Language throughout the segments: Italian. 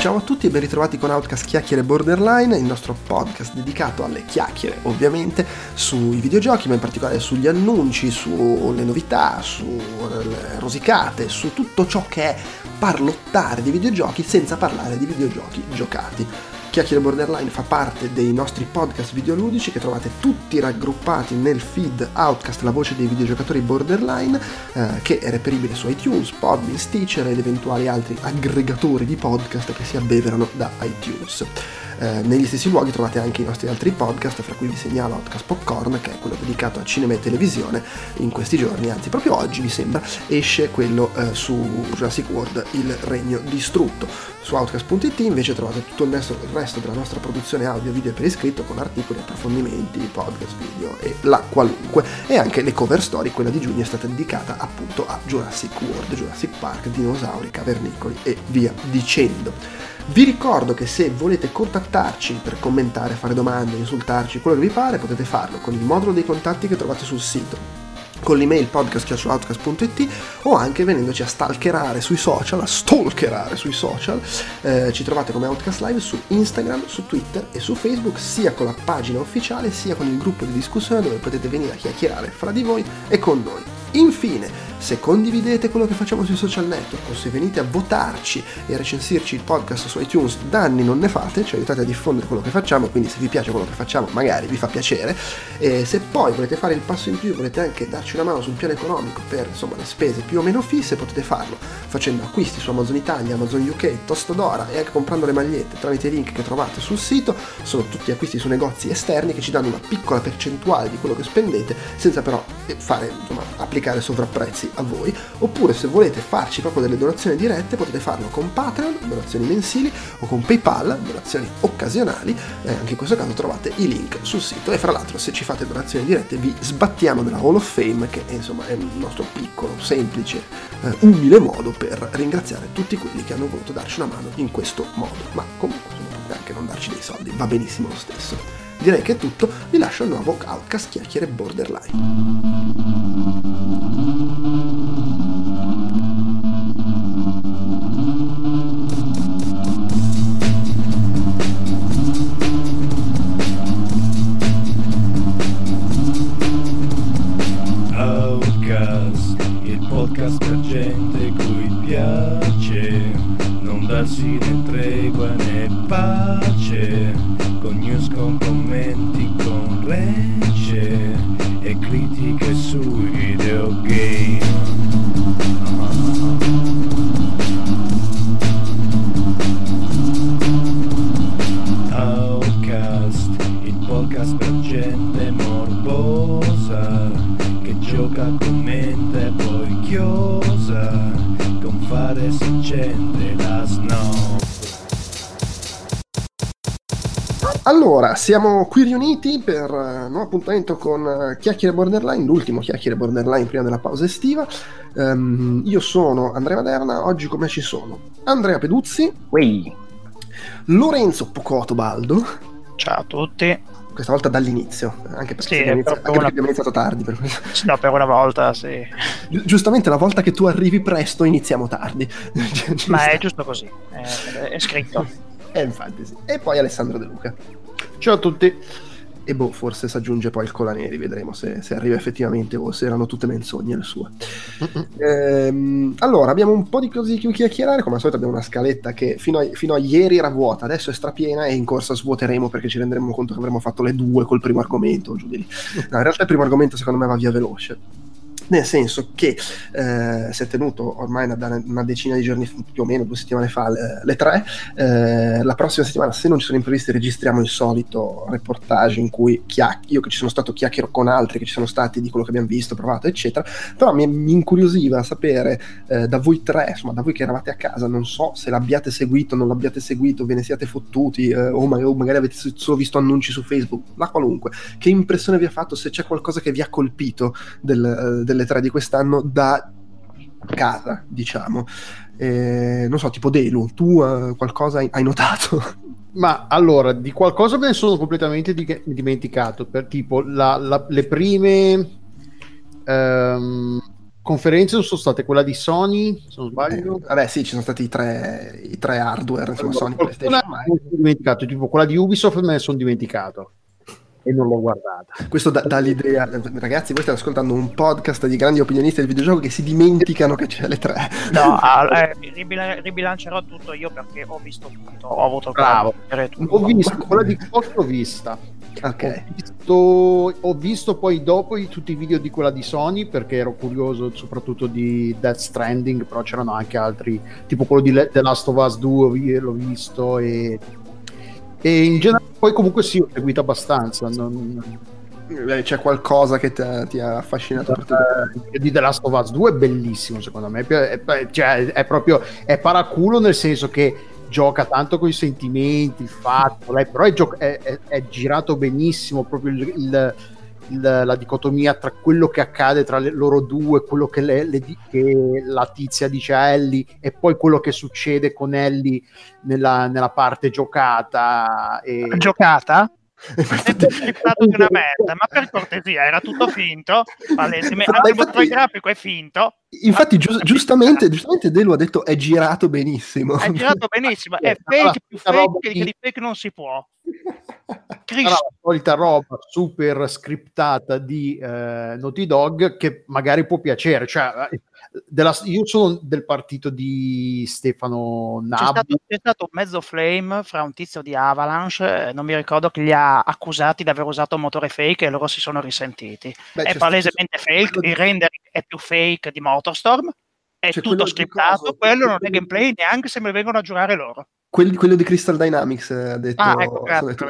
Ciao a tutti e ben ritrovati con Outcast Chiacchiere Borderline, il nostro podcast dedicato alle chiacchiere, ovviamente, sui videogiochi, ma in particolare sugli annunci, sulle novità, sulle rosicate, su tutto ciò che è parlottare di videogiochi senza parlare di videogiochi giocati. Chiacchiere Borderline fa parte dei nostri podcast videoludici che trovate tutti raggruppati nel feed Outcast, la voce dei videogiocatori Borderline, eh, che è reperibile su iTunes, Podbean, Stitcher ed eventuali altri aggregatori di podcast che si abbeverano da iTunes. Eh, negli stessi luoghi trovate anche i nostri altri podcast, fra cui vi segnalo Outcast Popcorn, che è quello dedicato a cinema e televisione in questi giorni, anzi proprio oggi mi sembra, esce quello eh, su Jurassic World, il regno distrutto. Su Outcast.it invece trovate tutto il resto, il resto della nostra produzione audio, video per iscritto con articoli, approfondimenti, podcast, video e la qualunque. E anche le cover story, quella di giugno è stata dedicata appunto a Jurassic World, Jurassic Park, dinosauri, cavernicoli e via dicendo. Vi ricordo che se volete contattarci per commentare, fare domande, insultarci, quello che vi pare, potete farlo con il modulo dei contatti che trovate sul sito con l'email podcast.outcast.it o anche venendoci a stalkerare sui social, a stalkerare sui social. Eh, ci trovate come Outcast Live su Instagram, su Twitter e su Facebook, sia con la pagina ufficiale sia con il gruppo di discussione dove potete venire a chiacchierare fra di voi e con noi. Infine, se condividete quello che facciamo sui social network o se venite a votarci e a recensirci il podcast su iTunes, danni non ne fate, ci aiutate a diffondere quello che facciamo, quindi se vi piace quello che facciamo magari vi fa piacere. E se poi volete fare il passo in più, volete anche darci una mano sul piano economico per insomma le spese più o meno fisse, potete farlo facendo acquisti su Amazon Italia, Amazon UK, Tostodora e anche comprando le magliette tramite i link che trovate sul sito. Sono tutti acquisti su negozi esterni che ci danno una piccola percentuale di quello che spendete senza però fare insomma applicare applicare a voi, oppure se volete farci proprio delle donazioni dirette potete farlo con Patreon, donazioni mensili, o con PayPal, donazioni occasionali, eh, anche in questo caso trovate i link sul sito e fra l'altro se ci fate donazioni dirette vi sbattiamo nella Hall of Fame che è, insomma è il nostro piccolo, semplice, eh, umile modo per ringraziare tutti quelli che hanno voluto darci una mano in questo modo, ma comunque insomma, potete anche non darci dei soldi, va benissimo lo stesso. Direi che è tutto, vi lascio il nuovo Outcast Chiacchiere Borderline. podcast, il podcast per gente cui piace. Non darsi né tregua né pace, con news, con commenti, con re Allora, siamo qui riuniti per un nuovo appuntamento con Chiacchiere Borderline, l'ultimo Chiacchiere Borderline prima della pausa estiva. Um, io sono Andrea Maderna, oggi come ci sono? Andrea Peduzzi, Ui. Lorenzo Pocotobaldo. Ciao a tutti. Questa volta dall'inizio, anche perché, sì, inizia, anche una... abbiamo iniziato tardi. Per no, per una volta sì. Giustamente la volta che tu arrivi presto iniziamo tardi. Ma è giusto così, è, è scritto. Eh, infatti sì. E poi Alessandro De Luca. Ciao a tutti. E boh, forse si aggiunge poi il Colaneri, vedremo se, se, arriva effettivamente o se erano tutte menzogne le sue. Ehm, allora, abbiamo un po' di cose di chiacchierare, come al solito abbiamo una scaletta che fino a, fino a, ieri era vuota, adesso è strapiena e in corsa svuoteremo perché ci renderemo conto che avremmo fatto le due col primo argomento, giù di lì. No, in realtà il primo argomento secondo me va via veloce nel senso che eh, si è tenuto ormai una, una, decina di giorni più o meno, due settimane fa, le, le tre. Eh, la prossima settimana, se non ci sono imprevisti, registriamo il solito reportage in cui chiac- io che ci sono stato chiacchiero con altri che ci sono stati di quello che abbiamo visto, provato, eccetera. Però mi, mi incuriosiva sapere eh, da voi tre, insomma, da voi che eravate a casa, non so se l'abbiate seguito, non l'abbiate seguito, ve ne siate fottuti eh, o, magari, o magari avete solo visto annunci su Facebook, la qualunque. Che impressione vi ha fatto? Se c'è qualcosa che vi ha colpito del, eh, delle tre di quest'anno da casa, diciamo. Eh, non so, tipo Delu, tu uh, qualcosa hai, notato? Ma allora, di qualcosa me ne sono completamente di- dimenticato, per tipo la, la, le prime... Um, conferenze sono state quella di Sony, se non sbaglio. Eh, vabbè, sì, ci sono stati i tre, i tre hardware, insomma, Sony, PlayStation. Ma... dimenticato, tipo quella di Ubisoft me ne sono dimenticato e non l'ho guardata. Questo dà, dà, l'idea, ragazzi, voi state ascoltando un podcast di grandi opinionisti del videogioco che si dimenticano che c'è le tre. No, eh, ribilancerò tutto io perché ho visto tutto, ho avuto Bravo. Ho visto, quella di l'ho vista. Okay. Ho, visto, ho, visto, poi dopo tutti i video di quella di Sony perché ero curioso soprattutto di Death Stranding, però c'erano anche altri, tipo quello di The Last of Us 2 l'ho visto e, e in generale poi comunque sì, ho seguito abbastanza. Non... C'è qualcosa che ti ha, ti ha affascinato? Eh, di The Last of Us 2 è bellissimo secondo me, è, cioè, è proprio è paraculo nel senso che gioca tanto con i sentimenti, il fatto, lei, però è, gio- è, è, girato benissimo proprio il, il, il, la dicotomia tra quello che accade tra le, loro due, quello che, le, le, che, la tizia dice a Ellie e poi quello che succede con Ellie nella, nella parte giocata. E... Giocata? È una merda, ma per cortesia era tutto finto, palesemente, anche il motore grafico è finto. Infatti, giu- giustamente, giustamente Delu ha detto è girato benissimo. È girato benissimo, è fake più fake che di fake non si può. Cristo. la solita roba super scriptata di eh, Naughty Dog che magari può piacere, cioè della, io sono del partito di Stefano Nabu. C'è stato, c'è stato un mezzo flame fra un tizio di Avalanche, eh, non mi ricordo, che li ha accusati di aver usato un motore fake e loro si sono risentiti. Beh, è palesemente fake, il render è più fake di Motorstorm, è c'è tutto scriptato, quello non è gameplay neanche se me lo vengono a giurare loro. Quello di Crystal Dynamics ha detto, ah, ecco, grazie, detto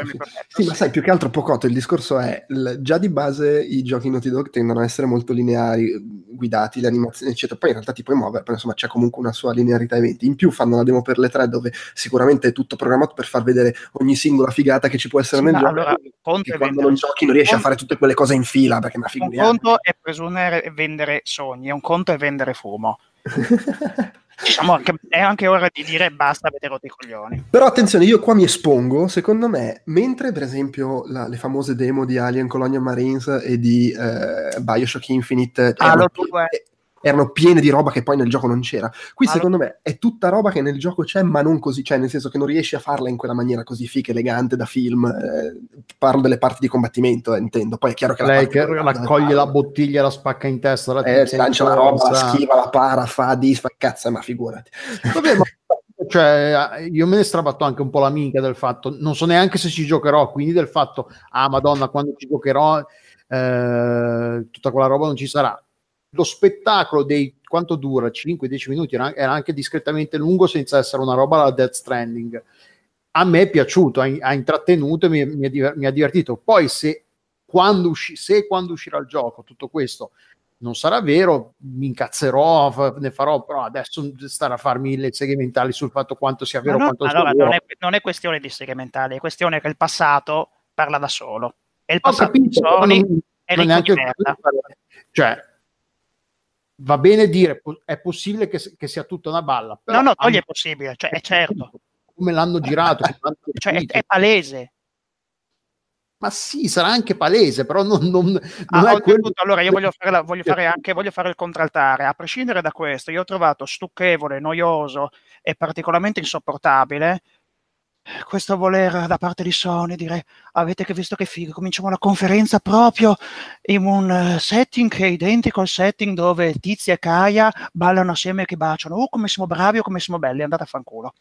sì, ma sai più che altro Pocotto il discorso è l- già di base i giochi Naughty Dog tendono a essere molto lineari guidati le animazioni eccetera. Poi in realtà ti puoi muovere però insomma c'è comunque una sua linearità eventi in più fanno la demo per le tre dove sicuramente è tutto programmato per far vedere ogni singola figata che ci può essere sì, nel gioco allora, che quando non giochi non riesci a fare tutte quelle cose in fila perché ma figuriamo un conto è presumere vendere sogni un conto è vendere fumo diciamo che è anche ora di dire basta avete rotto i coglioni. Però attenzione, io qua mi espongo, secondo me, mentre per esempio la, le famose demo di Alien Colonial Marines e di eh, Bioshock Infinite ah, erano, erano piene di roba che poi nel gioco non c'era. Qui allora... secondo me è tutta roba che nel gioco c'è, ma non così, cioè nel senso che non riesci a farla in quella maniera così fica, elegante da film. Eh, parlo delle parti di combattimento, eh, intendo. Poi è chiaro che lei che raccoglie la bottiglia, la spacca in testa, la eh, lancia la roba, la schiva, la para, fa disfa, cazzo, ma figurati. Vabbè, ma cioè, io me ne strabatto anche un po' la minchia del fatto, non so neanche se ci giocherò, quindi del fatto, ah madonna, quando ci giocherò, eh, tutta quella roba non ci sarà lo spettacolo dei quanto dura? 5-10 minuti? Era, era, anche discretamente lungo senza essere una roba alla Death Stranding. A me è piaciuto ha, ha intrattenuto e mi, mi, è, mi, ha divertito. Poi se quando, usci, se quando uscirà il gioco tutto questo non sarà vero, mi incazzerò, ne farò, però adesso stare a farmi le seghe mentali sul fatto quanto sia vero. No, quanto allora, non è, non è, questione di seghe mentali, è questione che il passato parla da solo. E il passato capito, di Sony non, è non neanche Cioè, va bene dire è possibile che, che sia tutta una balla. No, no, togli è possibile, cioè è certo. Come l'hanno girato. cioè, è, è, palese. Ma sì, sarà anche palese, però non, non, non ah, è quello... Allora, io voglio fare, la, voglio fare anche voglio fare il contraltare. A prescindere da questo, io ho trovato stucchevole, noioso e particolarmente insopportabile questo voler da parte di Sony dire avete che visto che figo, cominciamo la conferenza proprio in un eh, setting che è identico al setting dove Tizia e Kaya ballano assieme e che baciano. Oh, come siamo bravi o come siamo belli, andate a fanculo.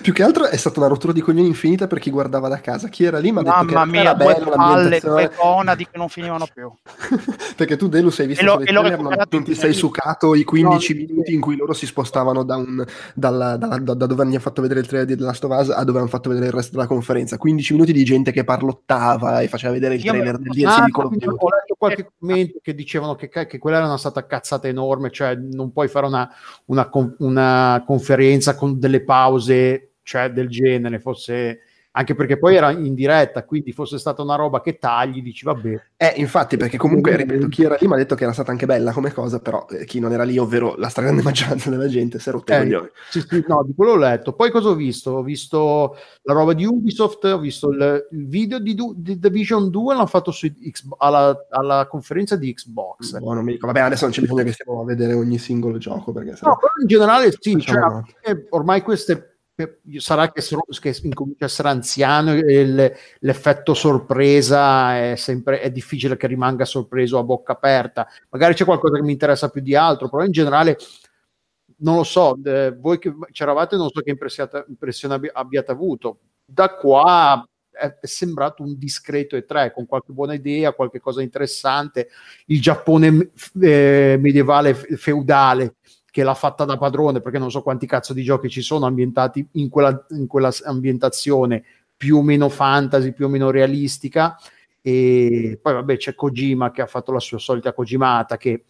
Più che altro è stata una rottura di coglioni infinita per chi guardava da casa. Chi era lì mi ha detto Mamma che mia, era bello palle, due conadi che non finivano più. Perché tu Delus hai visto e lo, e erano, non ti sei succato i 15 no, minuti in cui loro si spostavano da, un, dalla, da, da, da, dove hanno fatto vedere il trailer di The Last of Us a dove hanno fatto vedere il resto della conferenza. 15 minuti di gente che parlottava e faceva vedere il trailer del DLC ah, di Call of Duty. Ho letto qualche commento che dicevano che, che quella era una stata cazzata enorme, cioè non puoi fare una, una, una conferenza con delle pause cioè del genere, fosse anche perché poi era in diretta, quindi fosse stata una roba che tagli, dici vabbè. Eh, infatti, perché comunque, ripeto, chi era lì mi ha detto che era stata anche bella come cosa, però eh, chi non era lì, ovvero la stragrande maggioranza della gente, si è rotto eh, sì, sì, no, di quello ho letto. Poi cosa ho visto? Ho visto la roba di Ubisoft, ho visto il, il video di, di Division 2, l'hanno fatto su X, alla, alla, conferenza di Xbox. Non mi ricordo. Vabbè, adesso non c'è bisogno che stiamo a vedere ogni singolo gioco, perché... No, però in generale sì, cioè, ormai queste sarà che, che incomincia a essere anziano e l'effetto sorpresa è sempre è difficile che rimanga sorpreso a bocca aperta. Magari c'è qualcosa che mi interessa più di altro però in generale non lo so eh, voi che c'eravate non so che impressione abbi- abbiate avuto. Da qua è, sembrato un discreto E3 con qualche buona idea, qualche cosa interessante. Il Giappone eh, medievale feudale che l'ha fatta da padrone, perché non so quanti cazzo di giochi ci sono ambientati in quella, in quella ambientazione più o meno fantasy, più o meno realistica. E poi vabbè c'è Kojima che ha fatto la sua solita Kojimata che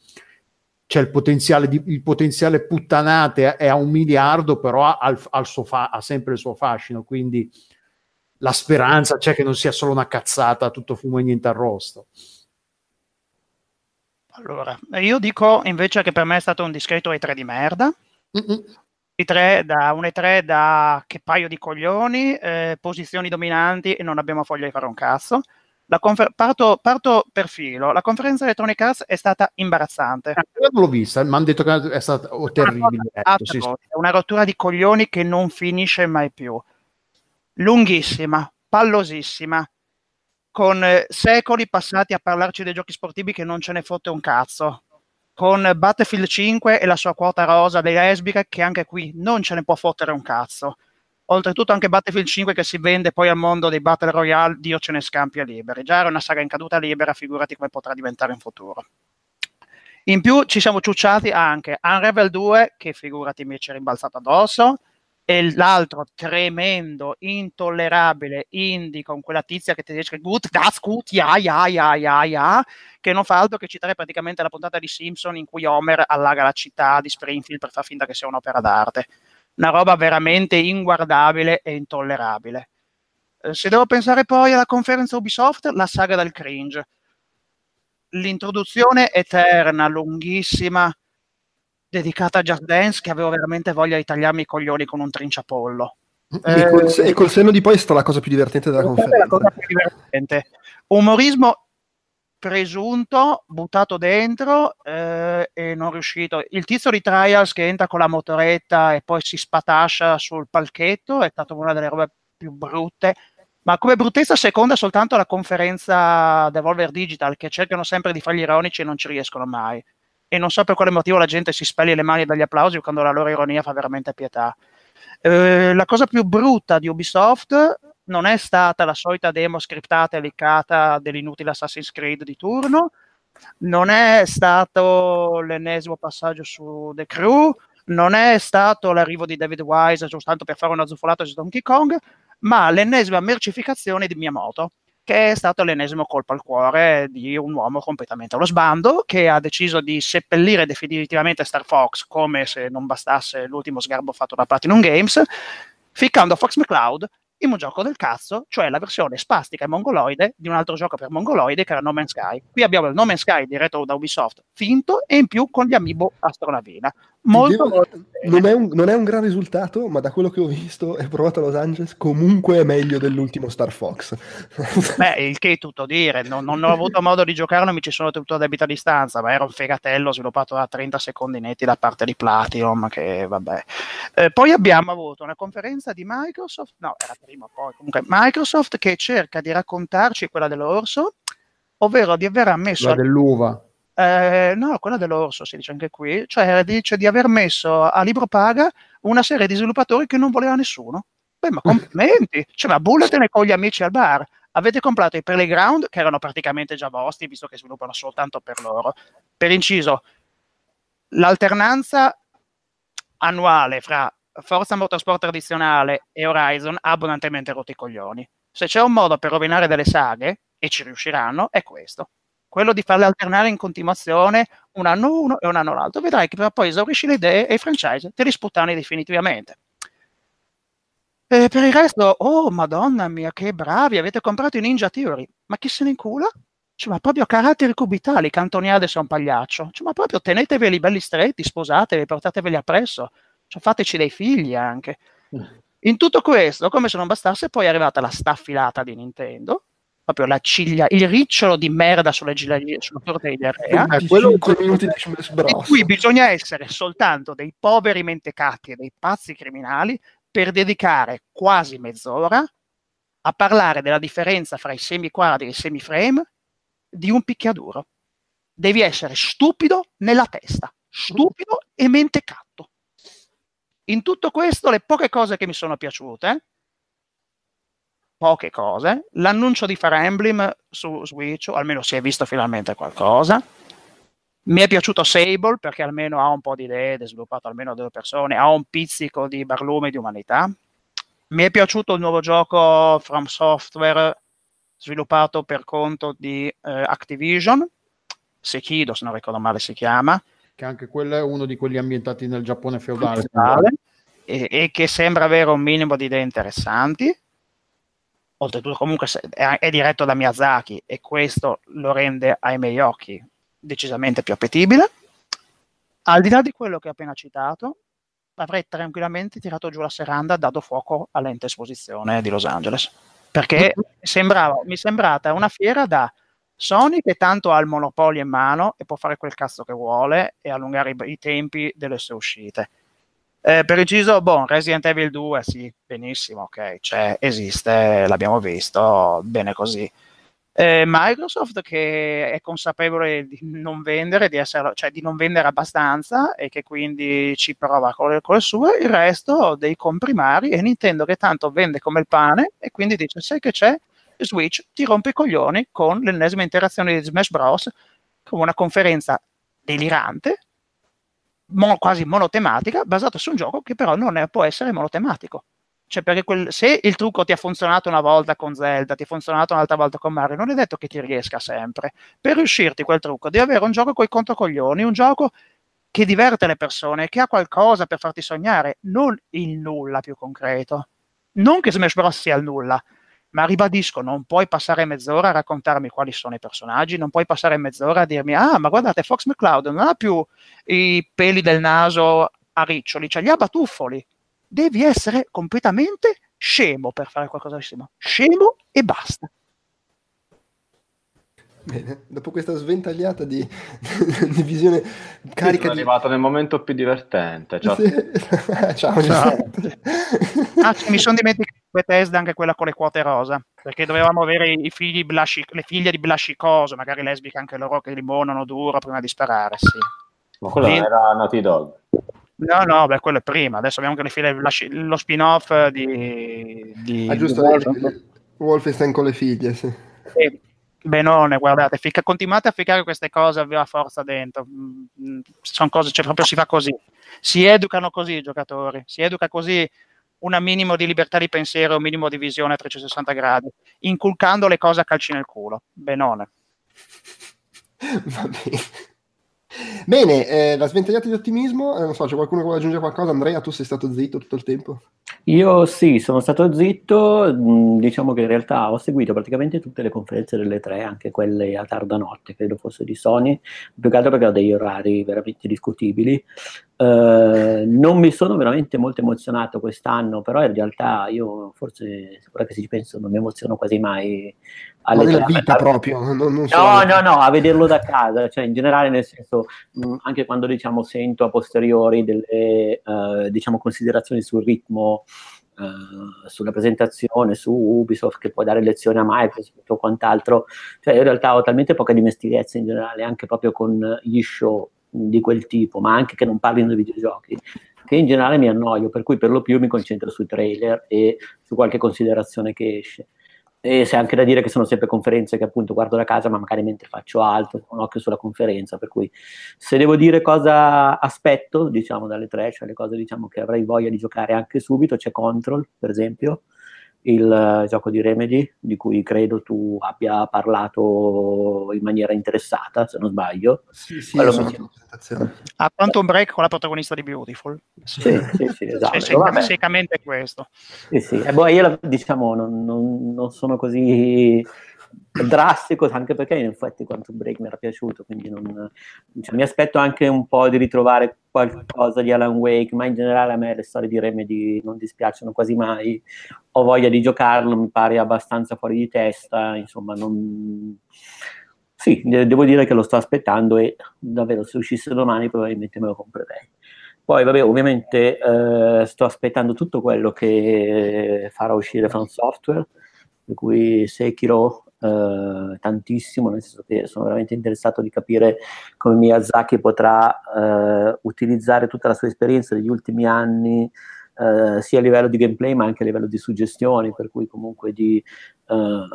c'è il potenziale, di, il potenziale puttanate è a un miliardo, però ha, ha, ha, fa, ha, sempre il suo fascino, quindi la speranza c'è che non sia solo una cazzata, tutto fumo e niente arrosto. Allora, io dico invece che per me è stato un discreto E3 di merda. E3 da, un E3 da che paio di coglioni, eh, posizioni dominanti e non abbiamo foglia di fare un cazzo. Confer- parto, parto, per filo. La conferenza Electronic Arts è stata imbarazzante. Non l'ho vista, mi hanno detto che è stata oh, terribile. Una, sì, sì. una rottura di coglioni che non finisce mai più. Lunghissima, pallosissima, con eh, secoli passati a parlarci dei giochi sportivi che non ce ne fotte un cazzo, con Battlefield 5 e la sua quota rosa dei lesbiche che anche qui non ce ne può fottere un cazzo. Oltretutto anche Battlefield 5 che si vende poi al mondo dei Battle Royale, Dio ce ne scampia liberi. Già era una saga in caduta libera, figurati come potrà diventare in futuro. In più ci siamo ciucciati anche Unravel 2, che figurati mi ci è rimbalzato addosso, e l'altro tremendo, intollerabile indie con quella tizia che ti dice good, that's good, yeah, yeah, yeah, yeah, yeah, che non fa altro che citare praticamente la puntata di Simpson in cui Homer allaga la città di Springfield per far finta che sia un'opera d'arte. Una roba veramente inguardabile e intollerabile. Eh, se devo pensare poi alla conferenza Ubisoft, la saga del cringe. L'introduzione eterna, lunghissima, dedicata a Just Dance che avevo veramente voglia di tagliarmi i coglioni con un trinciapollo. E, eh, col, e col senno di poi è stata la cosa più divertente della conferenza. La cosa più divertente. Umorismo presunto, buttato dentro eh, e non riuscito. Il tizio di Trials che entra con la motoretta e poi si spatascia sul palchetto è stata una delle robe più brutte. Ma come bruttezza seconda soltanto la conferenza Devolver Digital che cercano sempre di fargli ironici e non ci riescono mai e non so per quale motivo la gente si spelli le mani dagli applausi quando la loro ironia fa veramente pietà. Eh, la cosa più brutta di Ubisoft non è stata la solita demo scriptata e leccata dell'inutile Assassin's Creed di turno, non è stato l'ennesimo passaggio su The Crew, non è stato l'arrivo di David Wise soltanto per fare una zuffolata su Donkey Kong, ma l'ennesima mercificazione di Miyamoto che è stato l'ennesimo colpo al cuore di un uomo completamente allo sbando che ha deciso di seppellire definitivamente Star Fox come se non bastasse l'ultimo sgarbo fatto da Platinum Games, ficcando Fox McCloud in un gioco del cazzo, cioè la versione spastica e mongoloide di un altro gioco per mongoloide che era No Man's Sky. Qui abbiamo il No Man's Sky diretto da Ubisoft finto e in più con gli amiibo astronavina. Molto, Devo, non, è un, non, è un, gran risultato, ma da quello che ho visto e provato a Los Angeles, comunque è meglio dell'ultimo Star Fox. Beh, il che è tutto dire, non, non ho avuto modo di giocarlo, mi ci sono tenuto a debita distanza, ma era un fegatello sviluppato da 30 secondi netti da parte di Platinum, che vabbè. Eh, poi abbiamo avuto una conferenza di Microsoft, no, era prima poi, comunque Microsoft che cerca di raccontarci quella dell'orso, ovvero di aver ammesso... La dell'uva eh, no, quella dell'orso si dice anche qui, cioè dice di aver messo a libro paga una serie di sviluppatori che non voleva nessuno. Beh, ma complimenti! cioè, ma bulletene con gli amici al bar. Avete comprato i Playground, che erano praticamente già vostri, visto che sviluppano soltanto per loro. Per inciso, l'alternanza annuale fra Forza Motorsport tradizionale e Horizon ha abbondantemente rotto i coglioni. Se c'è un modo per rovinare delle saghe, e ci riusciranno, è questo quello di farle alternare in continuazione un anno uno e un anno l'altro. Vedrai che poi esaurisci le idee e i franchise te li sputtani definitivamente. E per il resto, oh madonna mia, che bravi, avete comprato i Ninja Theory. Ma chi se ne incula? Cioè, ma proprio caratteri cubitali, Cantoniade sei un pagliaccio. Cioè, ma proprio teneteveli belli stretti, sposatevi, portateveli appresso. Cioè, fateci dei figli anche. In tutto questo, come se non bastasse, poi è arrivata la staffilata di Nintendo, proprio la ciglia, il ricciolo di merda sulle, sulla torta di diarrea. Eh, quello 5 minuti di Smash In Bros. cui bisogna essere soltanto dei poveri mentecatti e dei pazzi criminali per dedicare quasi mezz'ora a parlare della differenza fra i semiquadri e i semiframe di un picchiaduro. Devi essere stupido nella testa, stupido e mentecatto. In tutto questo, le poche cose che mi sono piaciute, poche cose, l'annuncio di Fire Emblem su Switch, o almeno si è visto finalmente qualcosa. Mi è piaciuto Sable perché almeno ha un po' di idee, è sviluppato almeno da due persone, ha un pizzico di barlume di umanità. Mi è piaciuto il nuovo gioco From Software sviluppato per conto di eh, Activision, Sekido se non ricordo male si chiama, Che anche quello è uno di quelli ambientati nel Giappone feudale. feudale, e, e che sembra avere un minimo di idee interessanti. Oltretutto, comunque, è, diretto da Miyazaki e questo lo rende ai miei occhi decisamente più appetibile. Al di là di quello che ho appena citato, avrei tranquillamente tirato giù la serranda, dato fuoco all'ente esposizione di Los Angeles. Perché sembrava, mi è sembrata una fiera da Sony che tanto ha il monopolio in mano e può fare quel cazzo che vuole e allungare i, i tempi delle sue uscite. Eh, per inciso, boh, Resident Evil 2, sì, benissimo, ok, c'è, esiste, l'abbiamo visto, bene così. Eh, Microsoft che è consapevole di non vendere, di, essere, cioè di non vendere abbastanza e che quindi ci prova con le, con le sue, il resto dei comprimari e Nintendo che tanto vende come il pane e quindi dice sai che c'è? Switch ti rompe i coglioni con l'ennesima interazione di Smash Bros. con una conferenza delirante, mo- quasi monotematica, basata su un gioco che però non è- può essere monotematico. Cioè, perché quel- se il trucco ti ha funzionato una volta con Zelda, ti ha funzionato un'altra volta con Mario, non è detto che ti riesca sempre. Per riuscirti quel trucco, devi avere un gioco coi controcoglioni, un gioco che diverte le persone, che ha qualcosa per farti sognare, non il nulla più concreto. Non che Smash Bros. sia il nulla, ma ribadisco, non puoi passare mezz'ora a raccontarmi quali sono i personaggi, non puoi passare mezz'ora a dirmi, ah, ma guardate, Fox McCloud non ha più i peli del naso a riccioli, c'ha gli abatuffoli. Devi essere completamente scemo per fare qualcosa di simile. Scemo e basta. Bene, dopo questa sventagliata di, di visione carica Sono di... arrivato nel momento più divertente. Ciao. Sì. Ciao, Ciao. Giuseppe. Ah, mi sono dimenticato Bethesda anche quella con le quote rosa, perché dovevamo avere i figli blasci- le figlie di Blascicoso, magari lesbiche anche loro, che limonano duro prima di sparare, sì. Ma quello non Sì. era Naughty Dog. No, no, beh, quello è prima. Adesso abbiamo anche le figlie Blasci- lo spin-off di... di Ah, giusto, di eh, Wolf- Wolfenstein con le figlie, sì. Sì. Benone, guardate, fica- continuate a ficcare queste cose a viva forza dentro. Sono cose, cioè proprio si fa così. Si educano così i giocatori, si educa così un minimo di libertà di pensiero, un minimo di visione a 360 gradi, inculcando le cose a calci nel culo. Benone. Va bene. Bene, eh, la sventagliata di ottimismo, eh, non so, c'è qualcuno che vuole aggiungere qualcosa? Andrea, tu sei stato zitto tutto il tempo? Io sì, sono stato zitto, mh, diciamo che in realtà ho seguito praticamente tutte le conferenze delle tre, anche quelle a tarda notte, credo fosse di Sony, più che altro perché ho degli orari veramente discutibili. Eh, non mi sono veramente molto emozionato quest'anno, però in realtà io forse, ora che si ci penso, non mi emoziono quasi mai Ma alle nella vita proprio, non, non No, solo. no, no, a vederlo da casa, cioè in generale nel senso, mh, anche quando diciamo sento a posteriori delle eh, diciamo considerazioni sul ritmo, eh, sulla presentazione, su Ubisoft che può dare lezioni a Microsoft o quant'altro, cioè in realtà ho talmente poca dimestichezza in generale anche proprio con gli show di quel tipo, ma anche che non parlino di videogiochi, che in generale mi annoio, per cui per lo più mi concentro sui trailer e su qualche considerazione che esce. E c'è anche da dire che sono sempre conferenze che appunto guardo da casa, ma magari mentre faccio altro, con occhio sulla conferenza. Per cui se devo dire cosa aspetto, diciamo, dalle tre, cioè le cose diciamo che avrei voglia di giocare anche subito, c'è Control, per esempio, il eh, gioco di Remedy, di cui credo tu abbia parlato in maniera interessata, se non sbaglio. Sì, sì, io presentazione. A Quantum Break con la protagonista di Beautiful. Sì, sì, sì, esatto. Sì, Vabbè. basicamente questo. Sì, sì. E poi io la- diciamo non, non- non sono così drastico, anche perché in effetti Quantum Break mi era piaciuto, quindi non- cioè, mi aspetto anche un po' di ritrovare qualcosa di Alan Wake, ma in generale a me le storie di Remedy non dispiacciono quasi mai. Ho voglia di giocarlo, mi pare abbastanza fuori di testa, insomma, non... Sì, de- devo dire che lo sto aspettando e davvero se uscisse domani probabilmente me lo comprerei. Poi, vabbè, ovviamente eh, sto aspettando tutto quello che farà uscire From Software, per cui Sekiro eh, tantissimo, nel senso che sono veramente interessato di capire come Miyazaki potrà eh, utilizzare tutta la sua esperienza degli ultimi anni, eh, sia a livello di gameplay ma anche a livello di suggestioni, per cui comunque di... ehm,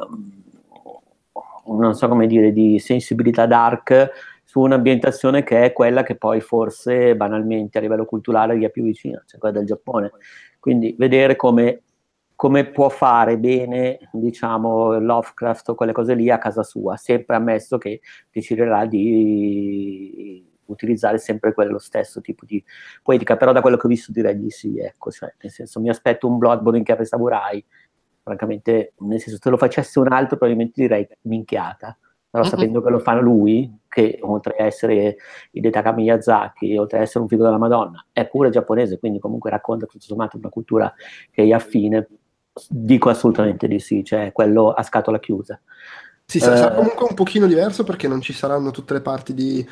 non so come dire, di sensibilità dark su un'ambientazione che è quella che poi forse banalmente a livello culturale gli è più vicina, cioè quella del Giappone. Quindi vedere come, come può fare bene, diciamo, Lovecraft o quelle cose lì a casa sua, sempre ammesso che deciderà di utilizzare sempre quello stesso tipo di poetica, però da quello che ho visto direi di sì, ecco, cioè, nel senso mi aspetto un Bloodborne in chiave samurai, francamente, nel senso se lo facesse un altro probabilmente direi minchiata, però Mhm. sapendo che lo fa lui, che oltre a essere Hidetaka Miyazaki, oltre a essere un figo della Madonna, è pure giapponese, quindi comunque racconta tutto sommato una cultura che è affine, dico assolutamente di sì, cioè quello a scatola chiusa. Sì, sa- sarà Eh. comunque un pochino diverso perché non ci saranno tutte le parti di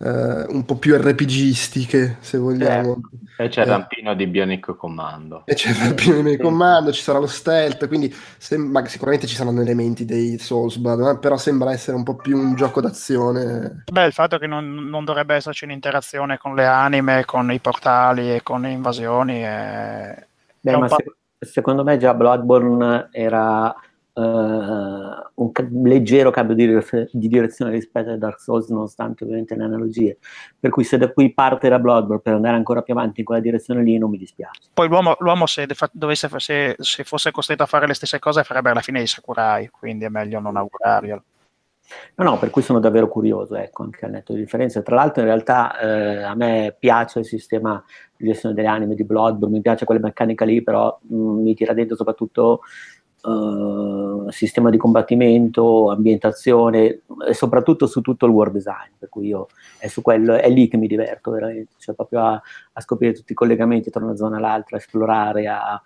eh, un po' più RPGistiche, se vogliamo. E c'è il Eh. rampino di Bionic Commando. E c'è il primo di comando, ci sarà lo stealth, quindi sembra, sicuramente ci saranno elementi dei Soulsborne, eh, però sembra essere un po' più un gioco d'azione. Beh, il fatto che non, non dovrebbe esserci un'interazione con le anime, con i portali e con le invasioni è... Beh, È un ma po'- sec- secondo me già Bloodborne era eh, un ca- leggero cambio di, dire- di direzione rispetto a Dark Souls, nonostante ovviamente le analogie. Per cui se da qui parte da Bloodborne per andare ancora più avanti in quella direzione lì non mi dispiace. Poi l'uomo, l'uomo se, de- fa- dovesse, se, se fosse costretto a fare le stesse cose farebbe la fine di Sakurai, quindi è meglio non augurarglielo. No, no, per cui sono davvero curioso, ecco, anche al netto di differenze. Tra l'altro, in realtà, eh, a me piace il sistema di gestione delle anime di Bloodborne, mi piace quella meccanica lì, però mh, mi tira dentro soprattutto eh, sistema di combattimento, ambientazione e soprattutto su tutto il world design, per cui io è su quello, è lì che mi diverto veramente, cioè proprio a, a scoprire tutti i collegamenti tra una zona e l'altra, a esplorare, a,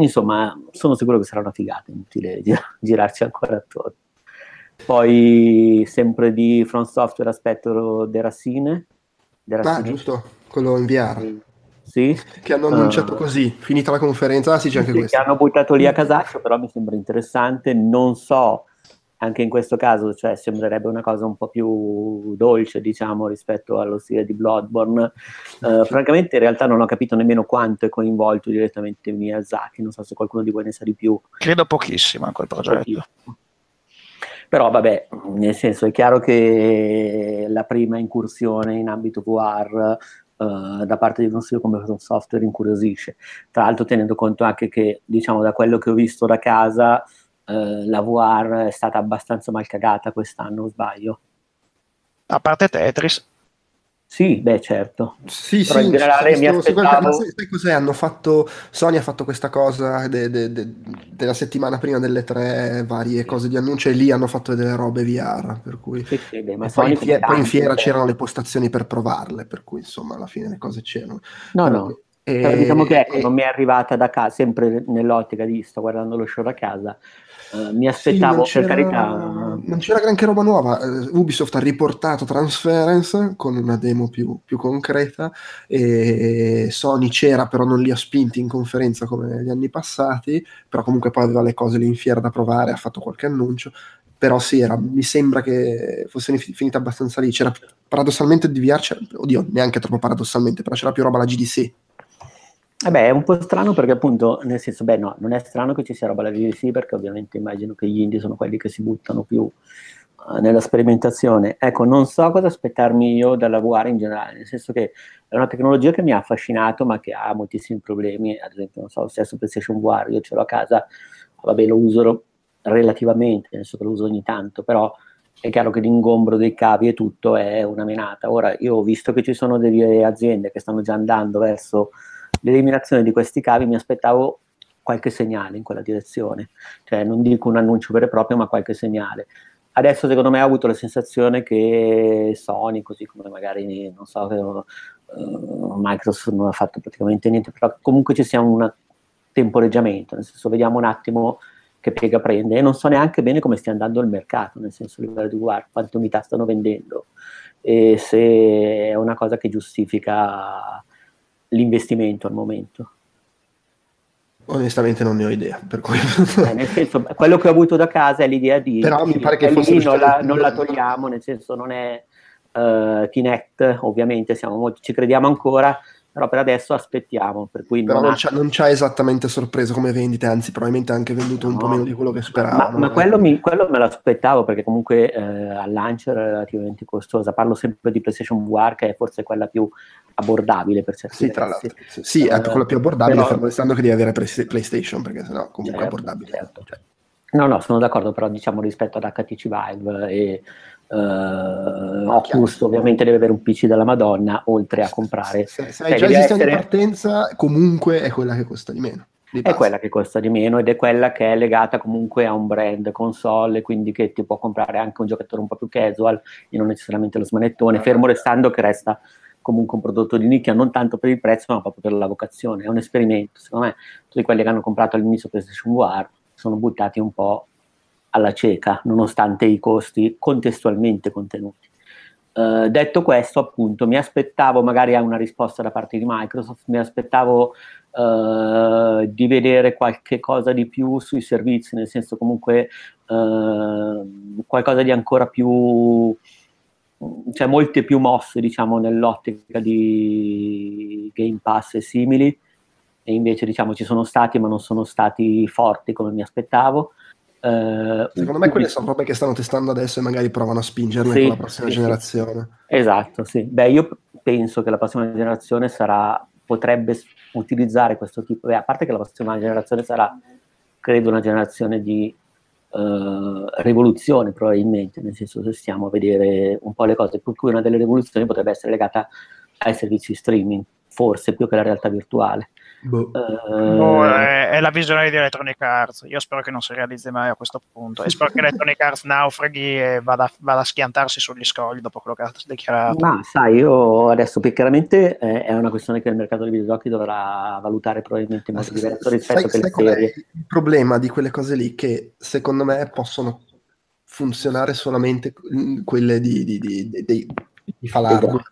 insomma, sono sicuro che sarà una figata, inutile gir- girarci ancora attorno. Poi sempre di From Software aspetto De Racine. De Ah, Racine. giusto, quello in VR, Sì, che hanno annunciato Ah. così, finita la conferenza, ah sì c'è anche sì, questo. che hanno buttato lì a casaccio, però mi sembra interessante. Non so, anche in questo caso, cioè, sembrerebbe una cosa un po' più dolce, diciamo, rispetto allo stile di Bloodborne. Eh, francamente, in realtà non ho capito nemmeno quanto è coinvolto direttamente Miyazaki. Non so se qualcuno di voi ne sa di più. Credo pochissimo in quel progetto. Però vabbè, nel senso è chiaro che la prima incursione in ambito VR eh, da parte di uno studio come From Software incuriosisce. Tra l'altro tenendo conto anche che, diciamo, da quello che ho visto da casa, eh, la VR è stata abbastanza mal cagata quest'anno, sbaglio? A parte Tetris, Sì, beh, certo. Sì, Però sì, in generale sono mi aspettavo- sai, sai cos'è? Hanno fatto, Sony ha fatto questa cosa de- de- de- della settimana prima delle tre varie cose di annuncio e lì hanno fatto delle robe VR, per cui... Sì, sì, beh, ma poi, in fie- come poi in tanti, fiera cioè- c'erano le postazioni per provarle, per cui insomma alla fine le cose c'erano. No, Però- no. e- Però diciamo che ecco, e- non mi è arrivata da casa, sempre nell'ottica di sto guardando lo show da casa. Eh, mi Sì, aspettavo, non per c'era- carità, non c'era granché roba nuova. Eh, Ubisoft ha riportato Transference con una demo più, più concreta e Sony c'era, però non li ha spinti in conferenza come gli anni passati, però comunque poi aveva le cose lì in fiera da provare, ha fatto qualche annuncio. Però sì, era- mi sembra che fosse fi- finita abbastanza lì. C'era paradossalmente di VR, oddio, neanche troppo paradossalmente, però c'era più roba alla GDC. Eh beh, è un po' strano perché appunto, nel senso, beh no, non è strano che ci sia roba alla GDC perché ovviamente immagino che gli indie sono quelli che si buttano più nella sperimentazione. Ecco, non so cosa aspettarmi io dalla VR in generale, nel senso che è una tecnologia che mi ha affascinato, ma che ha moltissimi problemi. Ad esempio, non so, lo stesso PlayStation VR, io ce l'ho a casa, vabbè, lo uso relativamente, nel senso che lo uso ogni tanto, però è chiaro che l'ingombro dei cavi e tutto è una menata. Ora, io ho visto che ci sono delle aziende che stanno già andando verso l'eliminazione di questi cavi, mi aspettavo qualche segnale in quella direzione, cioè non dico un annuncio vero e proprio, ma qualche segnale. Adesso secondo me ho avuto la sensazione che Sony, così come magari, non so, uh, Microsoft non ha fatto praticamente niente, però comunque ci sia un temporeggiamento, nel senso vediamo un attimo che piega prende e non so neanche bene come stia andando il mercato, nel senso livello di guarda, quante unità stanno vendendo e se è una cosa che giustifica l'investimento al momento. Onestamente non ne ho idea. Per cui... eh, nel senso, quello che ho avuto da casa è l'idea di... Però mi pare che fosse... Non la, non la togliamo, nel senso non è uh, Kinect, ovviamente molti, ci crediamo ancora, però per adesso aspettiamo. Per cui però non, ha... non ci ha esattamente sorpreso come vendite, anzi probabilmente anche venduto no, un po' meno di quello che speravo. Ma, ma quello, mi, quello, me l'aspettavo perché comunque eh, al lancio era relativamente costosa. Parlo sempre di PlayStation VR che è forse quella più abbordabile per certi Sì, tra l'altro. Sì, sì è quella più abbordabile, però... fermo restando che devi avere PlayStation perché sennò comunque certo, è abbordabile. Certo. Cioè. No, no, sono d'accordo, però diciamo rispetto ad HTC Vive e Uh, Oculus ovviamente deve avere un PC della Madonna oltre a comprare se, se hai già il sistema essere... di partenza comunque è quella che costa di meno di è quella che costa di meno ed è quella che è legata comunque a un brand console quindi che ti può comprare anche un giocatore un po' più casual e non necessariamente lo smanettone fermo restando che resta comunque un prodotto di nicchia non tanto per il prezzo ma proprio per la vocazione. È un esperimento secondo me tutti quelli che hanno comprato all'inizio PlayStation VR sono buttati un po' alla cieca, nonostante i costi contestualmente contenuti. Uh, detto questo, appunto, mi aspettavo magari a una risposta da parte di Microsoft, mi aspettavo uh, di vedere qualche cosa di più sui servizi, nel senso comunque uh, qualcosa di ancora più, cioè molte più mosse, diciamo, nell'ottica di Game Pass e simili, e invece, diciamo, ci sono stati, ma non sono stati forti come mi aspettavo. Uh, Secondo me quelle sono robe che stanno testando adesso e magari provano a spingerle sì, con la prossima sì, generazione. Esatto, sì. Beh, io penso che la prossima generazione sarà, potrebbe utilizzare questo tipo, beh, a parte che la prossima generazione sarà, credo, una generazione di uh, rivoluzione probabilmente, nel senso se stiamo a vedere un po' le cose, per cui una delle rivoluzioni potrebbe essere legata ai servizi streaming, forse più che alla realtà virtuale. Boh. Uh, è, è, la visione di Electronic Arts. Io spero che non si realizzi mai a questo punto. E spero che Electronic Arts naufraghi e vada, vada, a schiantarsi sugli scogli dopo quello che ha dichiarato. Ma sai, io adesso chiaramente eh, è una questione che il mercato dei videogiochi dovrà valutare probabilmente in modo diverso rispetto sai, alle serie. Il problema di quelle cose lì che secondo me possono funzionare solamente quelle di, di, di, di, di, di Falardo. Esatto.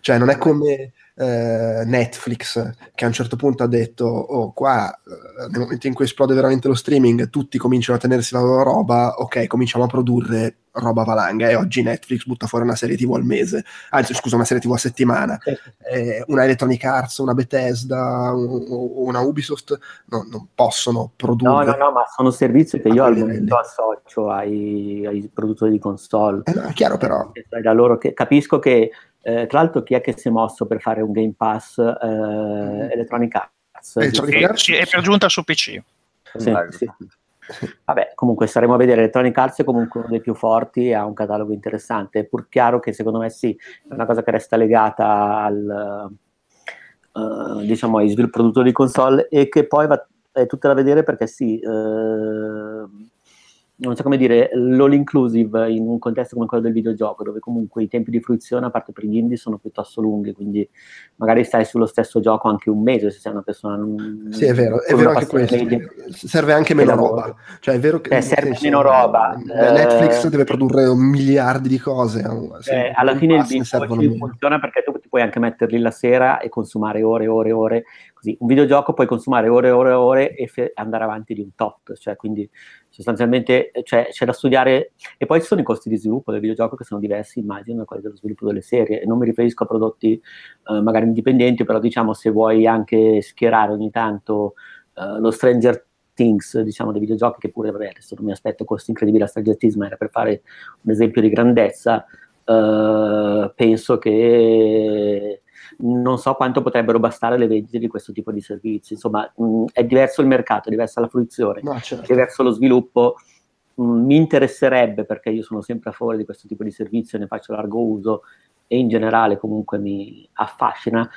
Cioè non è come eh, Netflix che a un certo punto ha detto oh qua eh, nel momento in cui esplode veramente lo streaming tutti cominciano a tenersi la loro roba ok cominciamo a produrre roba valanga. E oggi Netflix butta fuori una serie tv al mese anzi scusa una serie tv a settimana. Eh, una Electronic Arts una Bethesda un, una Ubisoft no, non possono produrre no no no ma sono servizi che io al momento associo ai, ai, produttori di console. Eh no, è chiaro però. Da loro che capisco che eh, tra l'altro chi è che si è mosso per fare un Game Pass eh, mm. Electronic Arts? Electronic Arts? Sì, è per giunta su PC. Sì, sì. Vabbè, comunque staremo a vedere. Electronic Arts è comunque uno dei più forti e ha un catalogo interessante. È pur chiaro che secondo me sì, è una cosa che resta legata al, uh, diciamo, ai produttori di console e che poi va, è tutta da vedere perché sì, uh, non so come dire, l'all inclusive in un contesto come quello del videogioco, dove comunque i tempi di fruizione, a parte per gli indie, sono piuttosto lunghi, quindi magari stai sullo stesso gioco anche un mese se sei una persona... Non, sì, è vero, è vero anche questo. Media. Serve anche meno roba. Cioè, è vero che... Eh, serve senso, meno roba. Eh, Netflix deve produrre miliardi di cose. Eh, alla fine il binge funziona perché tu puoi anche metterli la sera e consumare ore e ore e ore. Così. Un videogioco puoi consumare ore e ore e ore e fe- andare avanti di un tot, cioè quindi sostanzialmente cioè, c'è da studiare e poi ci sono i costi di sviluppo del videogioco che sono diversi immagino da quelli dello sviluppo delle serie e non mi riferisco a prodotti eh, magari indipendenti però diciamo se vuoi anche schierare ogni tanto eh, lo Stranger Things, diciamo, dei videogiochi, che pure, vabbè, adesso non mi aspetto questo incredibile astragettismo, era per fare un esempio di grandezza, eh, penso che non so quanto potrebbero bastare le vendite di questo tipo di servizi. Insomma, mh, è diverso il mercato, è diversa la fruizione, No, certo. è diverso lo sviluppo. Mh, mi interesserebbe, perché io sono sempre a favore di questo tipo di servizio, ne faccio largo uso e in generale comunque mi affascina,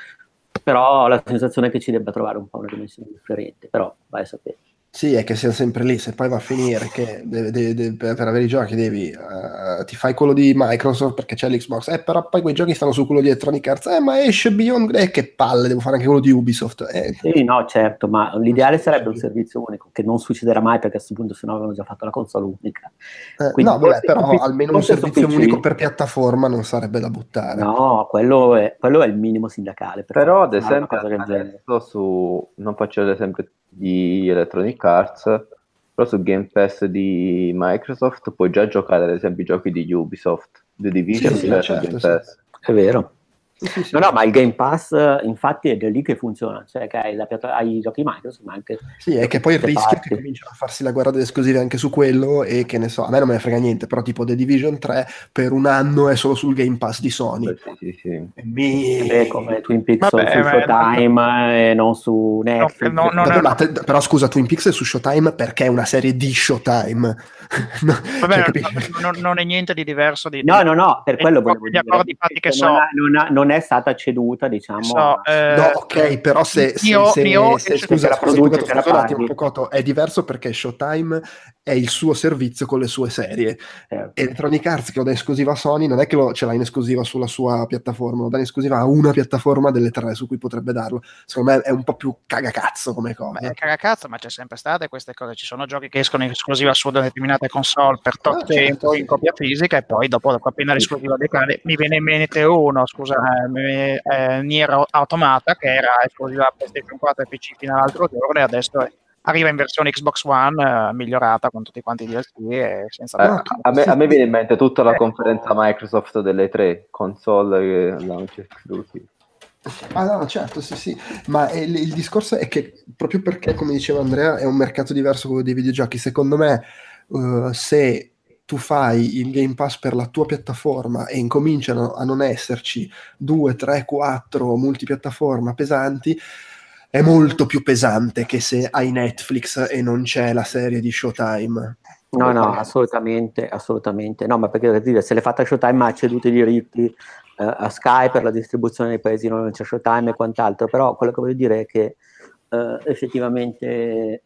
però ho la sensazione che ci debba trovare un po' una dimensione differente, però vai a sapere. Sì, è che siamo sempre lì, se poi va a finire che de- de- de- per avere i giochi devi, eh, ti fai quello di Microsoft perché c'è l'Xbox, eh, però poi quei giochi stanno su quello di Electronic Arts, eh, ma esce Beyond, eh, che palle, devo fare anche quello di Ubisoft. Eh, Sì, no, certo, ma l'ideale sarebbe un servizio unico, che non succederà mai perché a questo punto sennò avevano già fatto la console unica. eh, Quindi no, vabbè, però PC almeno un servizio PC. unico per piattaforma non sarebbe da buttare. No, quello è, quello è il minimo sindacale. per Però ad esempio adesso su non faccio l'esempio di Electronic Arts però su Game Pass di Microsoft puoi già giocare ad esempio i giochi di Ubisoft The Division Sì, sì, certo, Game sì. Pass È vero. Sì, sì, sì. No, no, ma il Game Pass, infatti, è da lì che funziona. Cioè, che hai, la piatta- hai i giochi Microsoft, ma anche... Sì, è che poi il rischio è che cominciano a farsi la guerra delle esclusive anche su quello e che ne so, a me non me ne frega niente, però tipo The Division 3 per un anno è solo sul Game Pass di Sony. sì, sì, sì. E mi- Eh, come Twin Peaks Vabbè, su ma- Showtime e non su Netflix. no, no, Vabbè, no. ma te- però scusa, Twin Peaks è su Showtime perché è una serie di Showtime. No, Vabbè, cioè, non- non, è niente di diverso di... No, no, no, per quello volevo gli dire accordi fatti che non, so. ha- non ha- non è stata ceduta, diciamo. so, eh, No, ok, però se, se, Io- se- io- se- se- scusa, la scusa, la scusa un attimo. Pocotto, è diverso perché Showtime è il suo servizio con le sue serie. certo. Electronic Arts che lo dà in esclusiva a Sony non è che lo, ce l'ha in esclusiva sulla sua piattaforma, lo dà in esclusiva a una piattaforma delle tre su cui potrebbe darlo. Secondo me è un po' più cagacazzo come cosa. Beh, cagacazzo, ma c'è sempre state queste cose. Ci sono giochi che escono in esclusiva su determinate console per tot Ah, certo, in copia fisica e poi dopo, dopo appena l'esclusiva decade mi viene in mente uno, scusa, eh, mi- eh, Nier Automata che era esclusiva PlayStation 4 e PC fino all'altro giorno e adesso è- arriva in versione Xbox One eh, migliorata con tutti quanti i DLC e senza Eh, a, me, a me viene in mente tutta la Eh. conferenza Microsoft delle tre console che launch exclusive Ah no, certo, sì, sì, ma il, il discorso è che proprio perché, come diceva Andrea, è un mercato diverso quello dei videogiochi, secondo me eh, se tu fai il Game Pass per la tua piattaforma e incominciano a non esserci due, tre, quattro multipiattaforma pesanti, è molto più pesante che se hai Netflix e non c'è la serie di Showtime. No, no, assolutamente, assolutamente. No, ma perché se l'è fatta Showtime ha ceduto i diritti eh, a Sky per la distribuzione nei paesi non c'è Showtime e quant'altro, però quello che voglio dire è che eh, effettivamente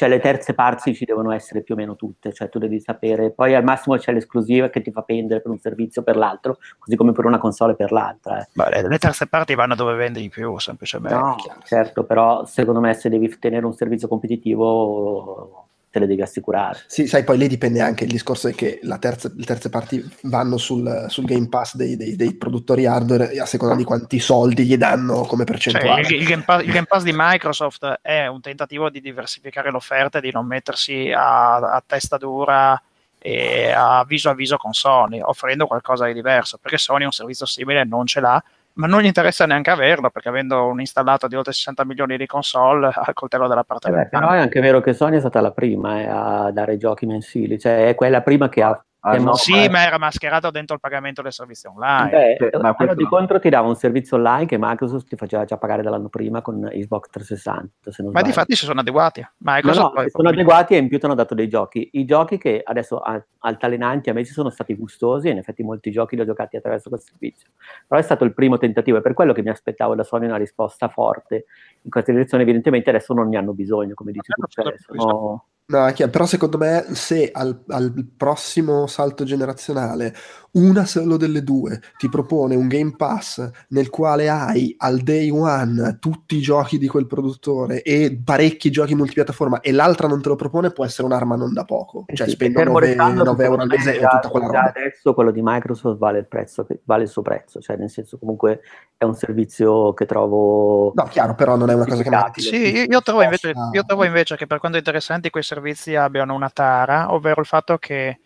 cioè le terze parti ci devono essere più o meno tutte, cioè tu devi sapere, poi al massimo c'è l'esclusiva che ti fa pendere per un servizio o per l'altro, così come per una console per l'altra. eh. Beh, le terze parti vanno dove vende di più, semplicemente. No, certo, però secondo me se devi tenere un servizio competitivo te le devi assicurare. Sì, sai, poi lì dipende anche il discorso è che la terza- le terze parti vanno sul, sul Game Pass dei, dei- dei produttori hardware a seconda di quanti soldi gli danno come Cioè, percentuale. il, il Game Pass, il Game Pass di Microsoft è un tentativo di diversificare l'offerta e di non mettersi a, a testa dura e a viso a viso con Sony, offrendo qualcosa di diverso, perché Sony un servizio simile non ce l'ha, ma non gli interessa neanche averlo, perché avendo un installato di oltre 60 milioni di console ha il coltello dalla parte Eh beh, però è anche vero che Sony è stata la prima eh, a dare giochi mensili, cioè è quella prima che ha... Ah, che no, Sì, ma- ma era mascherato dentro il pagamento del servizio online. Beh, ma questo di no. contro ti dava un servizio online che Microsoft ti faceva già pagare dall'anno prima con Xbox 360, se non Ma sbaglio. di fatti si sono adeguati. No, Microsoft no, poi- si sono adeguati e in più ti hanno dato dei giochi. I giochi che adesso altalenanti a me ci sono stati gustosi e in effetti molti giochi li ho giocati attraverso questo servizio. Però è stato il primo tentativo, è per quello che mi aspettavo da Sony una risposta forte in questa direzione. Evidentemente adesso non ne hanno bisogno, come dici tu. Cioè, sono- No, però secondo me se al, al prossimo salto generazionale una solo delle due ti propone un Game Pass nel quale hai al day one tutti i giochi di quel produttore e parecchi giochi multipiattaforma e l'altra non te lo propone può essere un'arma non da poco. Cioè Sì, spendo fermo 9, restando che 9 euro al mese e tutta quella roba. adesso quello di Microsoft vale il prezzo, vale il suo prezzo, cioè nel senso comunque è un servizio che trovo No, chiaro, però non è una cosa che ti- Sì, io, io trovo invece, io trovo invece che per quanto interessanti quei servizi abbiano una tara, ovvero il fatto che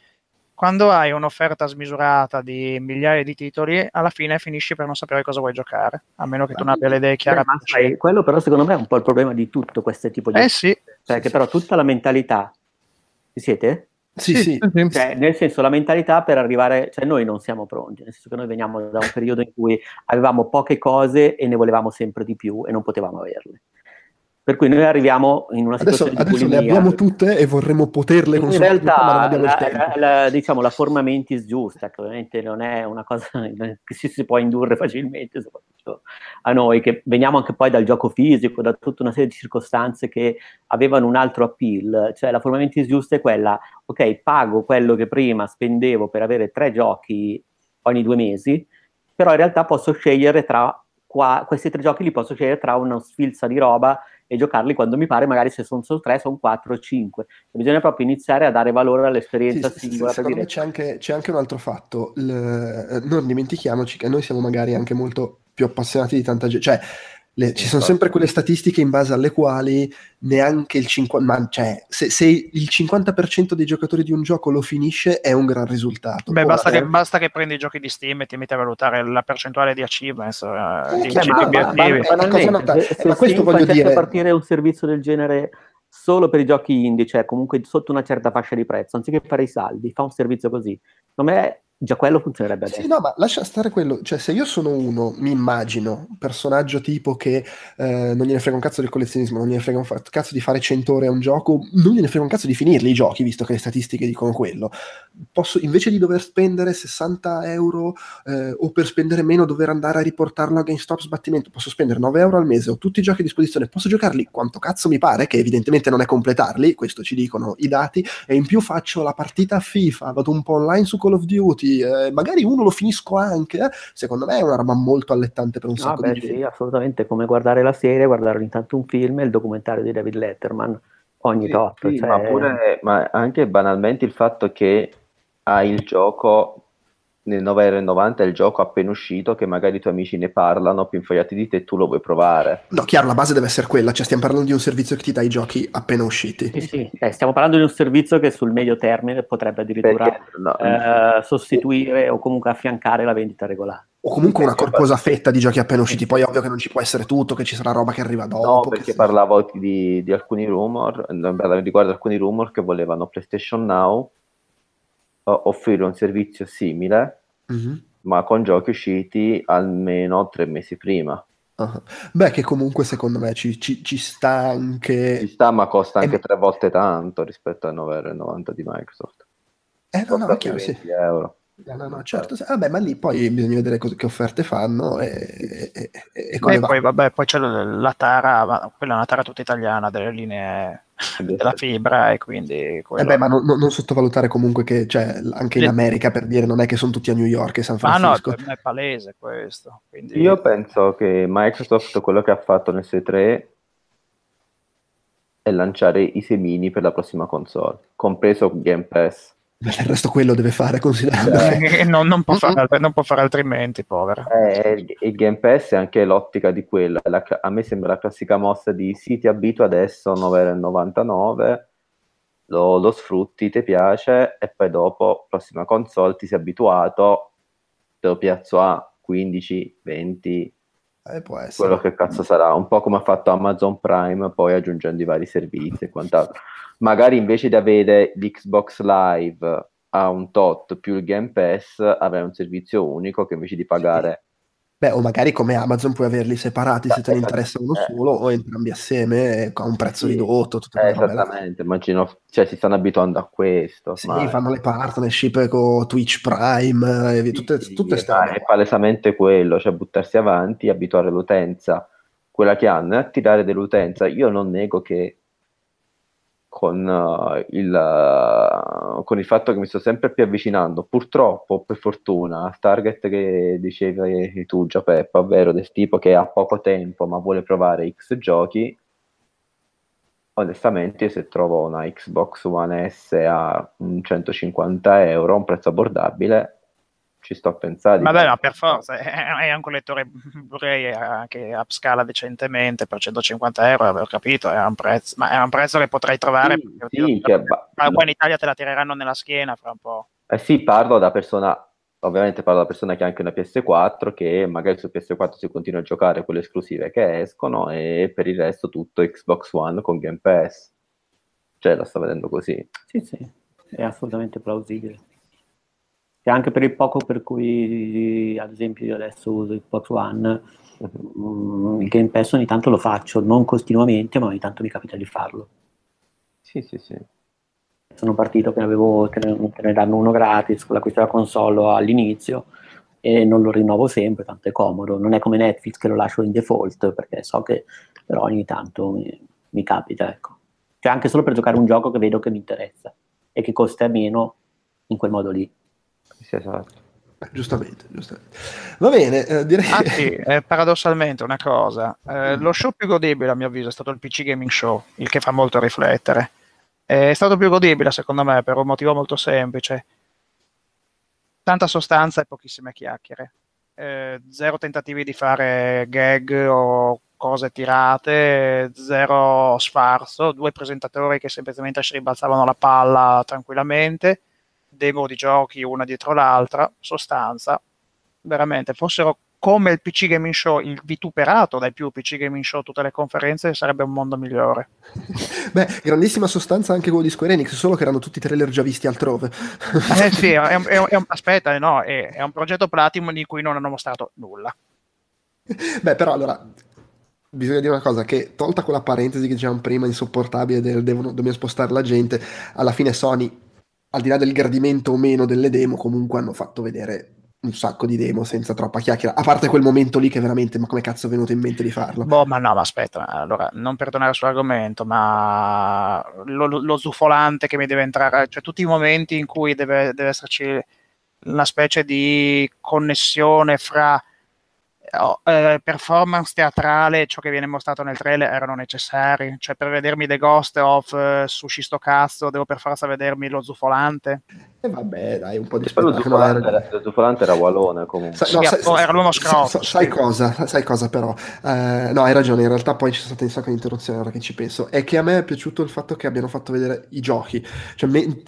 quando hai un'offerta smisurata di migliaia di titoli, alla fine finisci per non sapere cosa vuoi giocare, a meno che tu non abbia le idee chiare. Eh, quello però secondo me è un po' il problema di tutto questo tipo di Eh sì, perché però tutta la mentalità, ci siete? Sì, sì. Cioè, nel senso, la mentalità per arrivare, cioè noi non siamo pronti, nel senso che noi veniamo da un periodo in cui avevamo poche cose e ne volevamo sempre di più e non potevamo averle. Per cui noi arriviamo in una Adesso, situazione adesso di le bulimia. abbiamo tutte e vorremmo poterle In consumare tutte, ma non realtà, il la, la- la- diciamo, la forma mentis giusta, che ovviamente non è una cosa che si, si può indurre facilmente, soprattutto a noi, che veniamo anche poi dal gioco fisico, da tutta una serie di circostanze che avevano un altro appeal. Cioè, la forma mentis giusta è quella, ok, pago quello che prima spendevo per avere tre giochi ogni due mesi, però in realtà posso scegliere tra qua, questi tre giochi li posso scegliere tra una sfilza di roba e giocarli quando mi pare, magari se sono solo tre, sono quattro o cinque. Bisogna proprio iniziare a dare valore all'esperienza Sì, sì, sì, singola per secondo me c'è anche, c'è anche un altro fatto. Il- non dimentichiamoci che noi siamo magari anche molto più appassionati di tanta gente. Cioè, le- ci sono sempre quelle statistiche in base alle quali neanche il 50%, ma cioè, se, se il 50% dei giocatori di un gioco lo finisce è un gran risultato. Beh, Ora, basta che, basta che prendi i giochi di Steam e ti metti a valutare la percentuale di achievements, eh, Eh, di, di ma- ma- ma- cosa banalmente, nota- se, eh, se ma questo Steam voglio dire- partire un servizio del genere solo per i giochi indie, cioè comunque sotto una certa fascia di prezzo, anziché fare i saldi, fa un servizio così. Secondo me già quello funzionerebbe adesso. Sì, no, ma lascia stare quello, cioè se io sono uno, mi immagino, un personaggio tipo che eh, non gliene frega un cazzo del collezionismo, non gliene frega un cazzo di fare 100 ore a un gioco, non gliene frega un cazzo di finirli i giochi, visto che le statistiche dicono quello. Posso, invece di dover spendere 60 euro eh, o per spendere meno dover andare a riportarlo a GameStop sbattimento, posso spendere 9 euro al mese, ho tutti i giochi a disposizione, posso giocarli quanto cazzo mi pare, che evidentemente non è completarli, questo ci dicono i dati, e in più faccio la partita FIFA, vado un po' online su Call of Duty, eh, magari uno lo finisco anche, eh. secondo me è una roba molto allettante per un Ah, sacco beh, di gente. sì, assolutamente, come guardare la serie, guardare ogni tanto un film e il documentario di David Letterman ogni Sì, tot. sì, cioè- ma, pure, ma anche banalmente il fatto che hai il gioco nel 9,90 è il gioco appena uscito che magari i tuoi amici ne parlano più infogliati di te e tu lo vuoi provare. No, chiaro, la base deve essere quella, cioè stiamo parlando di un servizio che ti dà i giochi appena usciti. Sì, sì, eh, stiamo parlando di un servizio che sul medio termine potrebbe addirittura Perché, no, eh, sostituire o comunque affiancare la vendita regolare. O comunque una corposa fetta di giochi appena usciti, poi è ovvio che non ci può essere tutto, che ci sarà roba che arriva dopo. No, perché se- parlavo di, di alcuni rumor, riguardo alcuni rumor che volevano PlayStation Now eh, offrire un servizio simile, Mhm. ma con giochi usciti almeno tre mesi prima. Ah. Beh, che comunque secondo me ci, ci- ci sta Ci anche... sta, ma costa Eh, anche tre volte tanto rispetto ai 9,90 di Microsoft. Eh no, no, Costa è chiaro, sui sì. 20 euro. No, no, no, certo. sì. Vabbè, ma lì poi bisogna vedere cos- che offerte fanno e, e- e- e come va. poi, vabbè, poi c'è la, la tara, ma quella è una tara tutta italiana delle linee della fibra e quindi Eh quello- beh, ma non, non- non sottovalutare comunque che cioè, anche in. America, per dire, non è che sono tutti a New York e San Ah no, Francisco. per me è palese questo. Quindi... Io penso che Microsoft quello che ha fatto nel S3 è lanciare i semini per la prossima console, compreso Game Pass. Beh, il resto quello deve fare, considerando che- Eh, non, non può fare, non può fare altrimenti, povera. Eh, il- Game Pass è anche l'ottica di quella. La a me sembra la classica mossa di sì, ti abitua adesso a 9,99, lo, lo sfrutti, ti piace, e poi dopo, prossima console, ti sei abituato, te lo piazzo a 15, 20, Eh, può essere. quello che cazzo sarà, un po' come ha fatto Amazon Prime, poi aggiungendo i vari servizi e quant'altro. Magari invece di avere l'Xbox Live a un tot più il Game Pass, avere un servizio unico che invece di pagare Beh, o magari come Amazon puoi averli separati se te ne Eh, interessa uno eh. solo o entrambi assieme eh, a un prezzo Sì. ridotto. Tutte Eh, esattamente, immagino, cioè si stanno abituando a questo. Sì, ormai. fanno le partnership con Twitch Prime, e tutte, Sì, tutte sì, è palesemente quello, cioè buttarsi avanti, abituare l'utenza, quella che hanno, e attirare dell'utenza. Io non nego che con, eh, il, eh, con il fatto che mi sto sempre più avvicinando, purtroppo, per fortuna, al target che dicevi tu, Giapeppa, ovvero del tipo che ha poco tempo ma vuole provare X giochi, onestamente se trovo una Xbox One S a un 150 euro, un prezzo abbordabile, ci sto a pensare. Vabbè, ma per forza, è, anche un lettore Blu-ray che upscala decentemente per 150 euro, avevo capito, è un prezzo, ma è un prezzo che potrai trovare. Sì, sì, che ba- ma qua in Italia te la tireranno nella schiena fra un po'. Eh sì, parlo da persona, ovviamente parlo da persona che ha anche una PS4, che magari su PS4 si continua a giocare quelle esclusive che escono e per il resto tutto Xbox One con Game Pass. Cioè, la sto vedendo così. Sì, sì, è assolutamente plausibile. E anche per il poco per cui, ad esempio, io adesso uso Xbox One, mm, il Game Pass ogni tanto lo faccio, non continuamente, ma ogni tanto mi capita di farlo. Sì, sì, sì. Sono partito che avevo, te ne, te ne danno uno gratis con l'acquisto della console all'inizio e non lo rinnovo sempre, tanto è comodo. Non è come Netflix che lo lascio in default, perché so che però ogni tanto mi, mi capita, ecco. Cioè anche solo per giocare un gioco che vedo che mi interessa e che costa meno in quel modo lì. Sì, esatto. Eh, giustamente, giustamente. Va bene, eh, direi Anzi, eh, paradossalmente una cosa, eh, lo show più godibile a mio avviso è stato il PC Gaming Show, il che fa molto riflettere. È stato più godibile secondo me per un motivo molto semplice. Tanta sostanza e pochissime chiacchiere. Eh, zero tentativi di fare gag o cose tirate, zero sfarzo, due presentatori che semplicemente si rimbalzavano la palla tranquillamente demo di giochi una dietro l'altra, sostanza, veramente fossero come il PC Gaming Show, il vituperato dai più PC Gaming Show, tutte le conferenze, sarebbe un mondo migliore. Beh, grandissima sostanza anche quello di Square Enix, solo che erano tutti trailer già visti altrove. eh sì, è, è, è, aspetta, no, è, un progetto Platinum di cui non hanno mostrato nulla. Beh, però allora, bisogna dire una cosa, che tolta quella parentesi che dicevamo prima, insopportabile, del devono, dobbiamo spostare la gente, alla fine Sony al di là del gradimento o meno delle demo, comunque hanno fatto vedere un sacco di demo senza troppa chiacchiera, a parte quel momento lì che veramente, ma come cazzo è venuto in mente di farlo? Boh, ma no, ma aspetta, allora, non per tornare sull'argomento, ma lo, lo zufolante che mi deve entrare, cioè tutti i momenti in cui deve, deve esserci una specie di connessione fra oh, eh, performance teatrale, ciò che viene mostrato nel trailer, erano necessari. Cioè, per vedermi The Ghost of uh, Sushi sto cazzo, devo per forza vedermi lo zufolante. E eh vabbè, dai, un po' di spettacolo. Lo zufolante, era... lo zufolante era Walone comunque. Sa, no, sì, sa, era l'uomo scrotto. Sa, sai cosa? Sai cosa però? Eh, no, hai ragione, in realtà poi c'è stata un sacco di interruzioni ora che ci penso. È che a me è piaciuto il fatto che abbiano fatto vedere i giochi. Cioè, me,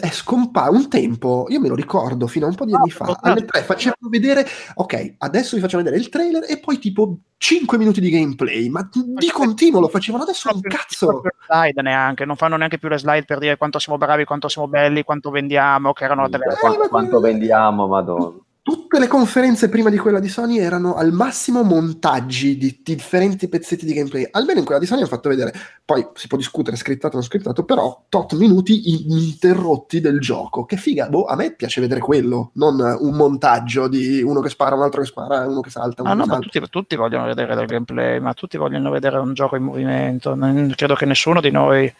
è scomparso un tempo, io me lo ricordo, fino a un po' di anni fa, alle tre facevano vedere, ok, adesso vi facciamo vedere il trailer e poi tipo 5 minuti di gameplay, ma di continuo lo facevano adesso un cazzo. Slide neanche, non fanno neanche più le slide per dire quanto siamo bravi, quanto siamo belli, quanto vendiamo, che erano delle... Eh, quanto, quanto vendiamo, madonna tutte le conferenze prima di quella di Sony erano al massimo montaggi di, differenti pezzetti di gameplay. Almeno in quella di Sony hanno fatto vedere, poi si può discutere scriptato o non scriptato, però tot minuti ininterrotti del gioco. Che figa, boh, a me piace vedere quello, non un montaggio di uno che spara, un altro che spara, uno che salta. Uno ah, no, ma tutti, tutti, vogliono vedere del gameplay, ma tutti vogliono vedere un gioco in movimento. Non, credo che nessuno di noi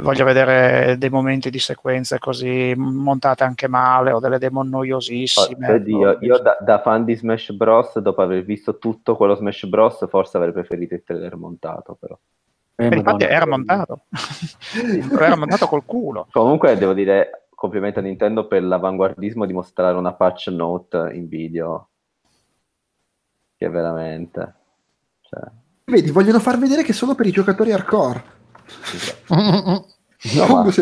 voglio vedere dei momenti di sequenze così montate anche male o delle demo noiosissime. Oh, Dio, io da, da, fan di Smash Bros, dopo aver visto tutto quello Smash Bros, forse avrei preferito il trailer montato, però. Eh, infatti era montato, era montato col culo. Comunque devo dire complimenti a Nintendo per l'avanguardismo di mostrare una patch note in video, che veramente... Cioè... Vedi, vogliono far vedere che sono per i giocatori hardcore. No, ma...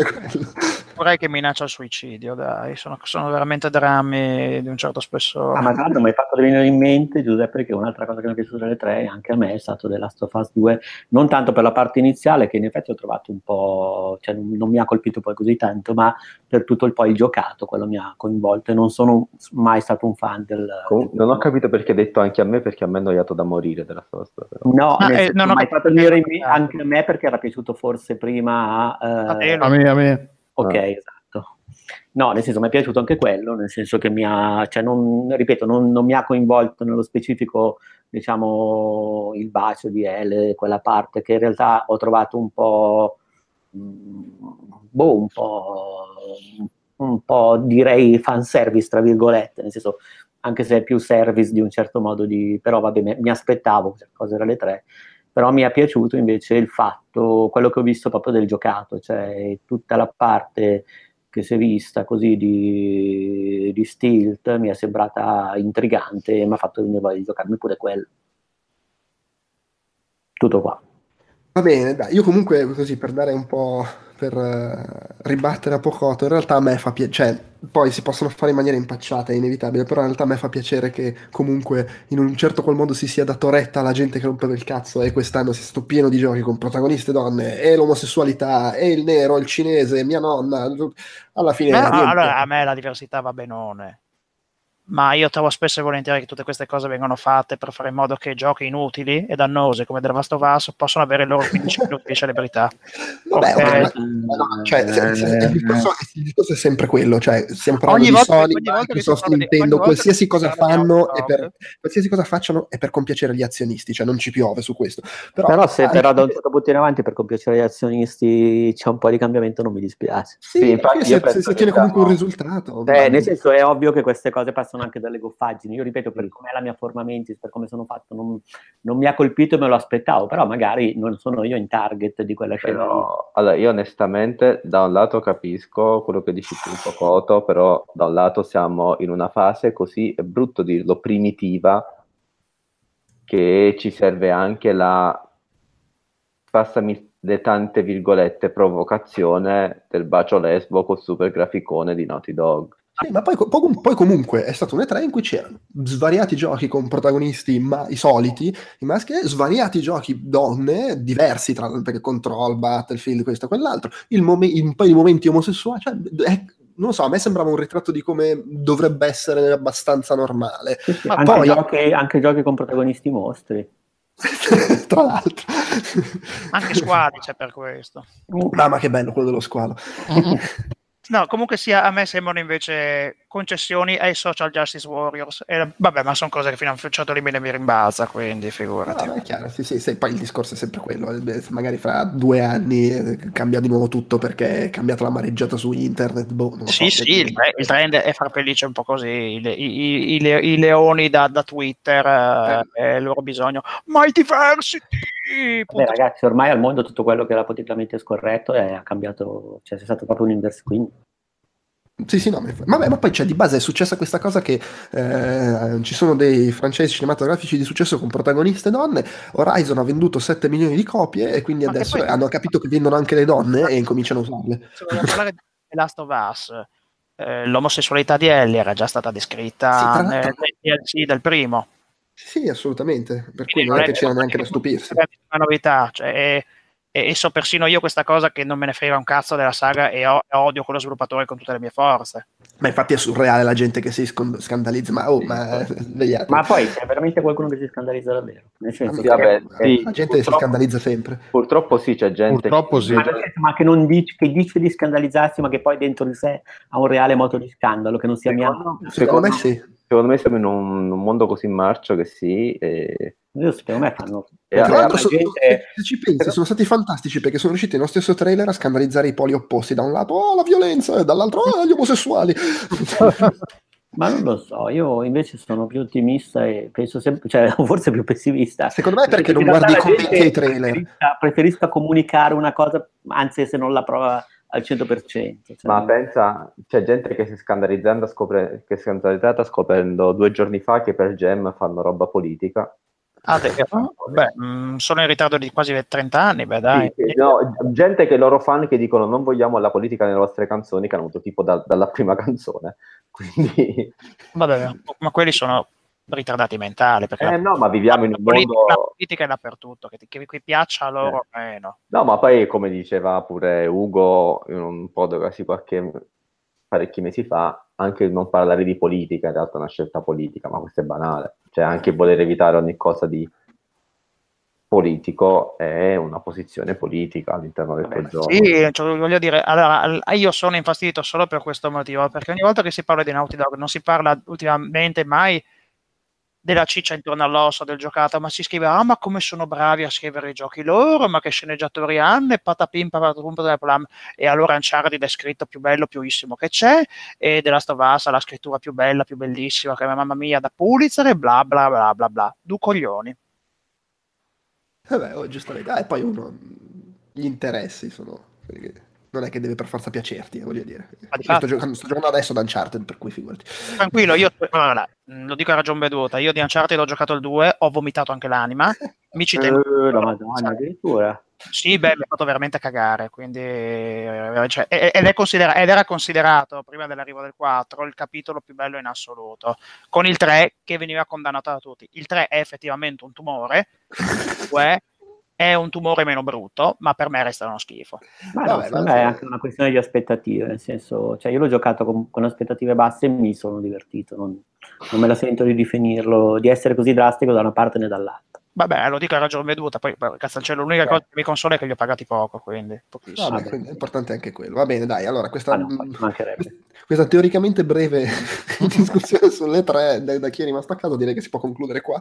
Vorrei che minaccia il suicidio, dai, sono, sono, veramente drammi di un certo spessore. Ah, ma tanto mi hai fatto venire in mente, Giuseppe, che un'altra cosa che mi è piaciuta delle tre, anche a me, è stato The Last of Us 2, non tanto per la parte iniziale, che in effetti ho trovato un po', cioè non mi ha colpito poi così tanto, ma per tutto il poi il giocato, quello mi ha coinvolto e non sono mai stato un fan del... Com- non ho capito perché hai detto anche a me, perché a me è annoiato da morire della Last of Us. No, ah, eh, non ho mai fatto venire in mente anche a me perché era piaciuto forse prima a... Eh, a me, a me. Ok, ah. esatto. No, nel senso mi è piaciuto anche quello, nel senso che mi ha, cioè non, ripeto, non, non mi ha coinvolto nello specifico, diciamo, il bacio di L, quella parte che in realtà ho trovato un po', mm, boh, un po', un po' direi fanservice, tra virgolette, nel senso, anche se è più service di un certo modo di, però vabbè, mi, mi aspettavo, cose era le tre, però mi è piaciuto invece il fatto, quello che ho visto proprio del giocato, cioè tutta la parte che si è vista così di, di stilt mi è sembrata intrigante e mi ha fatto venire voglia di giocarmi pure quello. Tutto qua. Va bene, dai, io comunque così per dare un po', per eh, ribattere a Pocotto, in realtà a me fa piacere, cioè, poi si possono fare in maniera impacciata, è inevitabile, però in realtà a me fa piacere che comunque in un certo qual modo si sia dato retta alla gente che rompeva il cazzo e quest'anno sia stato pieno di giochi con protagoniste donne e l'omosessualità e il nero, il cinese, mia nonna, alla fine... No, allora, a me la diversità va benone. Ma io trovo spesso e volentieri che tutte queste cose vengono fatte per fare in modo che giochi inutili e dannosi come The Last of Us possano avere il loro 15 minuti di celebrità. Vabbè, Ok. ma- ma- cioè, se- se- il, discorso, il discorso è sempre quello, cioè stiamo parlando Ogni di volta- Sony, ogni volta che si Microsoft, Nintendo, qualsiasi si cosa fanno è per, qualsiasi cosa facciano è per compiacere gli azionisti, cioè non ci piove su questo. Però, Però se però da un certo punto in avanti per compiacere gli azionisti c'è un po' di cambiamento non mi dispiace. sì, Sì, infatti se, se ottiene comunque un risultato. Eh, va- nel senso è ovvio che queste cose passano anche dalle goffaggini. Io ripeto, per com'è la mia forma mentis, per come sono fatto, non, non mi ha colpito e me lo aspettavo, però magari non sono io in target di quella scena. Però, allora, io onestamente da un lato capisco quello che dici tu, Cocoto, però da un lato siamo in una fase così, è brutto dirlo, primitiva, che ci serve anche la, passami le tante virgolette, provocazione del bacio lesbo col super graficone di Naughty Dog. Sì, ma poi, poi- poi comunque è stato un E3 in cui c'erano svariati giochi con protagonisti ma- i soliti, i maschi, e svariati giochi donne, diversi tra perché Control, Battlefield, questo e quell'altro, il momen- un paio di momenti omosessuali, cioè, è- non lo so, a me sembrava un ritratto di come dovrebbe essere abbastanza normale. Sì, sì, Ma anche, poi- giochi, anche giochi con protagonisti mostri. tra l'altro. Anche Squali c'è per questo. Ah, ma che bello quello dello squalo. No, comunque sia, a me sembrano invece concessioni ai social justice warriors. E, vabbè, ma sono cose che fino a un certo limite mi rimbalza, quindi figurati. No, è chiaro, sì, sì, sì, poi il discorso è sempre quello, eh, magari fra due anni eh, cambia di nuovo tutto perché è cambiata la mareggiata su internet, boh, Sì, so, sì, il, il trend è far felice un po' così i, i- i i leoni da, da Twitter eh, e il loro bisogno. My diversity! Beh, ragazzi, ormai al mondo tutto quello che era politicamente scorretto è cambiato, cioè c'è stato proprio un inverso quindi. Sì, sì, no, ma, vabbè, ma poi c'è di base è successa questa cosa che eh, ci sono dei francesi cinematografici di successo con protagoniste donne, Horizon ha venduto 7 milioni di copie e quindi Ma adesso poi- hanno capito che vendono anche le donne e incominciano a usarle. Se vogliamo parlare di The Last of Us, eh, l'omosessualità di Ellie era già stata Sì, descritta l'altro- nel DLC del primo. Sì, assolutamente, per cui non è che c'era neanche da stupirsi. È una novità, cioè, e, e- e so persino io questa cosa che non me ne frega un cazzo della saga e, ho- e odio quello sviluppatore con tutte le mie forze. Ma infatti è surreale la gente che si scandalizza, ma oh, ma svegliate. Ma poi c'è veramente qualcuno che si scandalizza davvero. Nel senso Sì, vabbè, sì, la gente si scandalizza sempre. Purtroppo sì, c'è gente Purtroppo sì. ma, senso, ma che non dice, che dice di scandalizzarsi, ma che poi dentro di sé ha un reale moto di scandalo, che non sia mia. Secondo, Secondo me sì. Secondo me siamo in un, un mondo così marcio che sì. E, Io secondo me fanno. e Tra l'altro, la so- gente- se ci pensi, sono stati fantastici perché sono riusciti nello stesso trailer a scandalizzare i poli opposti. Da un lato, oh, la violenza, e dall'altro, oh, gli omosessuali. Ma non lo so, io invece sono più ottimista e penso sempre, cioè forse più pessimista. Secondo me è perché non guardi i commenti ai trailer. Preferisca comunicare una cosa, anzi se non la prova al 100%. Cioè, Ma pensa, c'è gente che si è scandalizzata, scopre- che si è scandalizzata scoprendo due giorni fa che per Gem fanno roba politica. Ah, davvero? Beh, mh, sono in ritardo di quasi 30 anni, beh dai. Sì, sì, no, gente che loro fan che dicono non vogliamo la politica nelle vostre canzoni, che hanno avuto tipo da- dalla prima canzone. Quindi, Vabbè, ma quelli sono ritardati mentali, perché eh, la, no, ma viviamo in la un politica, la mondo. politica è dappertutto, che, ti- che qui piaccia a loro meno. No, ma poi, come diceva pure Ugo in un podcast qualche parecchi mesi fa, anche non parlare di politica in realtà è una scelta politica, ma questo è banale. Cioè, anche voler evitare ogni cosa di politico è una posizione politica all'interno del tuo. Sì, cioè, voglio dire, allora, io sono infastidito solo per questo motivo, perché ogni volta che si parla di Naughty Dog non si parla ultimamente mai della ciccia intorno all'osso del giocato, ma si scrive, ah, ma come sono bravi a scrivere i giochi loro, ma che sceneggiatori hanno, e patapim, patapum, pataplam. e allora Uncharted è scritto più bello, piuissimo che c'è, e Us ha la scrittura più bella, più bellissima, che mamma mia, da Pulitzer, e bla bla bla bla bla, due coglioni. Vabbè, oh, giustamente. Ah, e poi uno, gli interessi sono... che- Non è che deve per forza piacerti, voglio dire. Io sto, giocando, sto giocando adesso ad Uncharted, per cui figurati. Tranquillo, io guarda, lo dico a ragion veduta, io di Uncharted ho giocato il 2, ho vomitato anche l'anima, mi ci tengo. Eh, la madonna, addirittura. Sì, beh, mi ha fatto veramente cagare, quindi, eh, cioè, ed, è considera- ed, era considerato, prima dell'arrivo del 4, il capitolo più bello in assoluto, con il 3 che veniva condannato da tutti. Il 3 è effettivamente un tumore, il è un tumore meno brutto, ma per me resta uno schifo. Ma no, Vabbè, me è anche una questione di aspettative, nel senso, cioè io l'ho giocato con, con aspettative basse e mi sono divertito, non, non me la sento di definirlo, di essere così drastico da una parte né dall'altra. Vabbè, lo dico a ragione veduta, poi Castancello l'unica eh. cosa che mi consola è che li ho pagati poco, quindi pochissimo. Vabbè, quindi è importante anche quello. Va bene, dai, allora questa, ah, no, questa teoricamente breve discussione sulle tre, da, da, chi è rimasto a casa, direi che si può concludere qua.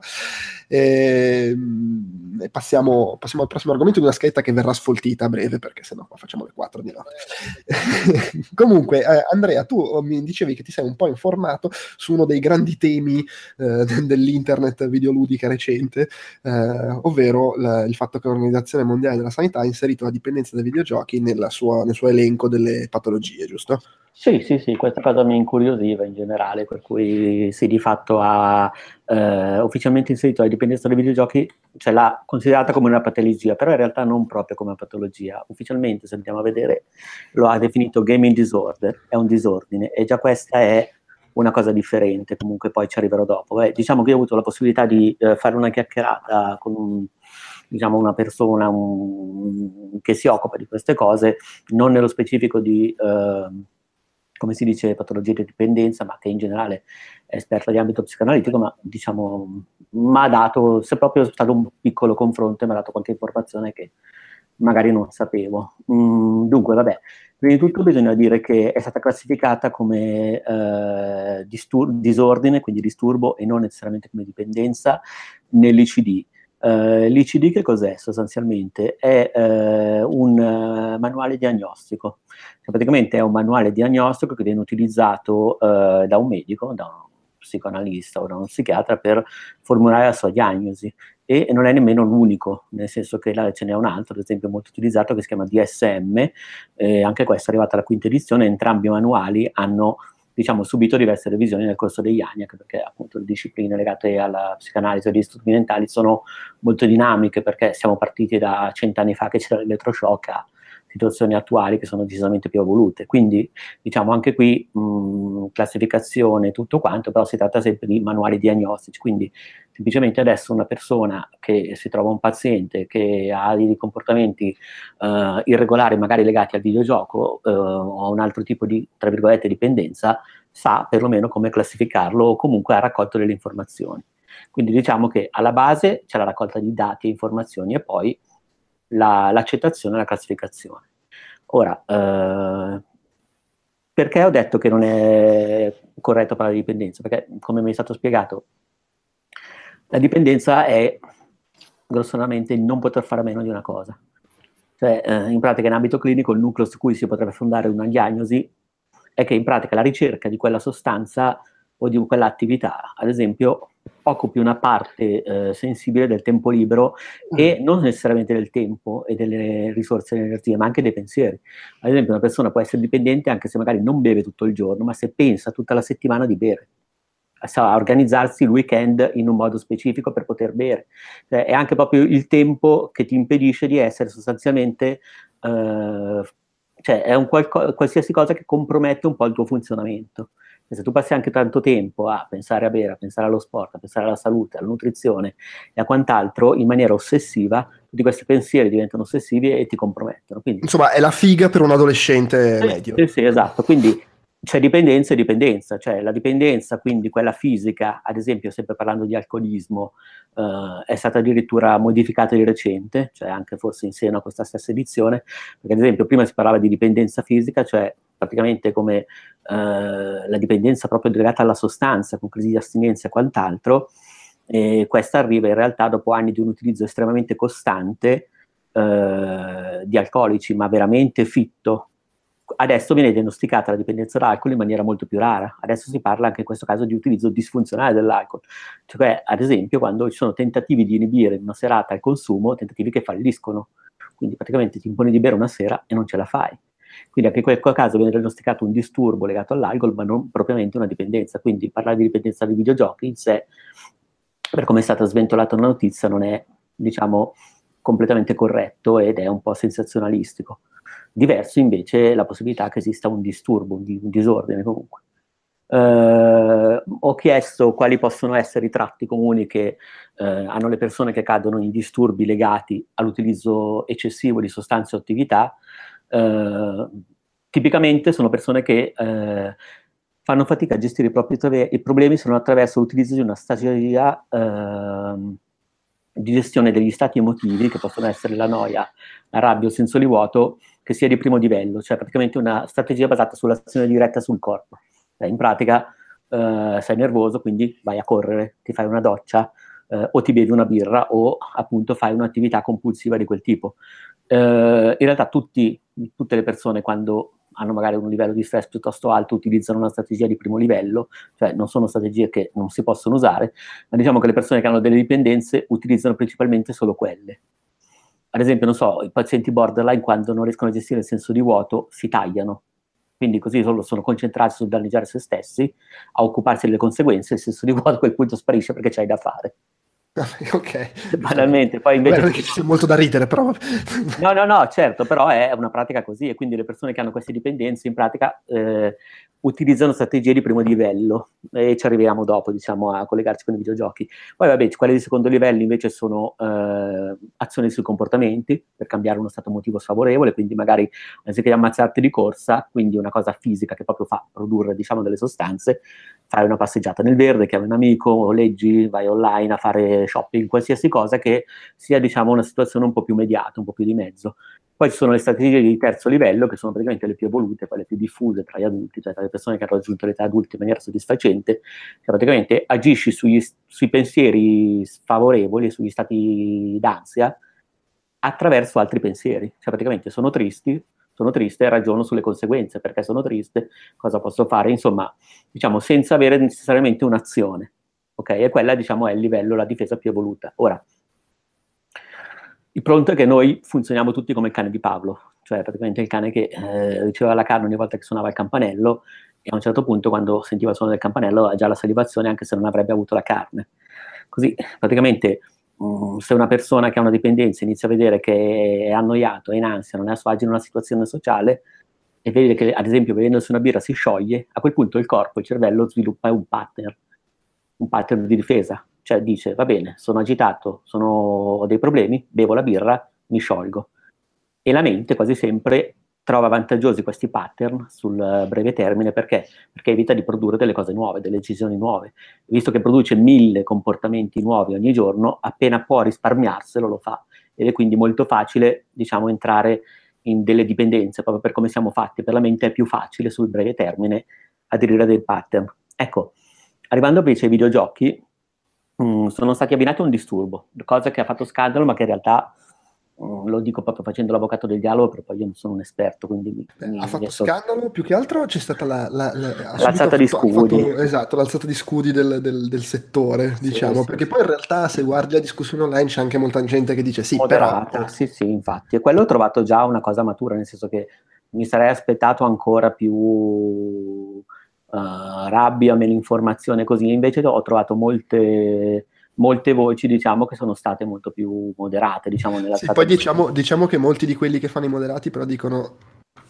E, ehm, e passiamo, passiamo, al prossimo argomento di una scheda che verrà sfoltita a breve, perché sennò qua facciamo le quattro di notte. Comunque, eh, Andrea, tu oh, mi dicevi che ti sei un po' informato su uno dei grandi temi eh, dell'internet videoludica recente, eh, ovvero la, il fatto che l'Organizzazione Mondiale della Sanità ha inserito la dipendenza dai videogiochi sua, nel suo elenco delle patologie, giusto? Sì, sì, sì, questa cosa mi incuriosiva in generale, per cui sì, di fatto ha eh, ufficialmente inserito la dipendenza dai videogiochi, cioè l'ha considerata come una patologia, però in realtà non proprio come una patologia. Ufficialmente, se andiamo a vedere, lo ha definito gaming disorder, è un disordine, e già questa è una cosa differente, comunque poi ci arriverò dopo. Beh, diciamo che ho avuto la possibilità di eh, fare una chiacchierata con un, diciamo, una persona un, che si occupa di queste cose, non nello specifico di, eh, come si dice, patologie di dipendenza, ma che in generale è esperta di ambito psicanalitico, ma diciamo, mi ha dato, se proprio è stato un piccolo confronto, mi ha dato qualche informazione che magari non sapevo. Mm, dunque, vabbè, Prima di tutto bisogna dire che è stata classificata come eh, distur- disordine, quindi disturbo e non necessariamente come dipendenza, nell'ICD. Uh, L'ICD che cos'è sostanzialmente? È uh, un uh, manuale diagnostico, cioè, praticamente è un manuale diagnostico che viene utilizzato da un medico, da un psicoanalista o da uno psichiatra per formulare la sua diagnosi. E non è nemmeno l'unico, nel senso che là ce n'è un altro, ad esempio molto utilizzato, che si chiama DSM, eh, anche questo è arrivato alla quinta edizione, entrambi i manuali hanno diciamo, subito diverse revisioni nel corso degli anni, anche perché appunto le discipline legate alla psicanalisi e agli studi mentali sono molto dinamiche, perché siamo partiti da cent'anni fa che c'era l'elettroshock a situazioni attuali che sono decisamente più evolute. Quindi, diciamo, anche qui mh, classificazione, tutto quanto, però si tratta sempre di manuali diagnostici, quindi semplicemente adesso una persona che si trova un paziente che ha dei comportamenti uh, irregolari, magari legati al videogioco uh, o a un altro tipo di, tra virgolette, dipendenza, sa perlomeno come classificarlo o comunque ha raccolto delle informazioni. Quindi diciamo che alla base c'è la raccolta di dati e informazioni e poi la, l'accettazione e la classificazione. Ora, eh, perché ho detto che non è corretto parlare di dipendenza? Perché, come mi è stato spiegato, la dipendenza è grossolamente il non poter fare a meno di una cosa. Cioè, eh, in pratica, in ambito clinico, il nucleo su cui si potrebbe fondare una diagnosi è che in pratica la ricerca di quella sostanza o di quell'attività, ad esempio, occupi una parte eh, sensibile del tempo libero e mm. non necessariamente del tempo e delle risorse e energie, ma anche dei pensieri. Ad esempio, una persona può essere dipendente anche se magari non beve tutto il giorno, ma se pensa tutta la settimana di bere sa organizzarsi il weekend in un modo specifico per poter bere. Cioè, è anche proprio il tempo che ti impedisce di essere sostanzialmente, eh, cioè è un qualco- qualsiasi cosa che compromette un po' il tuo funzionamento. Se tu passi anche tanto tempo a pensare a bere, a pensare allo sport, a pensare alla salute, alla nutrizione e a quant'altro in maniera ossessiva, tutti questi pensieri diventano ossessivi e ti compromettono. Quindi, Insomma, è la figa per un adolescente sì, medio. Sì, sì, esatto. Quindi c'è dipendenza e dipendenza, cioè la dipendenza, quindi quella fisica, ad esempio, sempre parlando di alcolismo, eh, è stata addirittura modificata di recente, cioè anche forse in seno a questa stessa edizione, perché ad esempio prima si parlava di dipendenza fisica, cioè praticamente come eh, la dipendenza proprio legata alla sostanza, con crisi di astinenza e quant'altro, e questa arriva in realtà dopo anni di un utilizzo estremamente costante eh, di alcolici, ma veramente fitto, adesso viene diagnosticata la dipendenza dall'alcol in maniera molto più rara. Adesso si parla anche in questo caso di utilizzo disfunzionale dell'alcol. Cioè, ad esempio, quando ci sono tentativi di inibire in una serata il consumo, tentativi che falliscono. Quindi praticamente ti imponi di bere una sera e non ce la fai. Quindi anche in quel caso viene diagnosticato un disturbo legato all'alcol, ma non propriamente una dipendenza. Quindi parlare di dipendenza dei videogiochi in sé, per come è stata sventolata una notizia, non è, diciamo, completamente corretto ed è un po' sensazionalistico. Diverso invece la possibilità che esista un disturbo, un, di, un disordine comunque. Uh, ho chiesto quali possono essere i tratti comuni che uh, hanno le persone che cadono in disturbi legati all'utilizzo eccessivo di sostanze o attività. Uh, tipicamente sono persone che fanno fatica a gestire i propri i problemi solo attraverso l'utilizzo di una strategia ehm, di gestione degli stati emotivi, che possono essere la noia, la rabbia o il senso di vuoto, che sia di primo livello, cioè praticamente una strategia basata sull'azione diretta sul corpo. Eh, in pratica eh, sei nervoso, quindi vai a correre, ti fai una doccia eh, o ti bevi una birra o appunto fai un'attività compulsiva di quel tipo. Eh, in realtà tutti, tutte le persone quando hanno magari un livello di stress piuttosto alto utilizzano una strategia di primo livello, cioè non sono strategie che non si possono usare, ma diciamo che le persone che hanno delle dipendenze utilizzano principalmente solo quelle. Ad esempio, non so, i pazienti borderline quando non riescono a gestire il senso di vuoto si tagliano, quindi così solo sono concentrati sul danneggiare se stessi, a occuparsi delle conseguenze, il senso di vuoto a quel punto sparisce perché c'hai da fare. Ok. Banalmente, poi invece... Beh, c'è molto da ridere, però... no, no, no, certo, però è una pratica così e quindi le persone che hanno queste dipendenze in pratica eh, utilizzano strategie di primo livello e ci arriviamo dopo, diciamo, a collegarci con i videogiochi. Poi vabbè, quelle di secondo livello invece sono eh, azioni sui comportamenti per cambiare uno stato emotivo sfavorevole, quindi magari anziché ammazzarti di corsa, quindi una cosa fisica che proprio fa produrre, diciamo, delle sostanze, fai una passeggiata nel verde, chiami un amico, leggi, vai online a fare shopping, qualsiasi cosa che sia, diciamo, una situazione un po' più mediata, un po' più di mezzo. Poi ci sono le strategie di terzo livello, che sono praticamente le più evolute, quelle più diffuse tra gli adulti, cioè tra le persone che hanno raggiunto l'età adulta in maniera soddisfacente, che praticamente agisci sugli, sui pensieri sfavorevoli, sugli stati d'ansia, attraverso altri pensieri. Cioè praticamente sono tristi, sono triste e ragiono sulle conseguenze, perché sono triste, cosa posso fare, insomma, diciamo, senza avere necessariamente un'azione. Ok? E quella, diciamo, è il livello, la difesa più evoluta. Ora, il pronto è che noi funzioniamo tutti come il cane di Pavlo, cioè praticamente il cane che eh, riceveva la carne ogni volta che suonava il campanello e a un certo punto quando sentiva il suono del campanello aveva già la salivazione anche se non avrebbe avuto la carne. Così praticamente mm, se una persona che ha una dipendenza inizia a vedere che è annoiato, è in ansia, non è a suo agio in una situazione sociale e vede che ad esempio bevendosi una birra si scioglie, a quel punto il corpo, il cervello sviluppa un pattern, un pattern di difesa cioè dice, va bene, sono agitato, sono, ho dei problemi, bevo la birra, mi sciolgo. E la mente quasi sempre trova vantaggiosi questi pattern sul breve termine perché? Perché evita di produrre delle cose nuove, delle decisioni nuove. Visto che produce mille comportamenti nuovi ogni giorno, appena può risparmiarselo lo fa. Ed è quindi molto facile, diciamo, entrare in delle dipendenze, proprio per come siamo fatti. Per la mente è più facile sul breve termine aderire a dei pattern. Ecco, arrivando invece ai videogiochi, mh, sono stati abbinati a un disturbo, cosa che ha fatto scandalo, ma che in realtà lo dico proprio facendo l'avvocato del dialogo, perché poi io non sono un esperto. Quindi Beh, mi, ha fatto scandalo più che altro c'è stata la, la, la, l'alzata di scudi. Fatto, esatto, l'alzata di scudi del, del, del settore, diciamo, sì, perché sì. poi in realtà se guardi la discussione online c'è anche molta gente che dice sì, Moderata, però... Sì, sì, infatti. E quello ho trovato già una cosa matura, nel senso che mi sarei aspettato ancora più uh, rabbia, meno informazione così, invece ho trovato molte, molte voci diciamo che sono state molto più moderate diciamo nella sì, poi diciamo, diciamo, che molti di quelli che fanno i moderati però dicono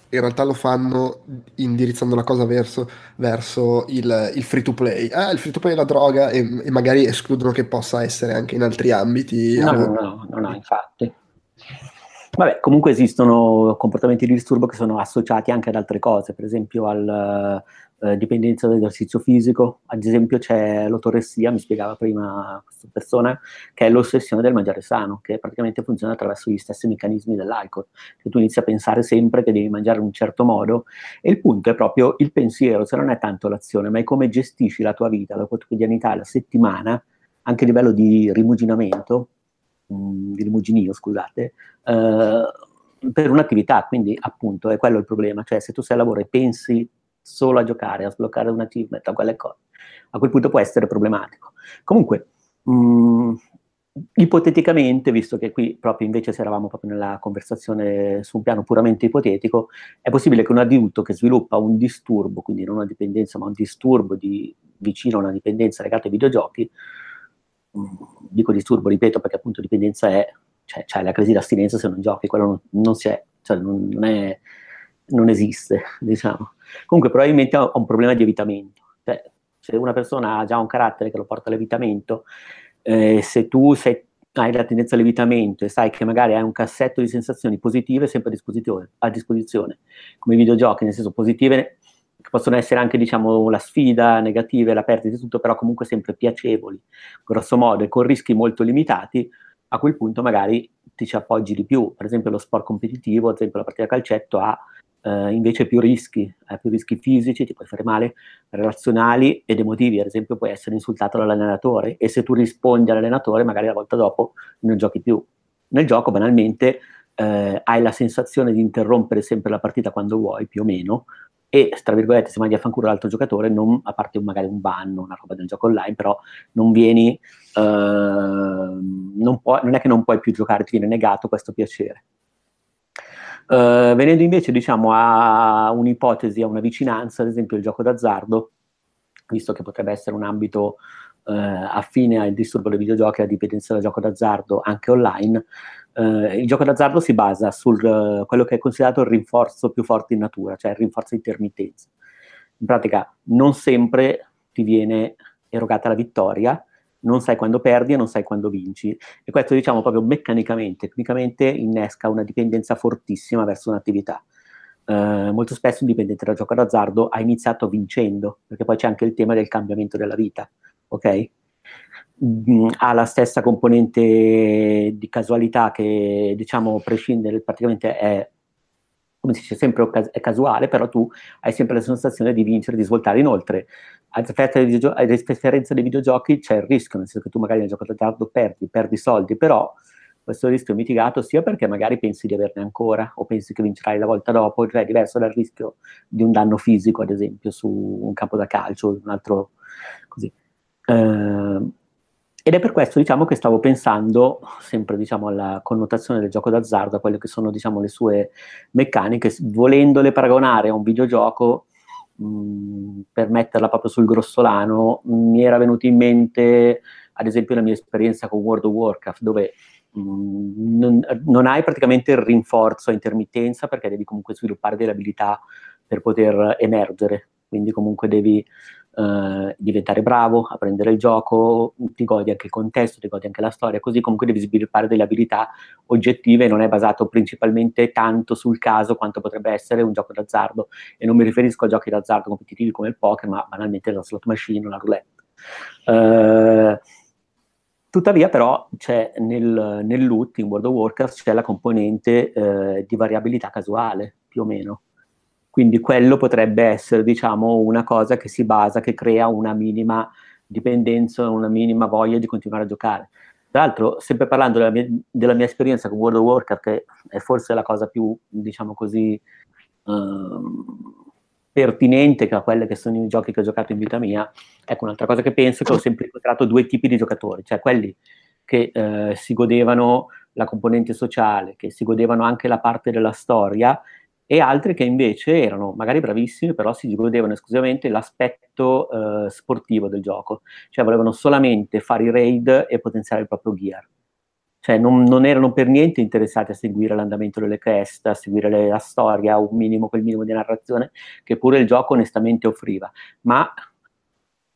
in realtà lo fanno indirizzando la cosa verso, verso il, il, free to play. Ah il free to play è la droga e, e, magari escludono che possa essere anche in altri ambiti. No no no, no, no infatti. Vabbè, comunque esistono comportamenti di disturbo che sono associati anche ad altre cose, per esempio al, eh, dipendenza dall'esercizio fisico, ad esempio c'è l'autoressia, mi spiegava prima questa persona, che è l'ossessione del mangiare sano, che praticamente funziona attraverso gli stessi meccanismi dell'alcol, che tu inizi a pensare sempre che devi mangiare in un certo modo. E il punto è proprio il pensiero, cioè non è tanto l'azione, ma è come gestisci la tua vita, la quotidianità, la settimana, anche a livello di rimuginamento, mm, di rimuginio, scusate, eh, per un'attività, quindi appunto è quello il problema, cioè se tu sei al lavoro e pensi solo a giocare, a sbloccare un achievement, a quelle cose. A quel punto può essere problematico. Comunque, mh, mm, ipoteticamente, visto che qui proprio invece se eravamo proprio nella conversazione su un piano puramente ipotetico, è possibile che un adulto che sviluppa un disturbo, quindi non una dipendenza, ma un disturbo di, vicino a una dipendenza legata ai videogiochi, mm, dico disturbo, ripeto, perché appunto dipendenza è cioè, c'hai la crisi d'astinenza se non giochi, quello non, non si è, cioè non, non, è, non esiste, diciamo. Comunque probabilmente ha un problema di evitamento, cioè, se una persona ha già un carattere che lo porta all'evitamento, eh, se tu sei, hai la tendenza all'evitamento e sai che magari hai un cassetto di sensazioni positive sempre a disposizione, a disposizione come i videogiochi, nel senso positive che possono essere anche diciamo la sfida, negative, la perdita di tutto, però comunque sempre piacevoli, grosso modo, e con rischi molto limitati, a quel punto magari ti ci appoggi di più. Per esempio lo sport competitivo, ad esempio la partita calcetto ha eh, invece più rischi, ha più rischi fisici, ti puoi fare male, relazionali ed emotivi, ad esempio puoi essere insultato dall'allenatore e se tu rispondi all'allenatore magari la volta dopo non giochi più. Nel gioco banalmente eh, hai la sensazione di interrompere sempre la partita quando vuoi, più o meno, e tra virgolette se mandi a fanculo l'altro giocatore non, a parte magari un banno una roba del gioco online però non vieni uh, non, puoi, non, è che non puoi più giocare ti viene negato questo piacere uh, venendo invece diciamo a un'ipotesi a una vicinanza ad esempio il gioco d'azzardo visto che potrebbe essere un ambito uh, affine al disturbo dei videogiochi alla dipendenza da gioco d'azzardo anche online Uh, il gioco d'azzardo si basa su quello che è considerato il rinforzo più forte in natura, cioè il rinforzo di intermittenza. In pratica non sempre ti viene erogata la vittoria, non sai quando perdi e non sai quando vinci. E questo diciamo proprio meccanicamente, tecnicamente innesca una dipendenza fortissima verso un'attività. Uh, molto spesso un dipendente da gioco d'azzardo ha iniziato vincendo, perché poi c'è anche il tema del cambiamento della vita, ok? Mm, ha la stessa componente di casualità che diciamo prescinde praticamente è come si dice sempre è casuale però tu hai sempre la sensazione di vincere di svoltare inoltre a differenza dei videogiochi c'è il rischio nel senso che tu magari nel gioco d'azzardo perdi perdi soldi però questo rischio è mitigato sia perché magari pensi di averne ancora o pensi che vincerai la volta dopo, cioè è diverso dal rischio di un danno fisico, ad esempio, su un campo da calcio, un altro così. Eh, ed è per questo diciamo, che stavo pensando sempre diciamo, alla connotazione del gioco d'azzardo, a quelle che sono diciamo, le sue meccaniche, volendole paragonare a un videogioco, mh, per metterla proprio sul grossolano, mi era venuto in mente ad esempio la mia esperienza con World of Warcraft, dove mh, non, non, hai praticamente il rinforzo a intermittenza perché devi comunque sviluppare delle abilità per poter emergere, quindi comunque devi eh, diventare bravo, a prendere il gioco, ti godi anche il contesto, ti godi anche la storia, così comunque devi sviluppare delle abilità oggettive, non è basato principalmente tanto sul caso quanto potrebbe essere un gioco d'azzardo. E non mi riferisco a giochi d'azzardo competitivi come il poker, ma banalmente la slot machine o la roulette. Uh, tuttavia, però, c'è nel, nel, loot in World of Warcraft c'è la componente uh, di variabilità casuale, più o meno. Quindi quello potrebbe essere, diciamo, una cosa che si basa, che crea una minima dipendenza, una minima voglia di continuare a giocare. Tra l'altro, sempre parlando della mia, della mia esperienza con World of Warcraft, che è forse la cosa più, diciamo così, uh, pertinente a quelle che sono i giochi che ho giocato in vita mia, ecco, un'altra cosa che penso è che ho sempre incontrato due tipi di giocatori, cioè quelli che uh, si godevano la componente sociale, che si godevano anche la parte della storia e altri che invece erano magari bravissimi, però si godevano esclusivamente l'aspetto eh, sportivo del gioco, cioè volevano solamente fare i raid e potenziare il proprio gear. Cioè non, non erano per niente interessati a seguire l'andamento delle quest, a seguire le, la storia, un minimo, quel minimo di narrazione che pure il gioco onestamente offriva. Ma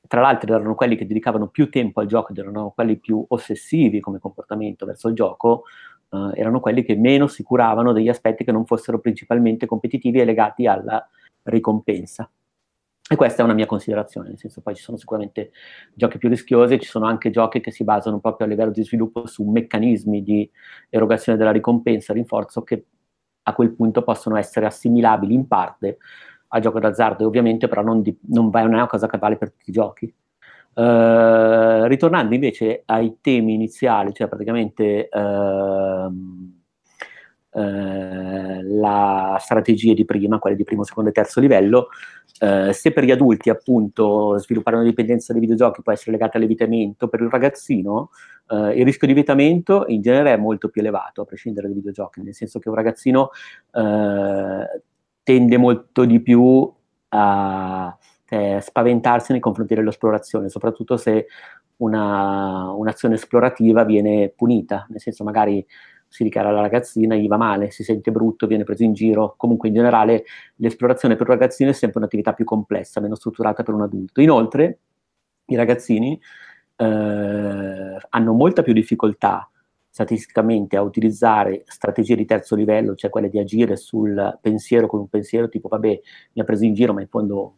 tra l'altro erano quelli che dedicavano più tempo al gioco ed erano quelli più ossessivi come comportamento verso il gioco, uh, erano quelli che meno si curavano degli aspetti che non fossero principalmente competitivi e legati alla ricompensa. E questa è una mia considerazione, nel senso poi ci sono sicuramente giochi più rischiosi, ci sono anche giochi che si basano proprio a livello di sviluppo su meccanismi di erogazione della ricompensa, rinforzo, che a quel punto possono essere assimilabili in parte al gioco d'azzardo, e ovviamente però non, di, non, è una cosa che vale per tutti i giochi. Uh, ritornando invece ai temi iniziali, cioè praticamente uh, uh, la strategia di prima, quelle di primo, secondo e terzo livello, eh, se per gli adulti appunto sviluppare una dipendenza dai videogiochi può essere legata all'evitamento, per il ragazzino il rischio di evitamento in genere è molto più elevato, a prescindere dai videogiochi, nel senso che un ragazzino tende molto di più a eh, spaventarsi nei confronti dell'esplorazione, soprattutto se una, un'azione esplorativa viene punita, nel senso magari si dichiara la ragazzina, gli va male, si sente brutto, viene preso in giro. Comunque in generale l'esplorazione per un ragazzino è sempre un'attività più complessa, meno strutturata per un adulto. Inoltre i ragazzini eh, hanno molta più difficoltà statisticamente a utilizzare strategie di terzo livello, cioè quelle di agire sul pensiero con un pensiero tipo vabbè mi ha preso in giro ma in fondo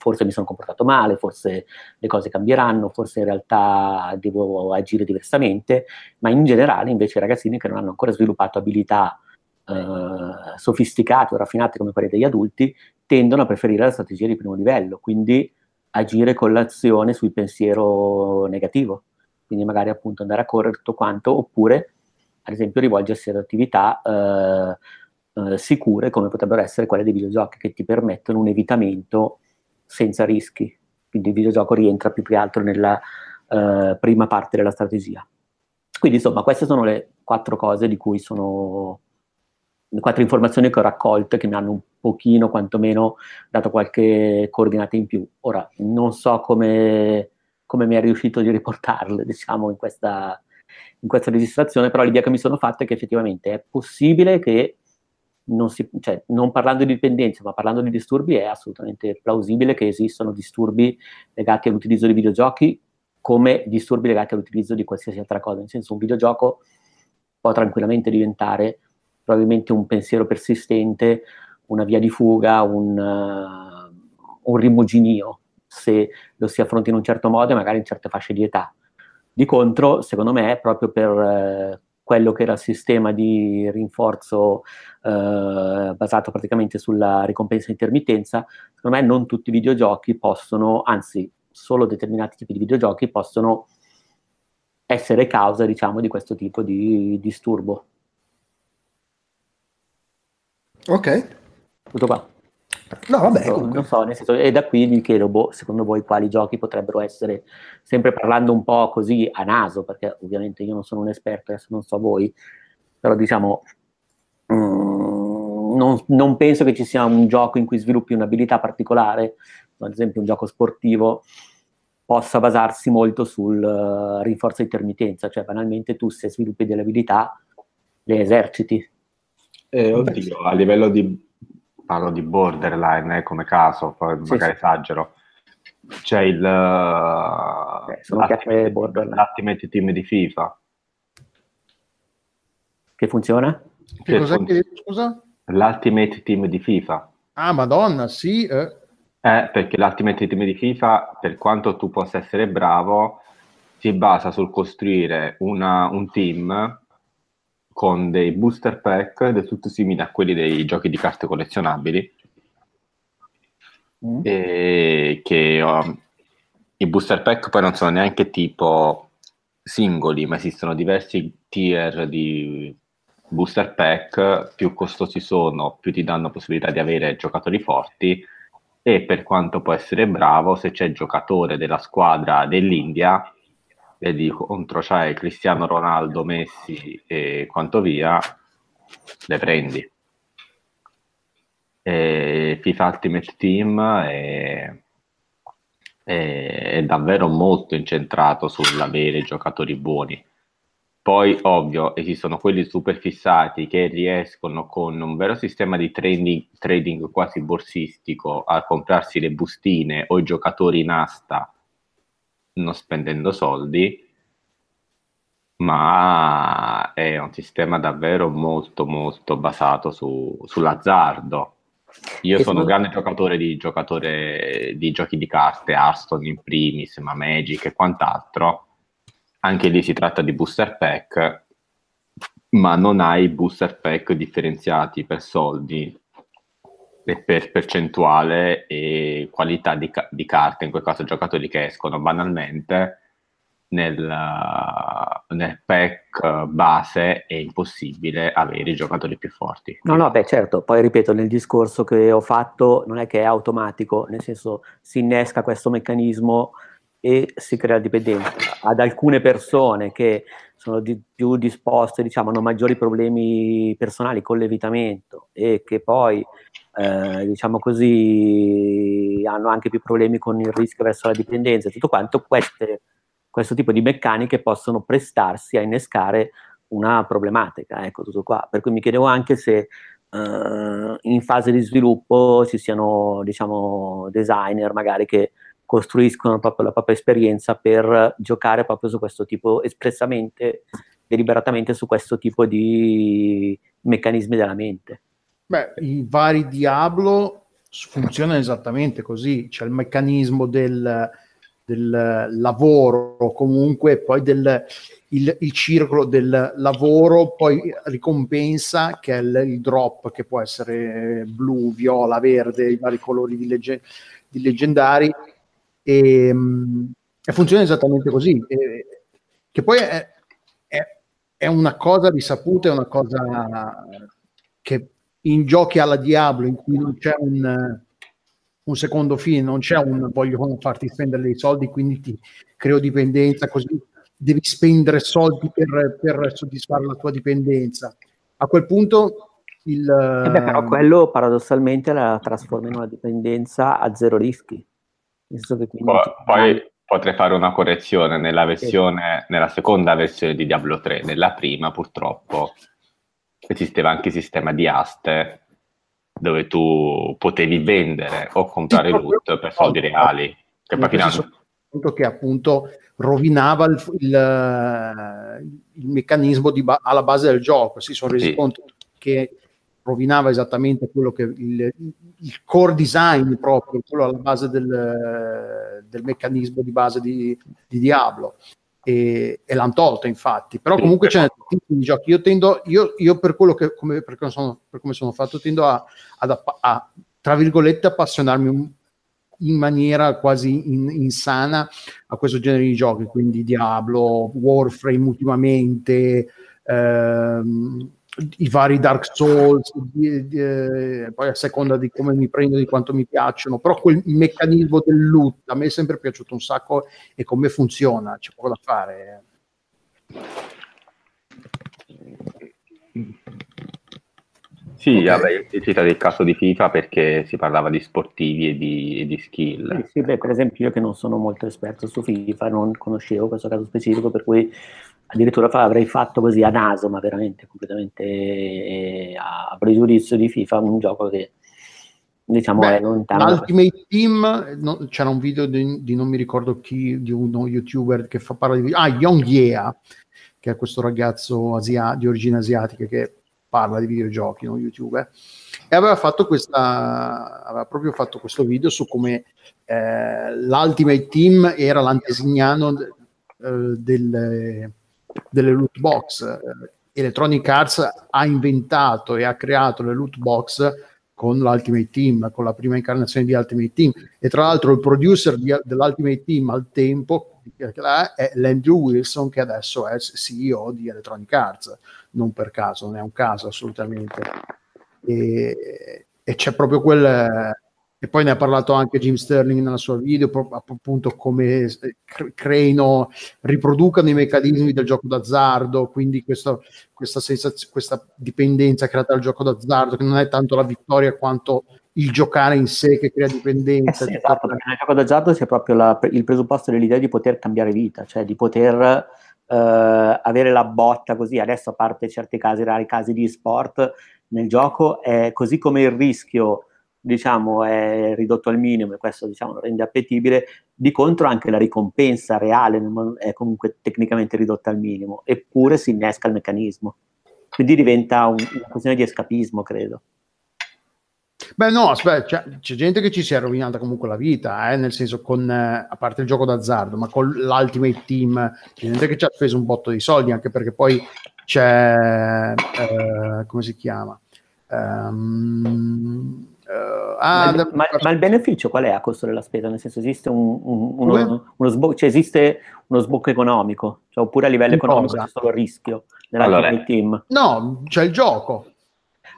forse mi sono comportato male, forse le cose cambieranno, forse in realtà devo agire diversamente, ma in generale invece i ragazzini che non hanno ancora sviluppato abilità eh, sofisticate o raffinate come quelle degli adulti tendono a preferire la strategia di primo livello, quindi agire con l'azione sul pensiero negativo, quindi magari appunto andare a correre tutto quanto, oppure ad esempio rivolgersi ad attività eh, eh, sicure come potrebbero essere quelle dei videogiochi che ti permettono un evitamento senza rischi. Quindi il videogioco rientra più che altro nella eh, prima parte della strategia. Quindi insomma queste sono le quattro cose di cui sono le quattro informazioni che ho raccolto e che mi hanno un pochino quantomeno dato qualche coordinata in più. Ora non so come, come mi è riuscito di riportarle, diciamo, in questa, in questa registrazione, però l'idea che mi sono fatta è che effettivamente è possibile che non, si, cioè, non parlando di dipendenza, ma parlando di disturbi, è assolutamente plausibile che esistano disturbi legati all'utilizzo di videogiochi come disturbi legati all'utilizzo di qualsiasi altra cosa. Nel senso, un videogioco può tranquillamente diventare probabilmente un pensiero persistente, una via di fuga, un, uh, un rimuginio, se lo si affronta in un certo modo e magari in certe fasce di età. Di contro, secondo me, proprio per eh, quello che era il sistema di rinforzo eh, basato praticamente sulla ricompensa intermittenza, secondo me non tutti i videogiochi possono, anzi solo determinati tipi di videogiochi possono essere causa, diciamo, di questo tipo di disturbo. Ok. Tutto qua. No, vabbè, so, non so, nel senso, e da qui mi chiedo, boh, secondo voi quali giochi potrebbero essere, sempre parlando un po' così a naso, perché ovviamente io non sono un esperto, adesso non so voi, però diciamo, mm, non, non, penso che ci sia un gioco in cui sviluppi un'abilità particolare, ad esempio un gioco sportivo, possa basarsi molto sul uh, rinforzo intermittenza, cioè banalmente tu se sviluppi delle abilità le eserciti. Eh, oddio, a livello di parlo di borderline eh, come caso, poi sì, magari sì. esagero. C'è il eh, l'ultimate, l'ultimate team di FIFA. Che funziona? Che, che cos'è fun- che scusa? L'ultimate team di FIFA. Ah, madonna, sì. Eh. eh, perché l'ultimate team di FIFA, per quanto tu possa essere bravo, si basa sul costruire una, un team con dei booster pack del tutto simili a quelli dei giochi di carte collezionabili. Mm. E che um, i booster pack poi non sono neanche tipo singoli, ma esistono diversi tier di booster pack, più costosi sono, più ti danno possibilità di avere giocatori forti e per quanto può essere bravo, se c'è il giocatore della squadra dell'India vedi contro c'hai Cristiano Ronaldo, Messi e quanto via, le prendi. E FIFA Ultimate Team è, è, è davvero molto incentrato sull'avere giocatori buoni. Poi, ovvio, esistono quelli super fissati che riescono con un vero sistema di trading, trading quasi borsistico a comprarsi le bustine o i giocatori in asta non spendendo soldi, ma è un sistema davvero molto molto basato su, sull'azzardo. Io e sono un grande giocatore di, giocatore di giochi di carte, Hearthstone in primis, ma Magic e quant'altro. Anche lì si tratta di booster pack, ma non hai booster pack differenziati per soldi per percentuale e qualità di, di carte, in quel caso giocatori che escono banalmente nel, nel, pack base è impossibile avere i giocatori più forti. No, no, beh certo, poi ripeto, nel discorso che ho fatto non è che è automatico, nel senso si innesca questo meccanismo e si crea dipendenza. Ad alcune persone che sono di, più disposte, diciamo, hanno maggiori problemi personali con l'evitamento e che poi eh, diciamo così, hanno anche più problemi con il rischio verso la dipendenza e tutto quanto, queste, questo tipo di meccaniche possono prestarsi a innescare una problematica, ecco tutto qua. Per cui mi chiedevo anche se uh, in fase di sviluppo ci siano, diciamo, designer magari che costruiscono proprio la propria esperienza per giocare proprio su questo tipo, espressamente, deliberatamente su questo tipo di meccanismi della mente. Beh, i vari Diablo funzionano esattamente così, c'è il meccanismo del, del lavoro, comunque poi del, il, il, circolo del lavoro, poi ricompensa che è il, il, drop, che può essere blu, viola, verde, i vari colori di, legge, di leggendari, e, e, funziona esattamente così. E, che poi è, è, è, una cosa risaputa, è una cosa che in giochi alla Diablo, in cui non c'è un un secondo fine, non c'è un voglio farti spendere dei soldi, quindi ti creo dipendenza, così devi spendere soldi per, per soddisfare la tua dipendenza. A quel punto il... Eh beh, però quello paradossalmente la trasforma in una dipendenza a zero rischi. Poi, poi potrei fare una correzione nella versione, nella seconda versione di Diablo 3, nella prima purtroppo esisteva anche il sistema di aste dove tu potevi vendere o comprare loot per soldi reali. Che poi finalmente... che appunto rovinava il, il, il meccanismo ba- alla base del gioco. Si sono resi sì. conto che rovinava esattamente quello che il, il, core design proprio, quello alla base del, del meccanismo di base di, di Diablo. E, e l'hanno tolto infatti. Però comunque sono tantissimi giochi. Io tendo io, io per quello che come, per, sono, per come sono fatto tendo a, a, a tra virgolette appassionarmi un, in maniera quasi in, insana a questo genere di giochi. Quindi Diablo Warframe ultimamente ehm, i vari Dark Souls, di, di, eh, poi a seconda di come mi prendo, di quanto mi piacciono, però quel meccanismo del loot a me è sempre piaciuto un sacco e come funziona, c'è poco da fare. Sì, okay. vabbè, citato il caso di FIFA perché si parlava di sportivi e di, e di skill. Sì, sì, beh, per esempio io che non sono molto esperto su FIFA, non conoscevo questo caso specifico, per cui addirittura fa, avrei fatto così a naso, ma veramente completamente eh, a pregiudizio di FIFA, un gioco che diciamo Beh, è lontano. L'Ultimate Team, no, c'era un video di, di, non mi ricordo chi, di uno youtuber che fa parla di... Ah, Young Yeah, che è questo ragazzo asia, di origine asiatica che parla di videogiochi, no? youtuber, e aveva fatto questa, aveva proprio fatto questo video su come eh, l'Ultimate Team era l'antesignano eh, del delle loot box. Eh, Electronic Arts ha inventato e ha creato le loot box con l'Ultimate Team, con la prima incarnazione di Ultimate Team. E tra l'altro il producer di, dell'Ultimate Team al tempo è l'Andrew Wilson, che adesso è CEO di Electronic Arts. Non per caso, non è un caso assolutamente. E, e c'è proprio quel e poi ne ha parlato anche Jim Sterling nella sua video, appunto come creino, riproducano i meccanismi del gioco d'azzardo, quindi questo, questa, sensazio, questa dipendenza creata dal gioco d'azzardo, che non è tanto la vittoria quanto il giocare in sé che crea dipendenza. Eh sì, esatto, perché nel gioco d'azzardo c'è proprio la, il presupposto dell'idea di poter cambiare vita, cioè di poter uh, avere la botta così. Adesso, a parte certi casi, rari casi di sport, nel gioco è così come il rischio diciamo, è ridotto al minimo e questo diciamo, lo rende appetibile, di contro anche la ricompensa reale è comunque tecnicamente ridotta al minimo, eppure si innesca il meccanismo. Quindi diventa un, una questione di escapismo, credo. Beh, no, aspetta, c'è, c'è, gente che ci si è rovinata comunque la vita, eh, nel senso con, eh, a parte il gioco d'azzardo, ma con l'Ultimate Team, c'è gente che ci ha speso un botto di soldi, anche perché poi c'è, eh, come si chiama? Um, Uh, ah, ma, ma, ma, il beneficio qual è a costo della spesa? Nel senso esiste un, un, uno, uno, sbocco, cioè esiste uno sbocco economico, cioè, oppure a livello economico c'è solo il rischio allora, team? No, c'è il gioco.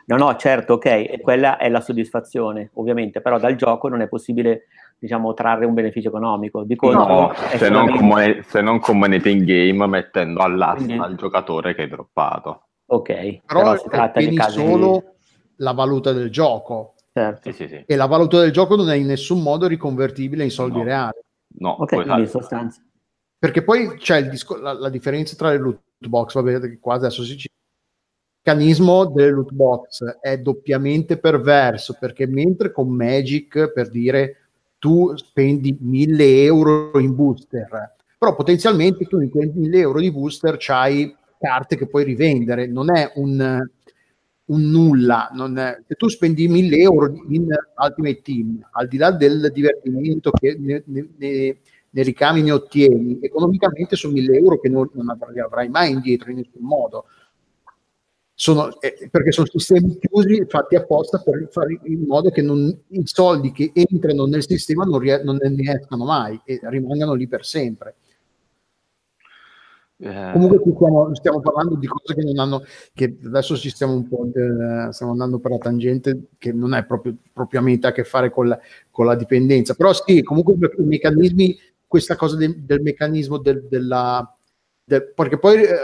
No, no, certo, ok, e quella è la soddisfazione, ovviamente, però dal gioco non è possibile diciamo, trarre un beneficio economico. Di contro, no, se, non moneta, se, non con moneta in game mettendo all'asta Quindi... al giocatore che hai droppato. Ok, però, però si tratta di casi... solo la valuta del gioco Certo. Sì, sì, sì. E la valuta del gioco non è in nessun modo riconvertibile in soldi no. reali. No, ok, in sostanza. Perché poi c'è disco- la, la, differenza tra le loot box, vabbè, qua adesso si il meccanismo delle loot box è doppiamente perverso perché mentre con Magic, per dire, tu spendi 1000 euro in booster, però potenzialmente tu in quei 1000 euro di booster c'hai carte che puoi rivendere, non è un, un nulla. È, se tu spendi 1000 euro in Ultimate Team, al di là del divertimento che ne, ne, ne ricami ne ottieni, economicamente sono 1000 euro che non, non avrai mai indietro in nessun modo sono, eh, perché sono sistemi chiusi fatti apposta per fare in modo che non, i soldi che entrano nel sistema non, rie- non ne escano mai e rimangano lì per sempre. Eh. Comunque stiamo, stiamo, parlando di cose che non hanno, che adesso ci stiamo un po', eh, stiamo andando per la tangente che non è proprio propriamente a che fare con la, con la dipendenza, però sì, comunque i meccanismi, questa cosa de, del meccanismo del, della, del, perché poi eh,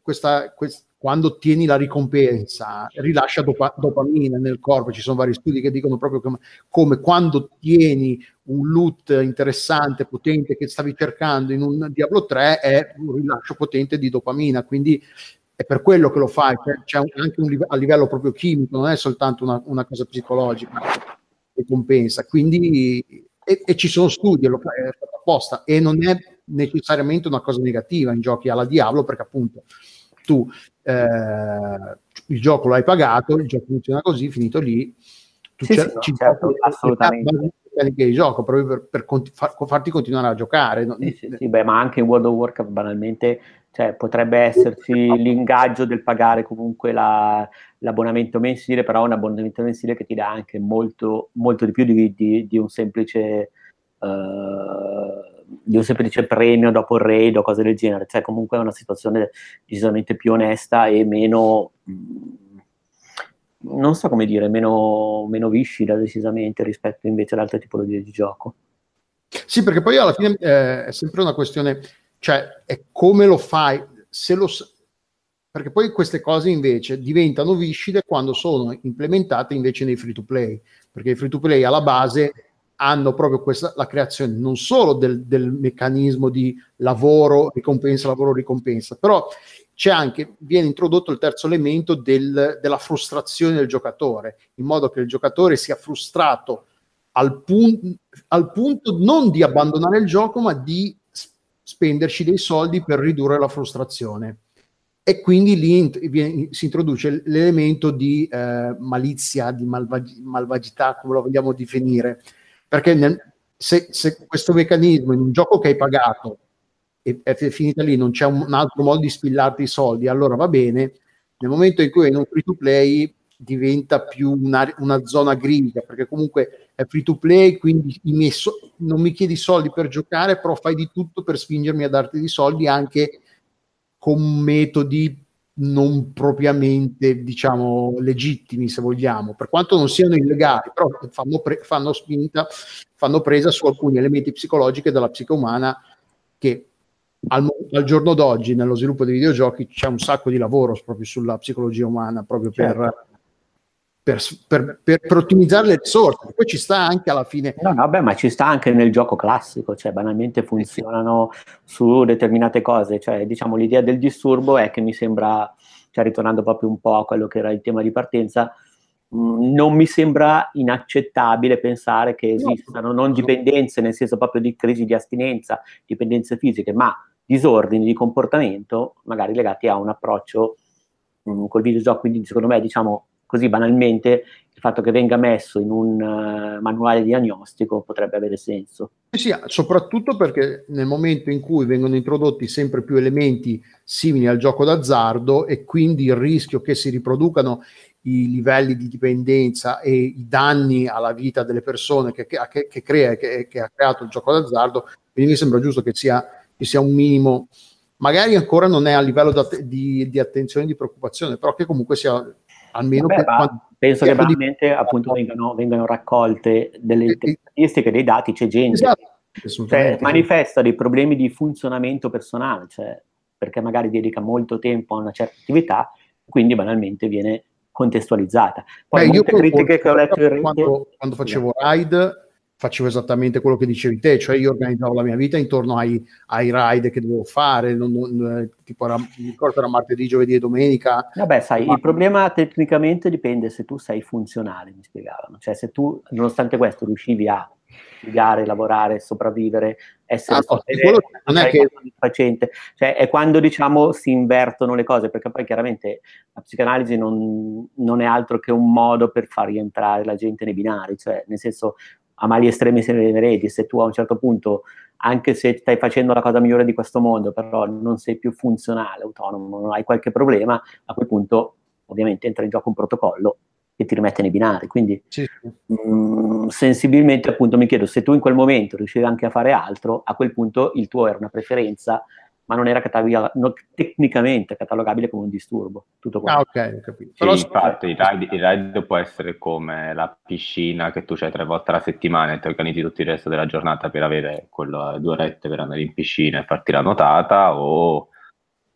questa, questa quando ottieni la ricompensa rilascia dopa- dopamina nel corpo, ci sono vari studi che dicono proprio come, come, quando ottieni un loot interessante, potente che stavi cercando in un Diablo 3 è un rilascio potente di dopamina, quindi è per quello che lo fai, c'è, anche un a livello proprio chimico, non è soltanto una, una cosa psicologica ricompensa, quindi e, e, ci sono studi, lo fai apposta. E non è necessariamente una cosa negativa in giochi alla Diablo perché appunto tu eh, il gioco l'hai pagato, il gioco funziona così, finito lì, tu sì, cer- sì, certo, assolutamente di gioco proprio per, per far, farti continuare a giocare. Sì, sì, sì, beh, ma anche in World of Warcraft banalmente cioè, potrebbe esserci l'ingaggio del pagare comunque la, l'abbonamento mensile, però un abbonamento mensile che ti dà anche molto, molto di più di, di, di un semplice uh, di un semplice premio dopo il raid o cose del genere, cioè comunque è una situazione decisamente più onesta e meno, mm, non so come dire, meno, meno viscida decisamente rispetto invece ad altre tipologie di gioco. Sì, perché poi alla fine eh, è sempre una questione, cioè è come lo fai, se lo, perché poi queste cose invece diventano viscide quando sono implementate invece nei free to play, perché i free to play alla base hanno proprio questa, la creazione non solo del, del meccanismo di lavoro, ricompensa, lavoro, ricompensa, però c'è anche, viene introdotto il terzo elemento del, della frustrazione del giocatore, in modo che il giocatore sia frustrato al, pun- al punto non di abbandonare il gioco, ma di spenderci dei soldi per ridurre la frustrazione. E quindi lì viene, si introduce l'elemento di eh, malizia, di malvag- malvagità, come lo vogliamo definire, perché nel, se, se, questo meccanismo in un gioco che hai pagato e è finita lì, non c'è un, altro modo di spillarti i soldi, allora va bene. Nel momento in cui è in un free to play diventa più una, una zona grigia, perché comunque è free to play, quindi so- non mi chiedi soldi per giocare, però fai di tutto per spingermi a darti dei soldi anche con metodi non propriamente diciamo legittimi se vogliamo per quanto non siano illegali però fanno, pre- fanno spinta fanno presa su alcuni elementi psicologici della psiche umana che al, al, giorno d'oggi nello sviluppo dei videogiochi c'è un sacco di lavoro proprio sulla psicologia umana proprio per, certo. per, per, per, ottimizzare le risorse poi ci sta anche alla fine no, no, beh, ma ci sta anche nel gioco classico cioè banalmente funzionano su determinate cose cioè diciamo l'idea del disturbo è che mi sembra cioè ritornando proprio un po' a quello che era il tema di partenza mm, non mi sembra inaccettabile pensare che esistano non dipendenze nel senso proprio di crisi di astinenza dipendenze fisiche ma disordini di comportamento, magari legati a un approccio mh, mm, col videogioco. Quindi, secondo me, diciamo così banalmente, il fatto che venga messo in un uh, manuale diagnostico potrebbe avere senso. Sì, soprattutto perché nel momento in cui vengono introdotti sempre più elementi simili al gioco d'azzardo e quindi il rischio che si riproducano i livelli di dipendenza e i danni alla vita delle persone che, che, che crea, che, che ha creato il gioco d'azzardo, quindi mi sembra giusto che sia ci sia un minimo, magari ancora non è a livello di, di attenzione e di preoccupazione, però che comunque sia almeno Beh, per, quando, penso che veramente di... appunto vengano, vengano, raccolte delle statistiche, dei dati, c'è gente esatto, cioè, manifesta dei problemi di funzionamento personale, cioè, perché magari dedica molto tempo a una certa attività, quindi banalmente viene contestualizzata. Poi Beh, io critiche che ho letto in rete... Quando, quando facevo ride facevo esattamente quello che dicevi te, cioè io organizzavo la mia vita intorno ai, ai ride che dovevo fare, non, non, tipo era, mi ricordo era martedì, giovedì e domenica. Vabbè, sai, ma... il problema tecnicamente dipende se tu sei funzionale, mi spiegavano, cioè se tu nonostante questo riuscivi a studiare, lavorare, sopravvivere, essere ah, sostenere, non è che facente. Cioè, è quando diciamo si invertono le cose, perché poi chiaramente la psicanalisi non, non, è altro che un modo per far rientrare la gente nei binari, cioè nel senso a mali estremi se ne vedi, se tu a un certo punto, anche se stai facendo la cosa migliore di questo mondo, però non sei più funzionale, autonomo, non hai qualche problema, a quel punto ovviamente entra in gioco un protocollo che ti rimette nei binari. Quindi sì. mh, mm, sensibilmente appunto mi chiedo se tu in quel momento riuscivi anche a fare altro, a quel punto il tuo era una preferenza ma non era catalog- no, tecnicamente catalogabile come un disturbo. Tutto qua. Ah, ok, ho capito. Sì, infatti, il ride, il ride, può essere come la piscina che tu c'hai tre volte alla settimana e ti organizzi tutto il resto della giornata per avere quello, due orette per andare in piscina e farti la notata, o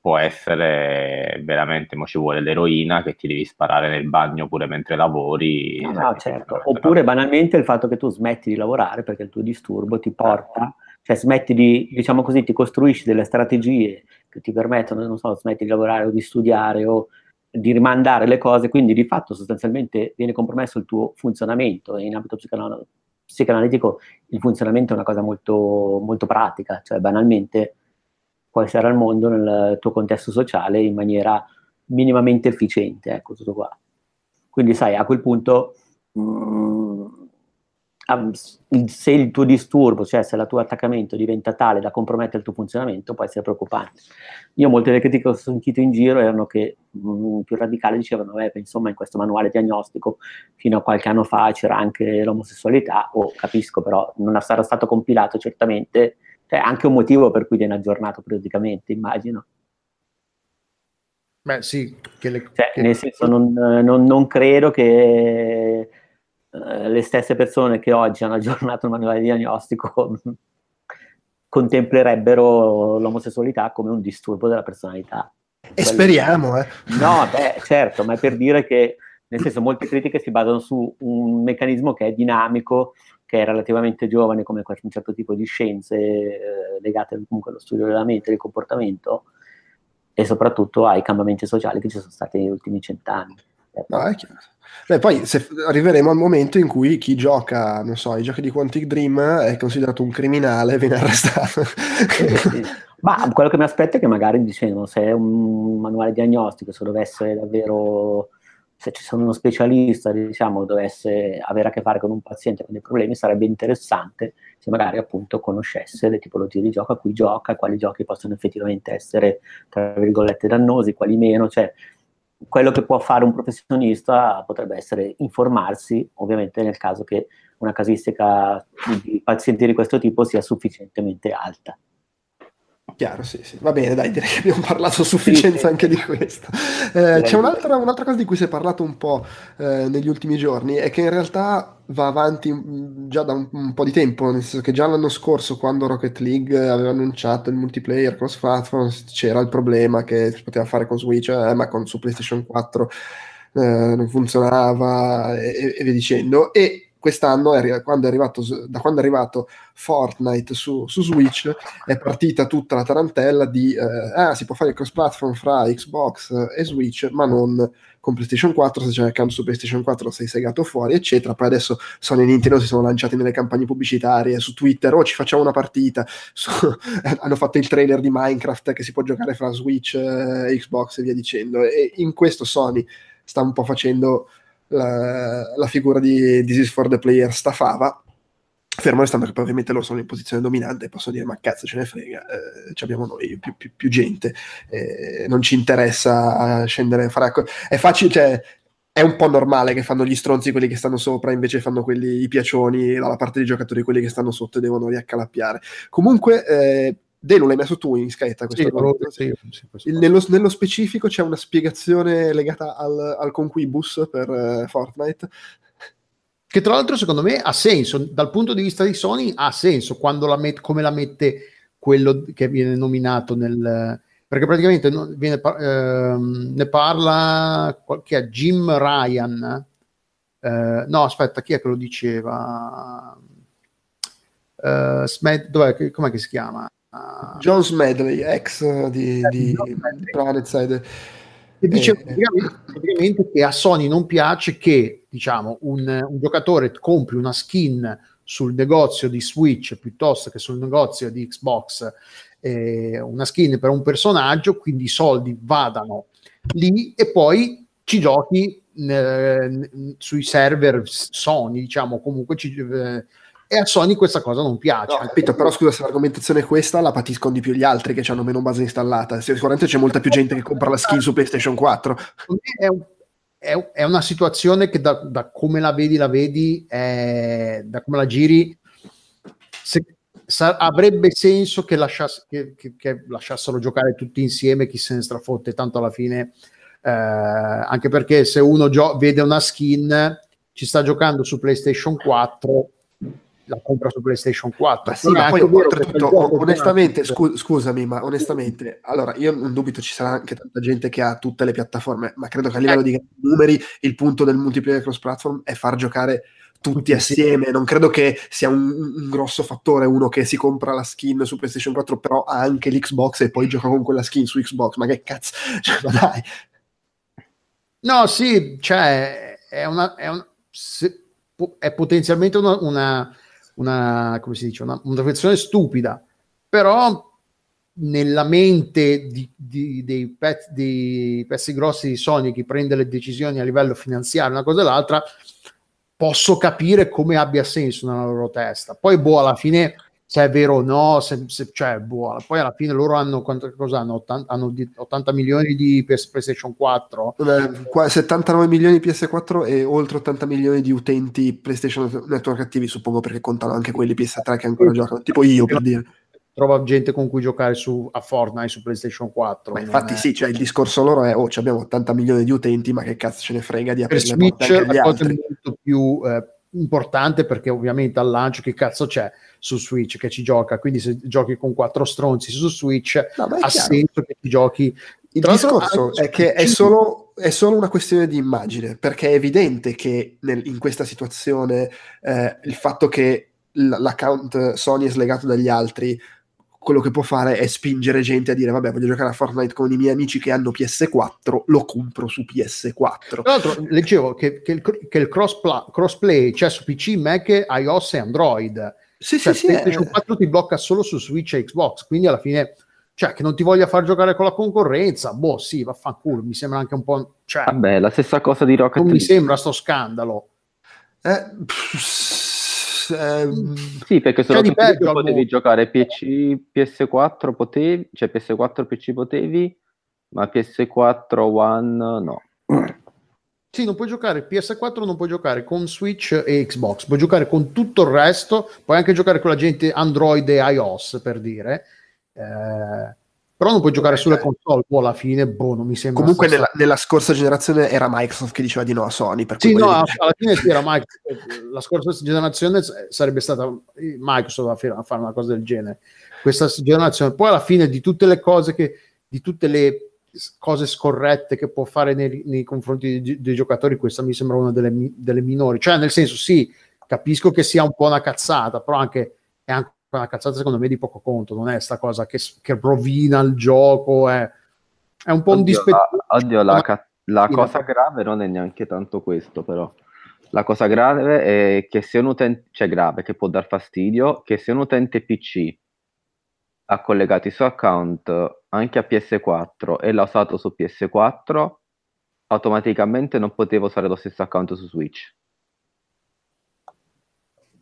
può essere veramente, mo ci vuole l'eroina che ti devi sparare nel bagno pure mentre lavori. No, no certo. Oppure banalmente il fatto che tu smetti di lavorare perché il tuo disturbo ti porta cioè smetti di, diciamo così, ti costruisci delle strategie che ti permettono, non so, smetti di lavorare o di studiare o di rimandare le cose, quindi di fatto sostanzialmente viene compromesso il tuo funzionamento e in ambito psicanalitico il funzionamento è una cosa molto, molto pratica, cioè banalmente puoi stare al mondo nel tuo contesto sociale in maniera minimamente efficiente, ecco tutto qua. Quindi sai, a quel punto mh, mm, se il tuo disturbo, cioè se il tuo attaccamento diventa tale da compromettere il tuo funzionamento, può essere preoccupante. Io molte delle critiche che ho sentito in giro erano che mh, mm, più radicali dicevano, eh, insomma in questo manuale diagnostico fino a qualche anno fa c'era anche l'omosessualità, o oh, capisco però, non sarà stato compilato certamente, c'è anche un motivo per cui viene aggiornato periodicamente, immagino. Beh sì, che le, cioè, che... nel senso non, non, non credo che eh, le stesse persone che oggi hanno aggiornato il manuale diagnostico contemplerebbero l'omosessualità come un disturbo della personalità. E Quello... speriamo, eh. No, beh, certo, ma è per dire che, nel senso, molte critiche si basano su un meccanismo che è dinamico, che è relativamente giovane, come un certo tipo di scienze eh, legate comunque allo studio della mente, del comportamento, e soprattutto ai cambiamenti sociali che ci sono stati negli ultimi cent'anni. No, è chiaro. Beh, poi se arriveremo al momento in cui chi gioca, non so, i giochi di Quantic Dream è considerato un criminale e viene arrestato. Sì. Ma quello che mi aspetto è che magari, diciamo, se è un manuale diagnostico, se dovesse davvero, se ci sono uno specialista, diciamo, dovesse avere a che fare con un paziente con dei problemi, sarebbe interessante se magari appunto conoscesse le tipologie di gioco a cui gioca, quali giochi possono effettivamente essere, tra virgolette, dannosi, quali meno, cioè quello che può fare un professionista potrebbe essere informarsi, ovviamente nel caso che una casistica di pazienti di questo tipo sia sufficientemente alta. Chiaro, sì, sì. Va bene, dai, direi che abbiamo parlato a sufficienza sì, anche di questo. Eh, c'è un'altra, un'altra, cosa di cui si è parlato un po' eh, negli ultimi giorni, è che in realtà va avanti mm, già da un, un, po' di tempo, nel senso che già l'anno scorso, quando Rocket League aveva annunciato il multiplayer cross-platform, c'era il problema che si poteva fare con Switch, eh, ma con, su PlayStation 4 eh, non funzionava e, e via dicendo. E quest'anno, è, quando è arrivato, da quando è arrivato Fortnite su, su Switch, è partita tutta la tarantella di eh, ah, si può fare il cross platform fra Xbox e Switch, ma non con PlayStation 4, se c'è un account su PlayStation 4 sei segato fuori, eccetera. Poi adesso Sony e Nintendo si sono lanciati nelle campagne pubblicitarie su Twitter, oh ci facciamo una partita, su, hanno fatto il trailer di Minecraft che si può giocare fra Switch e Xbox e via dicendo. E in questo Sony sta un po' facendo la, la figura di This is for the player stafava fermo restando che poi ovviamente loro sono in posizione dominante possono dire ma cazzo ce ne frega eh, abbiamo noi più, più, più gente eh, non ci interessa scendere a fare è facile cioè è un po' normale che fanno gli stronzi quelli che stanno sopra invece fanno quelli i piacioni dalla parte dei giocatori quelli che stanno sotto e devono riaccalappiare. Comunque eh, Delu l'hai messo tu in scaletta questo sì, sì, sì, nello, nello, specifico c'è una spiegazione legata al, al conquibus per uh, Fortnite. Che tra l'altro secondo me ha senso. Dal punto di vista di Sony ha senso quando la met- come la mette quello che viene nominato nel perché praticamente viene, eh, ne parla chi è? Jim Ryan? Eh, no aspetta chi è che lo diceva? Uh, Smed- dov'è, com'è che si chiama? Uh, John Smedley, ex di, eh, di, di Planetside. E dice eh. praticamente, praticamente, che a Sony non piace che diciamo, un, un giocatore compri una skin sul negozio di Switch piuttosto che sul negozio di Xbox eh, una skin per un personaggio, quindi i soldi vadano lì e poi ci giochi eh, sui server Sony, diciamo, comunque ci, eh, e a Sony questa cosa non piace. No, capito, però scusa, se l'argomentazione è questa, la patiscono di più gli altri che hanno meno base installata. Sicuramente c'è molta più gente che compra la skin su PlayStation 4. È, un, è, una situazione che da, da, come la vedi, la vedi, è, da come la giri, se, sa, avrebbe senso che, lasciass- che, che, che, lasciassero giocare tutti insieme, chi se ne strafotte, tanto alla fine, eh, anche perché se uno gio- vede una skin, ci sta giocando su PlayStation 4 la compra su PlayStation 4. Ma sì, ma poi oltretutto, onestamente, scu- scusami, ma onestamente, allora io non dubito ci sarà anche tanta gente che ha tutte le piattaforme, ma credo che a livello di numeri il punto del multiplayer cross platform è far giocare tutti assieme. Non credo che sia un, un, grosso fattore uno che si compra la skin su PlayStation 4, però ha anche l'Xbox e poi gioca con quella skin su Xbox. Ma che cazzo, cioè, ma dai. No, sì, cioè, è una. È, un, è potenzialmente una, una una, come si dice, una, una versione stupida, però nella mente di, di, dei, pezzi, dei, pezzi grossi di Sony che prende le decisioni a livello finanziario, una cosa e l'altra, posso capire come abbia senso nella loro testa. Poi, boh, alla fine se è vero o no, se, se, cioè, boh, poi alla fine loro hanno, quanto, cosa hanno? 80, hanno 80 milioni di PlayStation 4. 79 milioni di PS4 e oltre 80 milioni di utenti PlayStation Network attivi, suppongo perché contano anche quelli PS3 che ancora giocano, tipo io per dire. Trova gente con cui giocare su, a Fortnite su PlayStation 4. Ma infatti è... sì, cioè il discorso loro è, oh, abbiamo 80 milioni di utenti, ma che cazzo ce ne frega di aprire per Switch la cosa è molto più eh, importante perché ovviamente al lancio che cazzo c'è? su Switch che ci gioca, quindi se giochi con quattro stronzi su Switch no, ha senso che ti giochi. Il Tra discorso è che è solo, è solo, una questione di immagine, perché è evidente che nel, in questa situazione eh, il fatto che l'account Sony è slegato dagli altri quello che può fare è spingere gente a dire vabbè voglio giocare a Fortnite con i miei amici che hanno PS4 lo compro su PS4 tra l'altro leggevo che, che il, che il crossplay, crossplay c'è su PC, Mac, iOS e Android. Sì, cioè, sì, PlayStation sì, 4 ti blocca solo su Switch e Xbox, quindi alla fine cioè che non ti voglia far giocare con la concorrenza, boh, sì, vaffanculo, mi sembra anche un po'... Cioè, Vabbè, la stessa cosa di Rocket Non mi sembra sto scandalo. Eh, pff, ehm, sì, perché se cioè peggio, potevi giocare PC, PS4 potevi, cioè PS4 PC potevi, ma PS4 One no. Sì, non puoi giocare PS4, non puoi giocare con Switch e Xbox, puoi giocare con tutto il resto, puoi anche giocare con la gente Android e iOS per dire, eh, però non puoi giocare sulle console. Boh, alla fine, boh, non mi sembra. Comunque, nella, nella, scorsa generazione era Microsoft che diceva di no a Sony. Per sì, no, alla fine sì, era Microsoft. La scorsa generazione sarebbe stata Microsoft a fare una cosa del genere. Questa generazione, poi alla fine di tutte le cose che di tutte le cose scorrette che può fare nei, nei confronti dei, dei, giocatori, questa mi sembra una delle, delle, minori. Cioè, nel senso, sì, capisco che sia un po' una cazzata, però anche, è anche una cazzata secondo me di poco conto, non è sta cosa che, che rovina il gioco, è, è un po' oddio, un dispetto. Oddio, la, ca- la cosa grave non è neanche tanto questo, però. La cosa grave è che se un utente, cioè grave, che può dar fastidio, che se un utente PC ha collegato il suo account anche a PS4 e l'ha usato su PS4, automaticamente non poteva usare lo stesso account su Switch.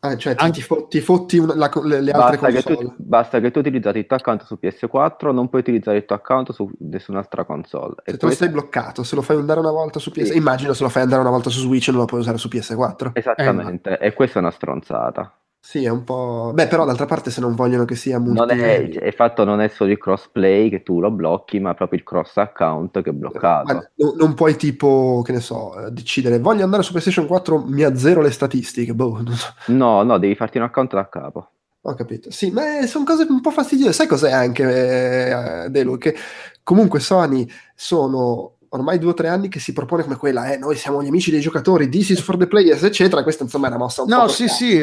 Ah, cioè ti, fo- ti fotti una, la, le, le basta altre console. Che tu, basta che tu utilizzi il tuo account su PS4, non puoi utilizzare il tuo account su nessun'altra console. Se e tu sei bloccato, se lo fai andare una volta su PS4, sì. immagino se lo fai andare una volta su Switch non lo puoi usare su PS4. Esattamente, eh, e questa è una stronzata. Sì, è un po'... Beh, però d'altra parte se non vogliono che sia multi... Non è, è fatto non è solo il crossplay che tu lo blocchi, ma proprio il cross account che è bloccato. Ma non puoi tipo, che ne so, eh, decidere voglio andare su PlayStation 4, mi azzero le statistiche. Boh, so. No, no, devi farti un account da capo. Ho capito. Sì, ma sono cose un po' fastidiose. Sai cos'è anche, eh, Delu? Che comunque Sony sono ormai due o tre anni che si propone come quella, eh, noi siamo gli amici dei giocatori, this is for the players, eccetera. Questa insomma è una mossa un no, po' sì, sì,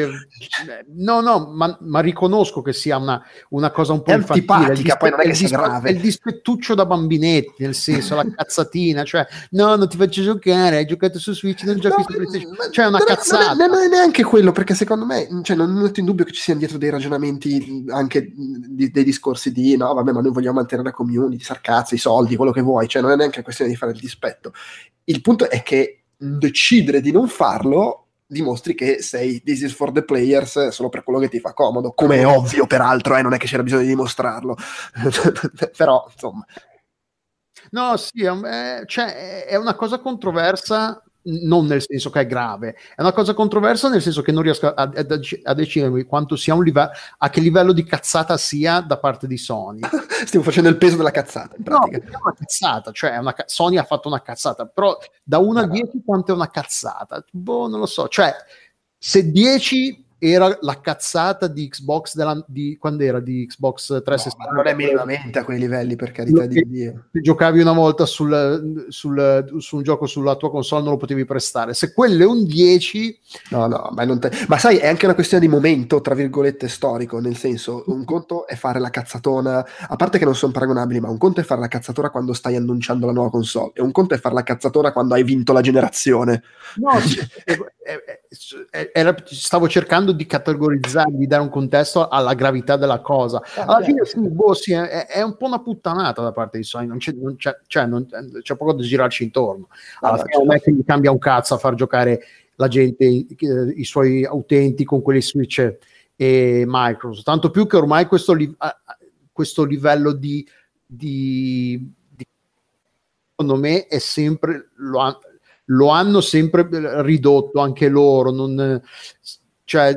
no, no, ma, ma riconosco che sia una, una cosa un po' È infantile. antipatica, il poi non è che sia dispe- grave. È il dispettuccio da bambinetti, nel senso, la cazzatina, cioè, no, non ti faccio giocare, hai giocato su Switch, non giochi No, su PlayStation. Cioè, è una non cazzata. Non è, non è neanche quello, perché secondo me, cioè, non metto in dubbio che ci siano dietro dei ragionamenti anche di- dei discorsi di no, vabbè, ma noi vogliamo mantenere la community, sarcazzi, i soldi, quello che vuoi, cioè non è neanche questione di fare il dispetto. Il punto è che decidere di non farlo dimostri che sei this is for the players solo per quello che ti fa comodo, come è ovvio peraltro, eh, non è che c'era bisogno di dimostrarlo. Però, insomma, No, sì, è, è- cioè, è una cosa controversa, non nel senso che è grave, è una cosa controversa nel senso che non riesco a, a- a decidere quanto sia un livello, a che livello di cazzata sia da parte di Sony. stiamo facendo il peso della cazzata, in No, pratica. è una cazzata, cioè una Sony ha fatto una cazzata, però da 1 a Ma- 10 quanto è una cazzata? Boh, non lo so, cioè se 10 era la cazzata di Xbox della, di, quando era di Xbox No, 360 ma non è minimamente a quei livelli, per carità di Dio. giocavi una volta sul, sul- su un gioco sulla tua console non lo potevi prestare se quello è un 10 No, no, ma, non te- ma sai, è anche una questione di momento, tra virgolette, storico, nel senso, un conto è fare la cazzatona, a parte che non sono paragonabili, ma un conto è fare la cazzatona quando stai annunciando la nuova console, e un conto è fare la cazzatona quando hai vinto la generazione. no, era- stavo cercando di categorizzare di dare un contesto alla gravità della cosa. Alla fine sì, boh, sì, è, è un po' una puttanata da parte di Sony non c'è, non c'è, cioè, non- c'è poco da girarci intorno. Alla fine non è che gli cambia un cazzo a far giocare la gente, i, i suoi utenti con quelli Switch e Microsoft, tanto più che ormai questo, li- questo livello di, di- di- secondo me è sempre lo, lo hanno sempre ridotto anche loro non, cioè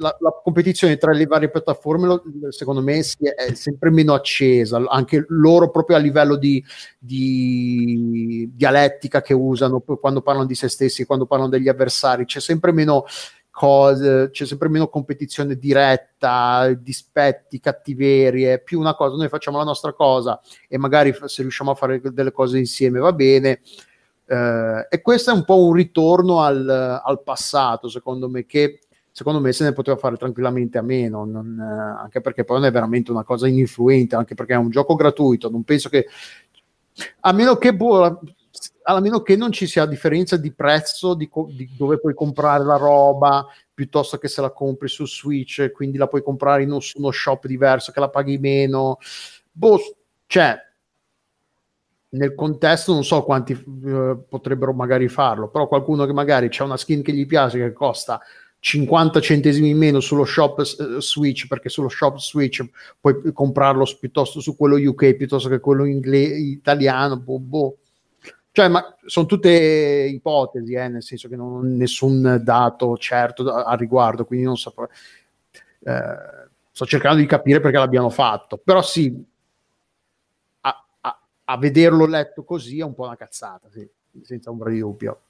la, la competizione tra le varie piattaforme secondo me è, è sempre meno accesa anche loro proprio a livello di, di dialettica che usano quando parlano di se stessi quando parlano degli avversari c'è sempre meno cose c'è sempre meno competizione diretta dispetti cattiverie più una cosa noi facciamo la nostra cosa e magari se riusciamo a fare delle cose insieme va bene Eh, e questo è un po' un ritorno al, al passato secondo me che secondo me se ne poteva fare tranquillamente a meno, non, eh, anche perché poi non è veramente una cosa ininfluente, anche perché è un gioco gratuito, non penso che a meno che, boh, a meno che non ci sia differenza di prezzo di, co- di dove puoi comprare la roba piuttosto che se la compri su Switch, quindi la puoi comprare in uno, uno shop diverso che la paghi meno. Boh, cioè, nel contesto non so quanti eh, potrebbero magari farlo, però qualcuno che magari c'è una skin che gli piace che costa 50 centesimi in meno sullo shop eh, Switch, perché sullo shop Switch puoi comprarlo piuttosto su quello UK piuttosto che quello ingle- italiano, boh, boh. Cioè, ma sono tutte ipotesi, eh, nel senso che non ho nessun dato certo da- al riguardo, quindi non saprei. eh, sto cercando di capire perché l'abbiano fatto, però sì, a, a- vederlo letto così è un po' una cazzata, sì, senza ombra di dubbio.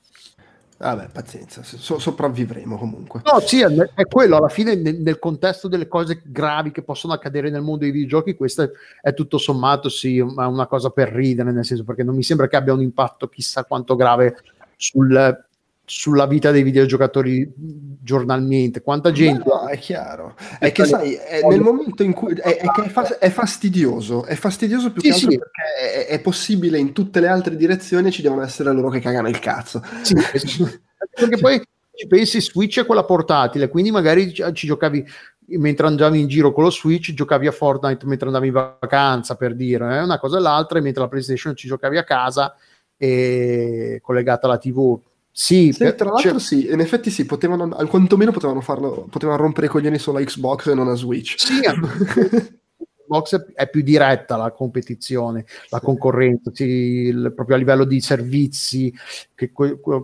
Vabbè, pazienza, so- sopravvivremo comunque. No, sì, è, quello, alla fine nel, nel contesto delle cose gravi che possono accadere nel mondo dei videogiochi, questa è, è tutto sommato sì, ma una cosa per ridere, nel senso perché non mi sembra che abbia un impatto chissà quanto grave sul- sulla vita dei videogiocatori giornalmente. Quanta gente... No, è chiaro. È che sai, è nel momento in cui è, è che è, fa- è fastidioso, è fastidioso più Sì, che altro sì. perché è, possibile in tutte le altre direzioni ci devono essere loro che cagano il cazzo. Sì, perché poi ci pensi Switch è quella portatile, quindi magari ci, giocavi mentre andavi in giro con lo Switch, giocavi a Fortnite mentre andavi in vacanza, per dire, eh, una cosa e l'altra, e mentre la PlayStation ci giocavi a casa e collegata alla TV. Sì, Sì, per- tra l'altro cioè- sì, in effetti sì, potevano, al quantomeno potevano farlo, potevano rompere i coglioni solo a Xbox e non a Switch. Sì, Xbox è, più diretta la competizione, la concorrenza, sì, il- proprio a livello di servizi, que-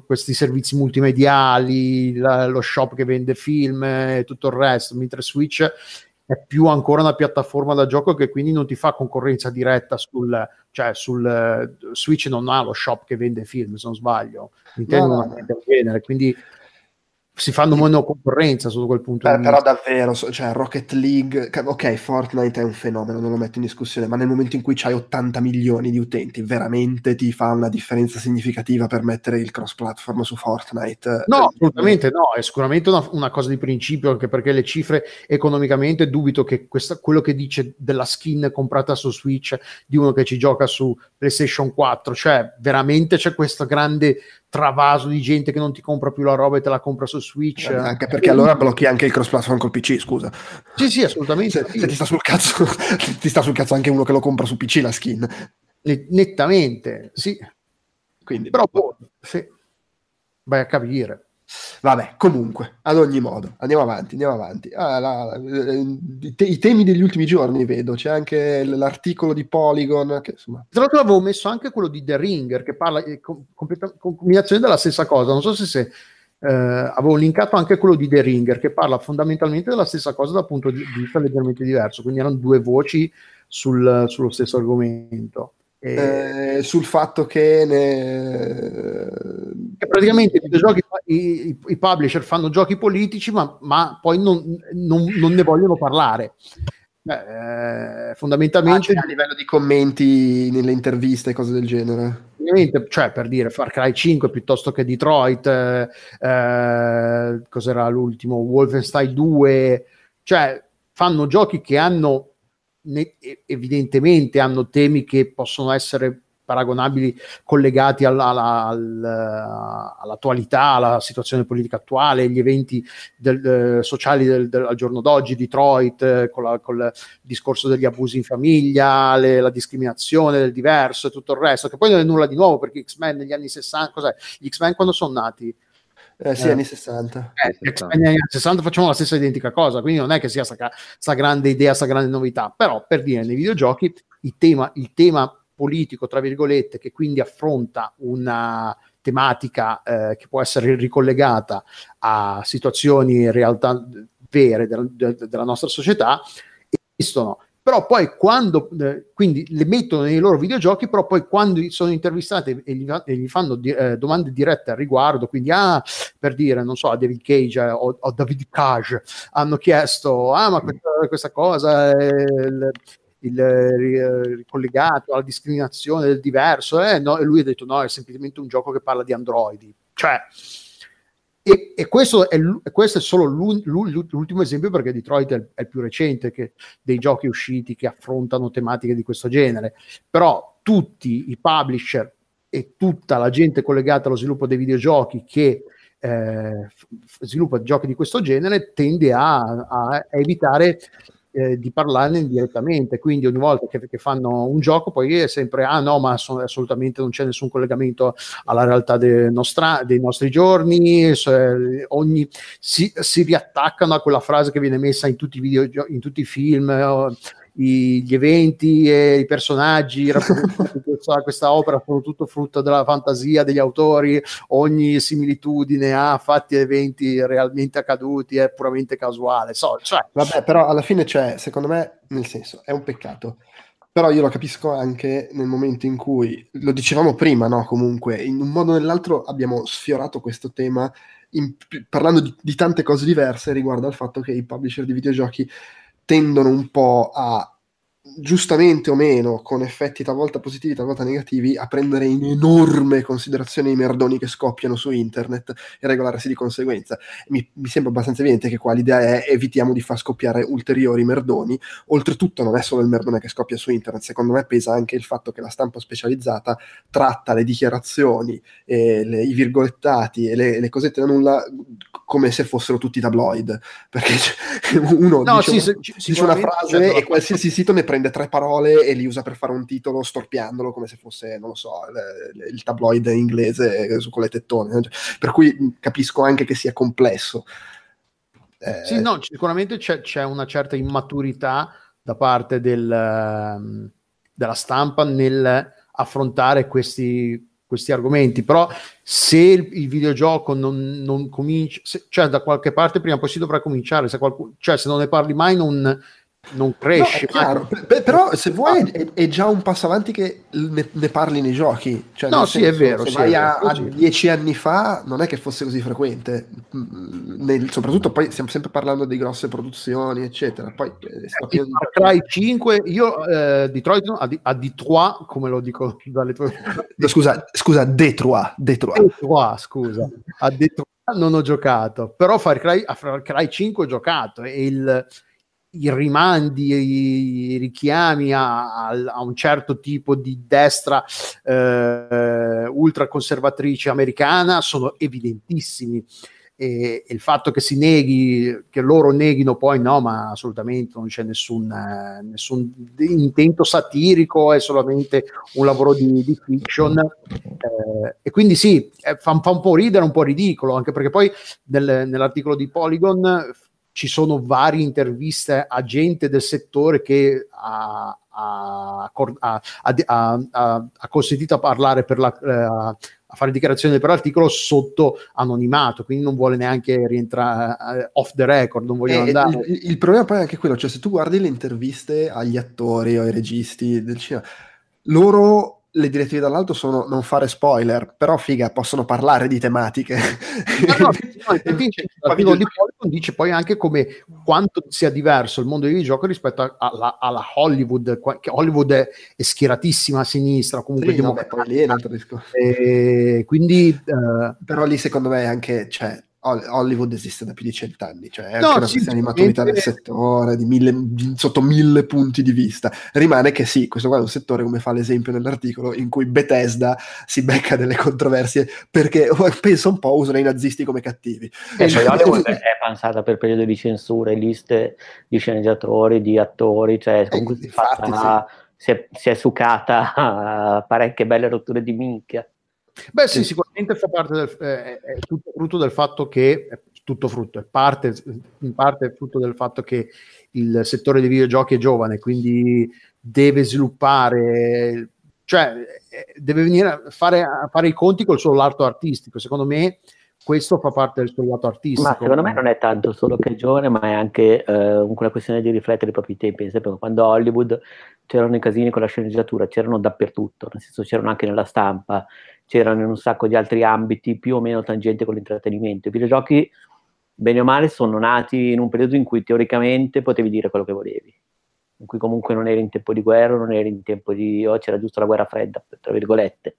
questi servizi multimediali, la- lo shop che vende film e tutto il resto, mentre Switch è più ancora una piattaforma da gioco che quindi non ti fa concorrenza diretta sul, cioè sul eh, Switch non ha lo shop che vende film, se non sbaglio, Nintendo No, no, non ha niente del genere, quindi si fanno meno concorrenza sotto quel punto Eh, di però davvero, cioè Rocket League, ok, Fortnite è un fenomeno, non lo metto in discussione, ma nel momento in cui c'hai 80 milioni di utenti, veramente ti fa una differenza significativa per mettere il cross-platform su Fortnite? No, Eh, assolutamente no, è sicuramente una, una cosa di principio, anche perché le cifre economicamente dubito che questa- quello che dice della skin comprata su Switch di uno che ci gioca su PlayStation 4, cioè veramente c'è questo grande travaso di gente che non ti compra più la roba e te la compra su Switch. Eh, Anche perché allora blocchi anche il cross-platform col PC, scusa. Sì, sì, assolutamente. Se, sì. se ti sta sul cazzo, ti sta sul cazzo anche uno che lo compra su PC la skin. Ne- Nettamente, sì. Quindi, Però boh, sì. vai a capire. Vabbè, comunque, ad ogni modo, andiamo avanti, andiamo avanti. Ah, la- la- eh, i, te- i temi degli ultimi giorni vedo, c'è anche l'articolo di Polygon, che insomma... Tra l'altro avevo messo anche quello di The Ringer che parla eh, completa- con- combinazione della stessa cosa. Non so se, se eh, avevo linkato anche quello di The Ringer che parla fondamentalmente della stessa cosa dal punto di vista leggermente diverso. Quindi erano due voci sul- sullo stesso argomento. E- eh, sul fatto che ne... che praticamente i, fa- i- i- publisher fanno giochi politici, ma, ma poi non, non- non ne vogliono parlare. Eh, fondamentalmente, a livello di commenti nelle interviste e cose del genere. ovviamente, cioè per dire Far Cry 5 piuttosto che Detroit, eh, eh, cos'era l'ultimo? Wolfenstein 2, cioè fanno giochi che hanno evidentemente hanno temi che possono essere paragonabili, collegati alla- alla- al- all'attualità, alla situazione politica attuale, agli eventi del- eh, sociali del, del- al giorno d'oggi, Detroit, eh, con, la- col discorso degli abusi in famiglia, le- la discriminazione del diverso e tutto il resto, che poi non è nulla di nuovo perché X-Men negli anni 60, cos'è? Gli X-Men quando sono nati? Eh, sì, Eh. anni 60. Eh, gli X-Men negli anni 60 facciamo la stessa identica cosa, quindi non è che sia sta, sta grande idea, sta grande novità, però per dire nei videogiochi il tema, il tema politico, tra virgolette, che quindi affronta una tematica eh, che può essere ricollegata a situazioni in realtà vere del- de- della nostra società, esistono. Però poi quando, eh, quindi le mettono nei loro videogiochi, però poi quando sono intervistate e gli, e gli fanno di- eh, domande dirette al riguardo, quindi ah, per dire, non so, a David Cage eh, o, o David Cage hanno chiesto, ah, ma questa, questa cosa è il, il, eh, ricollegato alla discriminazione del diverso, eh, no, e lui ha detto no, è semplicemente un gioco che parla di androidi. Cioè, e, e questo, è, questo è solo l'ultimo esempio perché Detroit è il, è il più recente che- dei giochi usciti che affrontano tematiche di questo genere. Però tutti i publisher e tutta la gente collegata allo sviluppo dei videogiochi che eh, sviluppa giochi di questo genere tende a, a evitare eh, di parlarne direttamente. Quindi ogni volta che, che fanno un gioco, poi è sempre: ah no, ma assolut- assolutamente non c'è nessun collegamento alla realtà de- nostra- dei nostri giorni. se- ogni, si, si riattaccano a quella frase che viene messa in tutti i video, in tutti i film. eh, i- gli eventi e i personaggi questa, questa opera sono tutto frutto della fantasia degli autori, ogni similitudine a fatti e eventi realmente accaduti è puramente casuale. So, cioè, Vabbè, però alla fine c'è, secondo me, nel senso, è un peccato. Però io lo capisco anche nel momento in cui, lo dicevamo prima, no? Comunque, in un modo o nell'altro abbiamo sfiorato questo tema in- parlando di, di tante cose diverse riguardo al fatto che i publisher di videogiochi tendono un po' a giustamente o meno, con effetti talvolta positivi, talvolta negativi, a prendere in enorme considerazione i merdoni che scoppiano su internet e regolarsi di conseguenza. Mi, mi sembra abbastanza evidente che qua l'idea è evitiamo di far scoppiare ulteriori merdoni. Oltretutto non è solo il merdone che scoppia su internet, secondo me pesa anche il fatto che la stampa specializzata tratta le dichiarazioni, le- i virgolettati e le, le cosette da nulla come se fossero tutti tabloid. Perché uno no, dice, sì, dice una frase c'è- e qualsiasi sito ne prende tre parole e li usa per fare un titolo storpiandolo come se fosse, non lo so, il, il tabloid inglese con le tettone. Cioè, Per cui capisco anche che sia complesso. Eh, Sì, no, sicuramente c'è, c'è una certa immaturità da parte del, ehm, della stampa nel affrontare questi, questi argomenti, però se il, il videogioco non, non comincia, cioè da qualche parte prima o poi si dovrà cominciare, se, qualcuno, cioè se non ne parli mai non, non cresce. No, p- però se vuoi è, è, già un passo avanti che ne, ne parli nei giochi. Cioè, no, sì, senso, è vero. Se sì, vai vero, a, dieci anni fa non è che fosse così frequente, mm, Nel, soprattutto poi stiamo sempre parlando di grosse produzioni, eccetera. Poi eh, Far Cry 5, io eh, Detroit, a, a Detroit, come lo dico dalle tue... no, scusa, scusa, Detroit, Detroit. Detroit, scusa. A Detroit non ho giocato, però Far Cry, a Far Cry 5 ho giocato e il i rimandi, i richiami a, a, un certo tipo di destra eh, ultraconservatrice americana sono evidentissimi. E, e, il fatto che si neghi, che loro neghino poi no, ma assolutamente non c'è nessun, eh, nessun intento satirico, è solamente un lavoro di, di fiction. Eh, e quindi sì, eh, fa, fa, un po' ridere, un po' ridicolo, anche perché poi nel, nell'articolo di Polygon ci sono varie interviste a gente del settore che ha, ha, ha, ha consentito a parlare per la, eh, a fare dichiarazioni per l'articolo sotto anonimato, quindi non vuole neanche rientrare uh, off the record, non vogliono eh, andare. Il, il, problema poi è anche quello, cioè se tu guardi le interviste agli attori o ai registi del cinema, loro le direttive dall'alto sono non fare spoiler, però figa, possono parlare di tematiche. No, no, no, di Polygon dice poi anche come quanto sia diverso il mondo dei videogiochi rispetto alla, alla Hollywood, che Hollywood è, è, schieratissima a sinistra, comunque sì, no, beh, lì è un altro discorso. E quindi, uh, però lì secondo me è anche, cioè, Hollywood esiste da più di cent'anni, cioè è no, anche una questione di maturità del settore, di mille, di, sotto mille punti di vista. Rimane che sì, questo qua è un settore, come fa l'esempio nell'articolo, in cui Bethesda si becca delle controversie perché pensa un po' usano i nazisti come cattivi. E cioè Hollywood è pensata per periodi di censura, liste di sceneggiatori, di attori, cioè comunque eh, si, infatti, fatta, sì. si, è, si è sucata parecchie belle rotture di minchia. Beh, sì, sicuramente fa parte del, eh, è tutto frutto del fatto che è tutto frutto, è parte, in parte è frutto del fatto che il settore dei videogiochi è giovane, quindi deve sviluppare, cioè eh, deve venire a fare, a fare i conti col suo lato artistico. Secondo me questo fa parte del suo lato artistico. Ma secondo me non è tanto solo che è giovane, ma è anche eh, una questione di riflettere i propri tempi. Per esempio, quando Hollywood c'erano i casini con la sceneggiatura, c'erano dappertutto, nel senso c'erano anche nella stampa, c'erano in un sacco di altri ambiti più o meno tangenti con l'intrattenimento. I videogiochi, bene o male, sono nati in un periodo in cui teoricamente potevi dire quello che volevi, in cui comunque non eri in tempo di guerra, non eri in tempo di... oh, c'era giusto la guerra fredda, tra virgolette.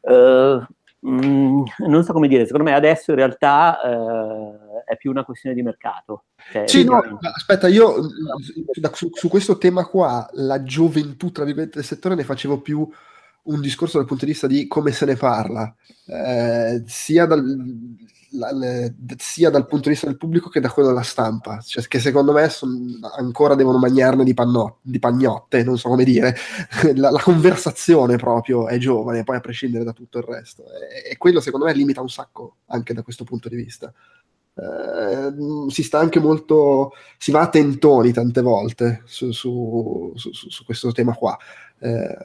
Uh, Mm, non so come dire, secondo me adesso in realtà eh, è più una questione di mercato. Cioè, sì, no, aspetta, io su, su, questo tema qua, la gioventù, tra virgolette, del settore, ne facevo più un discorso dal punto di vista di come se ne parla, eh, sia dal, la, le, sia dal punto di vista del pubblico che da quello della stampa, cioè, che secondo me son, ancora devono mangiarne di, panno, di, pagnotte, non so come dire, la, la, conversazione proprio è giovane, poi a prescindere da tutto il resto, e, e quello secondo me limita un sacco anche da questo punto di vista. Eh, si sta anche molto, si va a tentoni tante volte su, su, su, su questo tema qua, eh,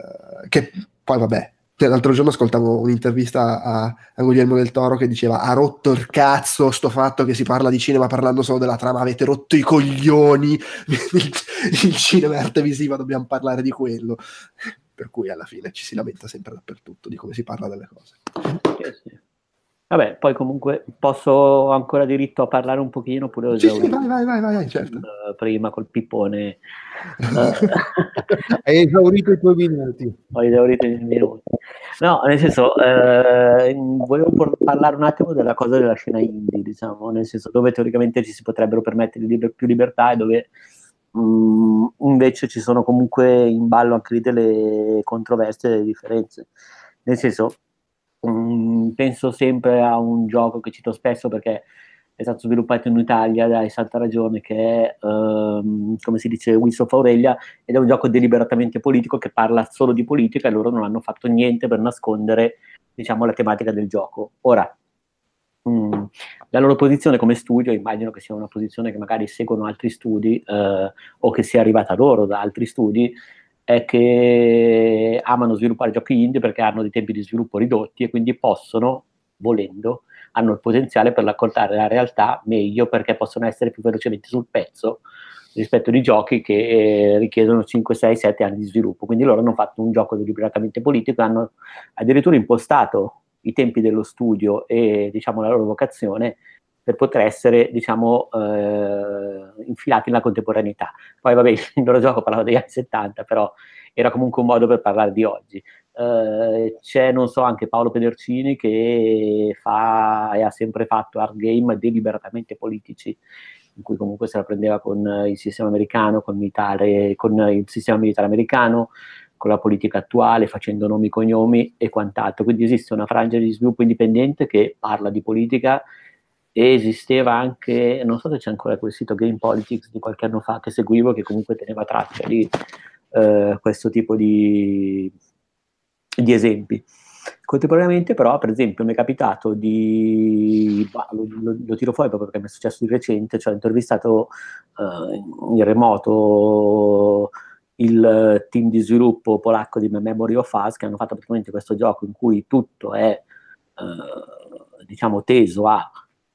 che poi vabbè, l'altro giorno ascoltavo un'intervista a, a, Guglielmo del Toro che diceva ha rotto il cazzo sto fatto che si parla di cinema parlando solo della trama, avete rotto i coglioni, il, il cinema è arte visiva, dobbiamo parlare di quello. Per cui alla fine ci si lamenta sempre dappertutto di come si parla delle cose. Sì, sì. Vabbè, poi comunque posso ancora diritto a parlare un pochino oppure sì, sì, vai, vai, vai, vai, certo. uh, prima col pippone. Hai esaurito i tuoi minuti. Ho esaurito i miei minuti. No, nel senso, eh, volevo parlare un attimo della cosa della scena indie, diciamo, nel senso dove teoricamente ci si potrebbero permettere liber- più libertà e dove mh, mm, invece ci sono comunque in ballo anche lì delle controversie e delle differenze. Nel senso, Um, penso sempre a un gioco che cito spesso perché è stato sviluppato in Italia da Santa Ragione che è, um, come si dice, of Aurelia ed è un gioco deliberatamente politico che parla solo di politica e loro non hanno fatto niente per nascondere diciamo, la tematica del gioco. Ora, um, la loro posizione come studio, immagino che sia una posizione che magari seguono altri studi uh, o che sia arrivata loro da altri studi, è che amano sviluppare giochi indie perché hanno dei tempi di sviluppo ridotti e quindi possono, volendo, hanno il potenziale per raccontare la realtà meglio perché possono essere più velocemente sul pezzo rispetto di giochi che eh, richiedono 5, 6, 7 anni di sviluppo. Quindi loro hanno fatto un gioco deliberatamente politico, hanno addirittura impostato i tempi dello studio e diciamo, la loro vocazione per poter essere diciamo, eh, infilati nella contemporaneità. Poi vabbè, il loro gioco parlava degli anni 70, però era comunque un modo per parlare di oggi. Eh, c'è, non so, anche Paolo Pedercini che fa e ha sempre fatto art game deliberatamente politici, in cui comunque se la prendeva con il sistema americano, con, militare, con il sistema militare americano, con la politica attuale, facendo nomi, cognomi e quant'altro. Quindi esiste una frangia di sviluppo indipendente che parla di politica e esisteva anche, non so se c'è ancora quel sito Game Politics di qualche anno fa che seguivo, che comunque teneva traccia di eh, questo tipo di, di esempi. Contemporaneamente, però, per esempio, mi è capitato di. Bah, lo, lo, lo, tiro fuori proprio perché mi è successo di recente, cioè ho intervistato uh, in remoto il team di sviluppo polacco di Memory of Us che hanno fatto praticamente questo gioco in cui tutto è uh, diciamo teso a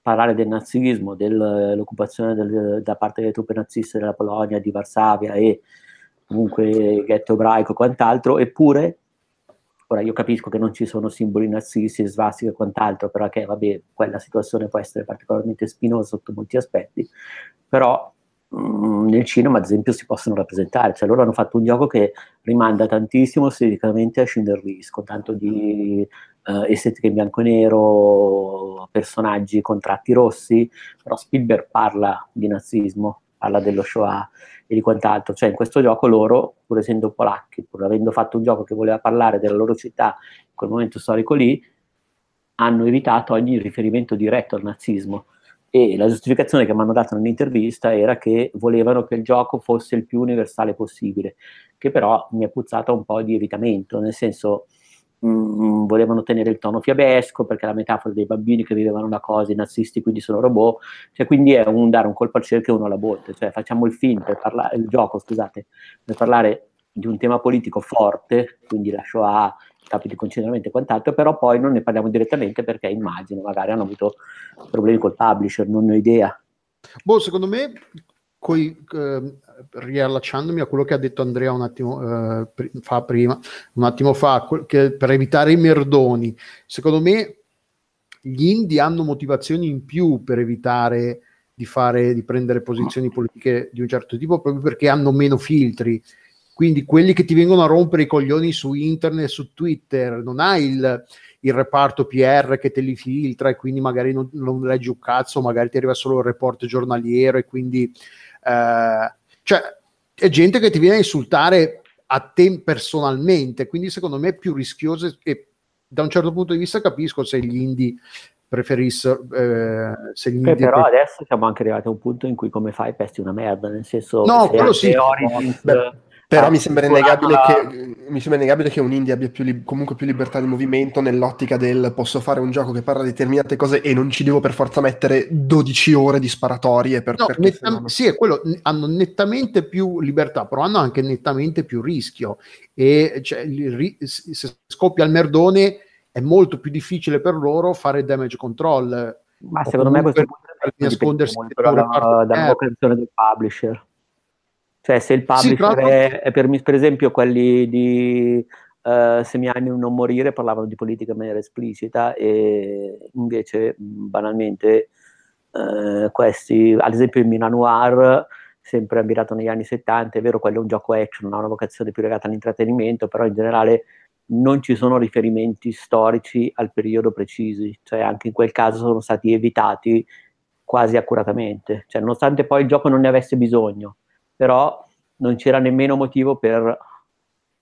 parlare del nazismo, dell'occupazione del, da parte delle truppe naziste della Polonia, di Varsavia e comunque ghetto ebraico e quant'altro, eppure Ora io capisco che non ci sono simboli nazisti, svastica e quant'altro, però che vabbè, quella situazione può essere particolarmente spinosa sotto molti aspetti, però mh, mm, nel cinema ad esempio si possono rappresentare, cioè loro hanno fatto un gioco che rimanda tantissimo esteticamente a Schindler con tanto di uh, estetica bianco e nero, personaggi con tratti rossi, però Spielberg parla di nazismo, parla dello Shoah e di quant'altro. Cioè in questo gioco loro, pur essendo polacchi, pur avendo fatto un gioco che voleva parlare della loro città in quel momento storico lì, hanno evitato ogni riferimento diretto al nazismo. E la giustificazione che mi hanno dato nell'intervista era che volevano che il gioco fosse il più universale possibile, che però mi è puzzata un po' di evitamento, nel senso mh, mm, volevano tenere il tono fiabesco perché la metafora dei bambini che vivevano da cose, i nazisti quindi sono robot, cioè quindi è un dare un colpo al cerchio e uno alla botte, cioè facciamo il film per parlare, il gioco scusate, per parlare di un tema politico forte, quindi la Shoah, i capi di concentramento e quant'altro, però poi non ne parliamo direttamente perché immagino, magari hanno avuto problemi col publisher, non ho idea. Boh, secondo me coi, eh, riallacciandomi a quello che ha detto Andrea un attimo eh, fa prima, un attimo fa, che per evitare i merdoni, secondo me gli indie hanno motivazioni in più per evitare di, fare, di prendere posizioni politiche di un certo tipo proprio perché hanno meno filtri. Quindi quelli che ti vengono a rompere i coglioni su internet, su Twitter, non hai il, il reparto PR che te li filtra e quindi magari non, non leggi un cazzo, magari ti arriva solo il report giornaliero e quindi eh, cioè, è gente che ti viene a insultare a te personalmente, quindi secondo me è più rischioso e da un certo punto di vista capisco se gli indie preferissero eh, se gli indie però pre- adesso siamo anche arrivati a un punto in cui come fai pesti una merda nel senso no quello sì. Origins, Beh, però ah, mi, sembra innegabile che, mi sembra innegabile che un indie abbia più li- comunque più libertà di movimento nell'ottica del posso fare un gioco che parla di determinate cose e non ci devo per forza mettere 12 ore di sparatorie per, no, netta- sì, è quello, hanno nettamente più libertà, però hanno anche nettamente più rischio e cioè, ri- se scoppia il merdone è molto più difficile per loro fare damage control. Ma secondo me questo per nascondersi dalla, dalla vocazione del publisher. Cioè, se il publisher sì, è, è per, per, esempio quelli di uh, Se mi ami non morire parlavano di politica in maniera esplicita e invece banalmente uh, questi, ad esempio il Milan Noir, sempre ammirato negli anni 70, è vero, quello è un gioco action, ha una vocazione più legata all'intrattenimento, però in generale non ci sono riferimenti storici al periodo precisi, cioè anche in quel caso sono stati evitati quasi accuratamente, cioè nonostante poi il gioco non ne avesse bisogno però non c'era nemmeno motivo per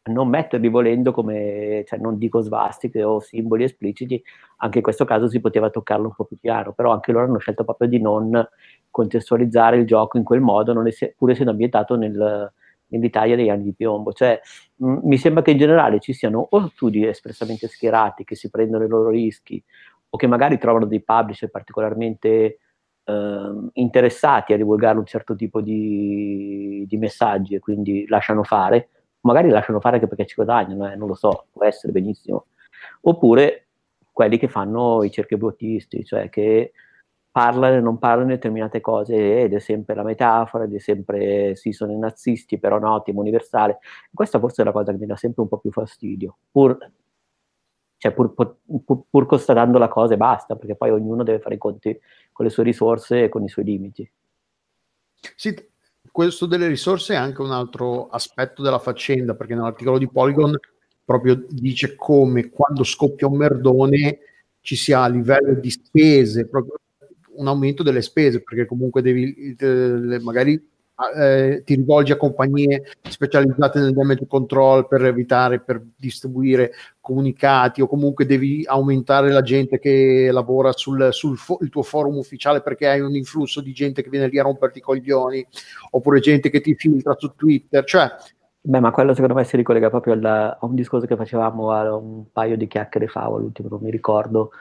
non metterli volendo come, cioè non dico svastiche o simboli espliciti, anche in questo caso si poteva toccarlo un po' più chiaro, però anche loro hanno scelto proprio di non contestualizzare il gioco in quel modo, ess- pur essendo ambientato nel, nell'Italia degli anni di piombo. Cioè, mh, mi sembra che in generale ci siano o studi espressamente schierati che si prendono i loro rischi o che magari trovano dei publisher particolarmente eh, interessati a divulgare un certo tipo di, di, messaggi e quindi lasciano fare, magari lasciano fare anche perché ci guadagnano, eh, non lo so, può essere benissimo, oppure quelli che fanno i cerchi bottisti, cioè che parlano e non parlano determinate cose ed è sempre la metafora, ed è sempre sì, sono i nazisti, però no, tema universale. Questa forse è la cosa che mi dà sempre un po' più fastidio, pur, cioè pur, pur, pur constatando la cosa e basta, perché poi ognuno deve fare i conti con le sue risorse e con i suoi limiti. Sì, questo delle risorse è anche un altro aspetto della faccenda, perché nell'articolo di Polygon proprio dice come quando scoppia un merdone ci sia a livello di spese, proprio un aumento delle spese, perché comunque devi eh, magari eh, ti rivolgi a compagnie specializzate nel damage control per evitare, per distribuire comunicati o comunque devi aumentare la gente che lavora sul, sul fo- tuo forum ufficiale perché hai un influsso di gente che viene lì a romperti i coglioni oppure gente che ti filtra su Twitter, cioè Beh, ma quello secondo me si ricollega proprio alla, a un discorso che facevamo a un paio di chiacchiere fa, all'ultimo non mi ricordo,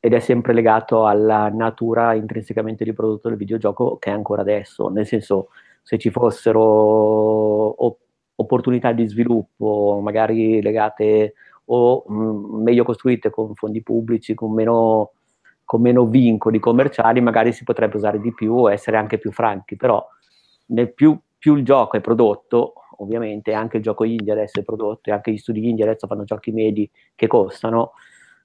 ed è sempre legato alla natura intrinsecamente di prodotto del videogioco che è ancora adesso, nel senso se ci fossero op- opportunità di sviluppo magari legate o mh, mm, meglio costruite con fondi pubblici, con meno, con meno vincoli commerciali, magari si potrebbe usare di più e essere anche più franchi, però nel più, più il gioco è prodotto, ovviamente anche il gioco indie adesso è prodotto e anche gli studi indie adesso fanno giochi medi che costano,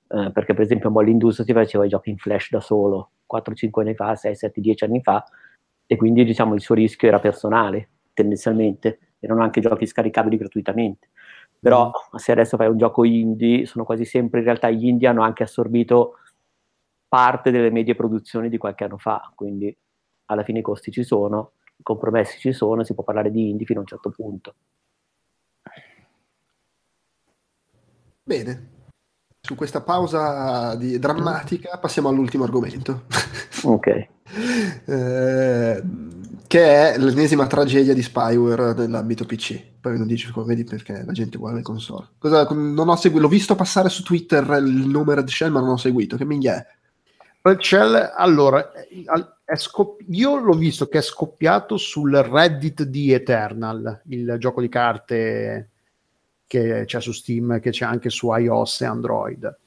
eh, perché per esempio Moll Industria si faceva i giochi in flash da solo 4-5 anni fa, 6, 7, 10 anni fa e quindi diciamo il suo rischio era personale tendenzialmente, erano anche giochi scaricabili gratuitamente. Però mm. se adesso fai un gioco indie, sono quasi sempre in realtà gli indie hanno anche assorbito parte delle medie produzioni di qualche anno fa, quindi alla fine i costi ci sono, i compromessi ci sono, si può parlare di indie fino a un certo punto. Bene, su questa pausa di, drammatica passiamo all'ultimo argomento. Ok. eh, che è l'ennesima tragedia di spyware nell'ambito PC. Poi non dici come vedi perché la gente vuole le console. Cosa, non ho seguito, l'ho visto passare su Twitter il nome Red Shell, ma non ho seguito. Che minchia è? Red Shell, allora, scop- io l'ho visto che è scoppiato sul Reddit di Eternal, il gioco di carte che c'è su Steam, che c'è anche su iOS e Android.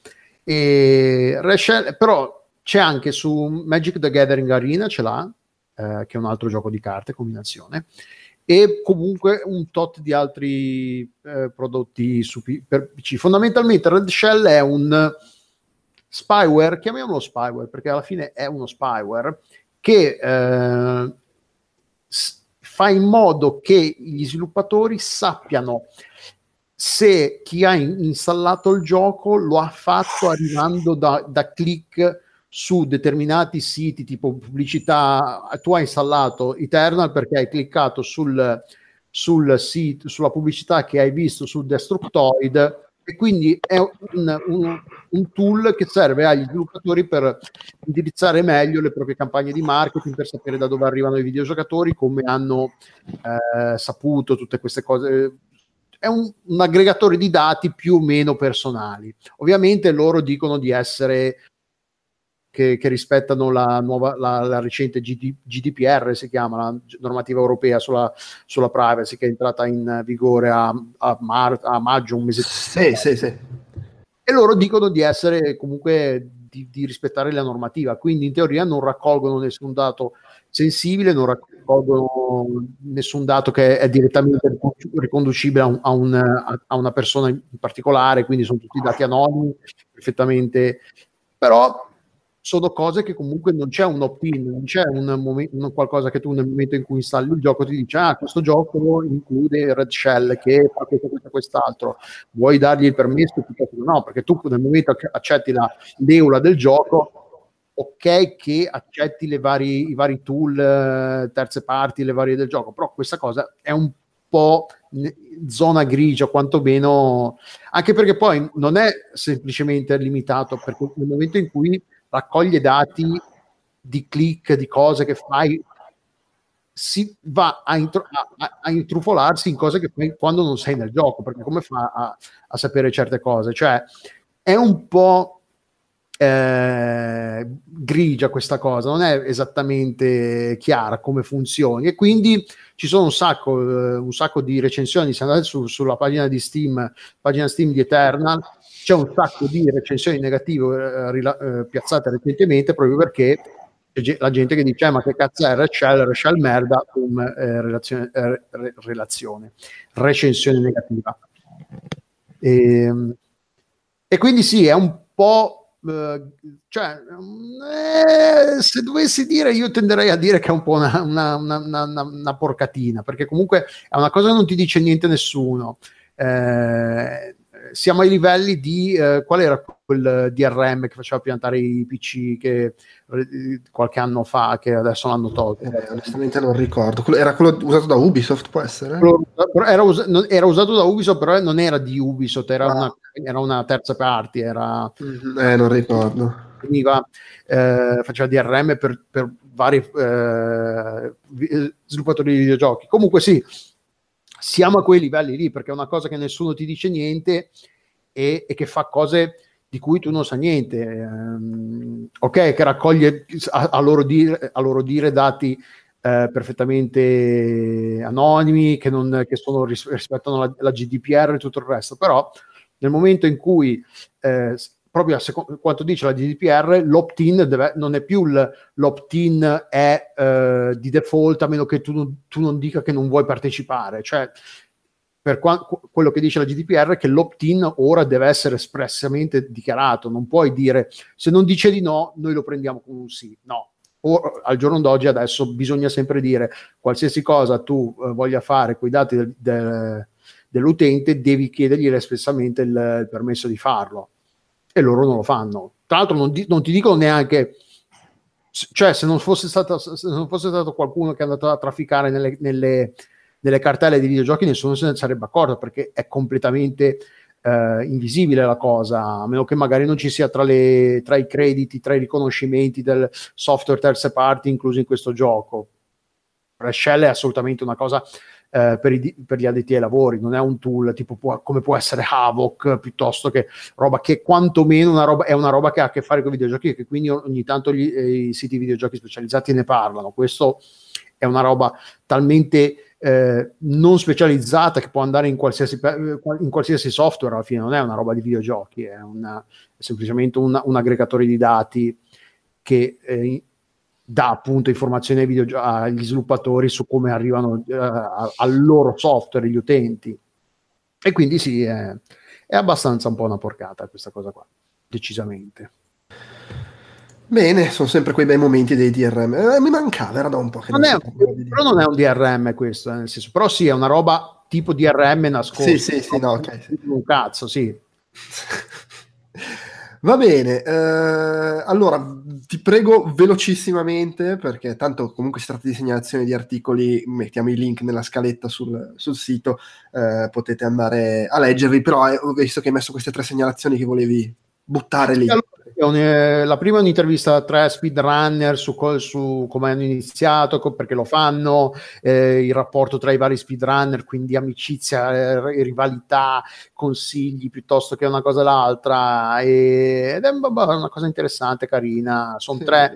E Rachel, però c'è anche su Magic the Gathering Arena, ce l'ha, eh, che è un altro gioco di carte, combinazione, e comunque un tot di altri eh, prodotti su P- per PC. Fondamentalmente Red Shell è un spyware, chiamiamolo spyware perché alla fine è uno spyware che eh, fa in modo che gli sviluppatori sappiano se chi ha in- installato il gioco lo ha fatto arrivando da, da click su determinati siti tipo pubblicità, tu hai installato Eternal perché hai cliccato sul, sul sito, sulla pubblicità che hai visto su Destructoid e quindi è un, un, un, tool che serve agli sviluppatori per indirizzare meglio le proprie campagne di marketing, per sapere da dove arrivano i videogiocatori, come hanno eh, saputo tutte queste cose, è un, un, aggregatore di dati più o meno personali. Ovviamente loro dicono di essere che, che rispettano la, nuova, la, la recente GD, GDPR, si chiama la normativa europea sulla, sulla privacy, che è entrata in vigore a, a, mar, a maggio, un mese sì, sì, sì. E loro dicono di essere comunque di, di rispettare la normativa, quindi in teoria non raccolgono nessun dato sensibile, non raccolgono nessun dato che è direttamente riconducibile a, un, a, un, a, una persona in particolare, quindi sono tutti dati anonimi, perfettamente, però sono cose che comunque non c'è un opt-in, non c'è un, momento, qualcosa che tu nel momento in cui installi il gioco ti dice ah questo gioco include Red Shell che fa questo, questo, quest'altro, vuoi dargli il permesso? No, perché tu nel momento che accetti la, l'eula del gioco ok che accetti vari, i vari tool, eh, terze parti, le varie del gioco, però questa cosa è un po' zona grigia, quantomeno, anche perché poi non è semplicemente limitato, perché nel momento in cui raccoglie dati di click, di cose che fai, si va a, intro- a, a, intrufolarsi in cose che fai quando non sei nel gioco, perché come fa a, a sapere certe cose? Cioè, è un po' eh, grigia questa cosa, non è esattamente chiara come funzioni. E quindi ci sono un sacco, eh, un sacco di recensioni, se andate su, sulla pagina di Steam, pagina Steam di Eternal, c'è un sacco di recensioni negative eh, rila- eh, piazzate recentemente proprio perché c'è la gente che dice, eh, ma che cazzo è? Rachel, Rachel merda, boom, eh, relazione, re, relazione, recensione negativa. E, ehm, e, quindi sì, è un po'... Eh, cioè, eh, se dovessi dire, io tenderei a dire che è un po' una, una, una, una, porcatina, perché comunque è una cosa che non ti dice niente nessuno. Eh, siamo ai livelli di eh, qual era quel DRM che faceva piantare i PC che eh, qualche anno fa che adesso l'hanno tolto eh, onestamente non ricordo era quello usato da Ubisoft può essere? Era, us- era, usato da Ubisoft però non era di Ubisoft era, ah. una, era una, terza parte era... Mm-hmm. eh non ricordo veniva eh, faceva DRM per, per vari eh, sviluppatori di videogiochi comunque sì siamo a quei livelli lì perché è una cosa che nessuno ti dice niente e, e che fa cose di cui tu non sai niente. Um, ok, che raccoglie a, a, loro, dire, a loro dire dati eh, perfettamente anonimi, che, non, che sono, rispettano la, la, GDPR e tutto il resto, però nel momento in cui eh, proprio a secondo quanto dice la GDPR, l'opt-in deve, non è più l'opt-in è eh, di default a meno che tu, tu, non dica che non vuoi partecipare. Cioè, per qua, quello che dice la GDPR è che l'opt-in ora deve essere espressamente dichiarato. Non puoi dire se non dice di no, noi lo prendiamo come un sì. No. O, al giorno d'oggi adesso bisogna sempre dire qualsiasi cosa tu eh, voglia fare con i dati del, del, dell'utente, devi chiedergli espressamente il, il permesso di farlo e loro non lo fanno. Tra l'altro non, di, non ti dicono neanche, cioè se non, fosse stato, se non fosse stato qualcuno che è andato a trafficare nelle, nelle, nelle cartelle di videogiochi, nessuno se ne sarebbe accorto perché è completamente eh, invisibile la cosa, a meno che magari non ci sia tra, le, tra i crediti, tra i riconoscimenti del software terze parti inclusi in questo gioco. Shell è assolutamente una cosa eh, per, i, per, gli addetti ai lavori, non è un tool tipo può, come può essere Havoc piuttosto che roba che quantomeno una roba, è una roba che ha a che fare con i videogiochi e che quindi ogni tanto gli, eh, i siti videogiochi specializzati ne parlano. Questo è una roba talmente eh, non specializzata che può andare in qualsiasi, in qualsiasi, software alla fine, non è una roba di videogiochi, è, una, è semplicemente una, un aggregatore di dati che eh, dà appunto informazioni ai videogio- agli sviluppatori su come arrivano uh, al loro software gli utenti. E quindi sì, è, è, abbastanza un po' una porcata questa cosa qua, decisamente. Bene, sono sempre quei bei momenti dei DRM. Eh, mi mancava, era da un po' che non, non è, Però non è un DRM questo, nel senso, però sì, è una roba tipo DRM nascosto. Sì, sì, sì, no, ok. Un cazzo, sì. Va bene, eh, allora ti prego velocissimamente, perché tanto comunque si tratta di segnalazione di articoli, mettiamo i link nella scaletta sul, sul sito, eh, potete andare a leggervi, però eh, ho visto che hai messo queste tre segnalazioni che volevi buttare lì. Allora, la prima è un'intervista a tre speedrunner su, su come hanno iniziato, perché lo fanno, eh, il rapporto tra i vari speedrunner, quindi amicizia, eh, rivalità, consigli piuttosto che una cosa o l'altra. E, ed è una cosa interessante, carina. Sono sì. tre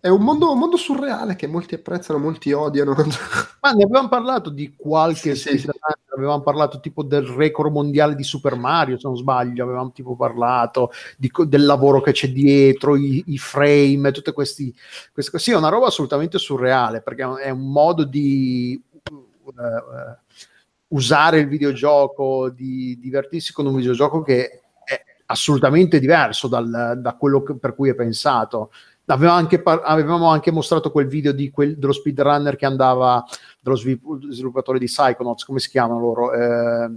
è un mondo, un mondo, surreale che molti apprezzano, molti odiano. Ma ne avevamo parlato di qualche sì, sì, avevamo parlato tipo del record mondiale di Super Mario, se non sbaglio, avevamo tipo parlato di, del lavoro che c'è dietro, i, i frame, tutte queste cose. Sì, è una roba assolutamente surreale, perché è un modo di uh, uh, usare il videogioco, di divertirsi con un videogioco che è assolutamente diverso dal, da quello che, per cui è pensato anche, par- avevamo anche mostrato quel video quel, dello speedrunner che andava, dello sviluppatore di Psychonauts, come si chiamano loro? Eh...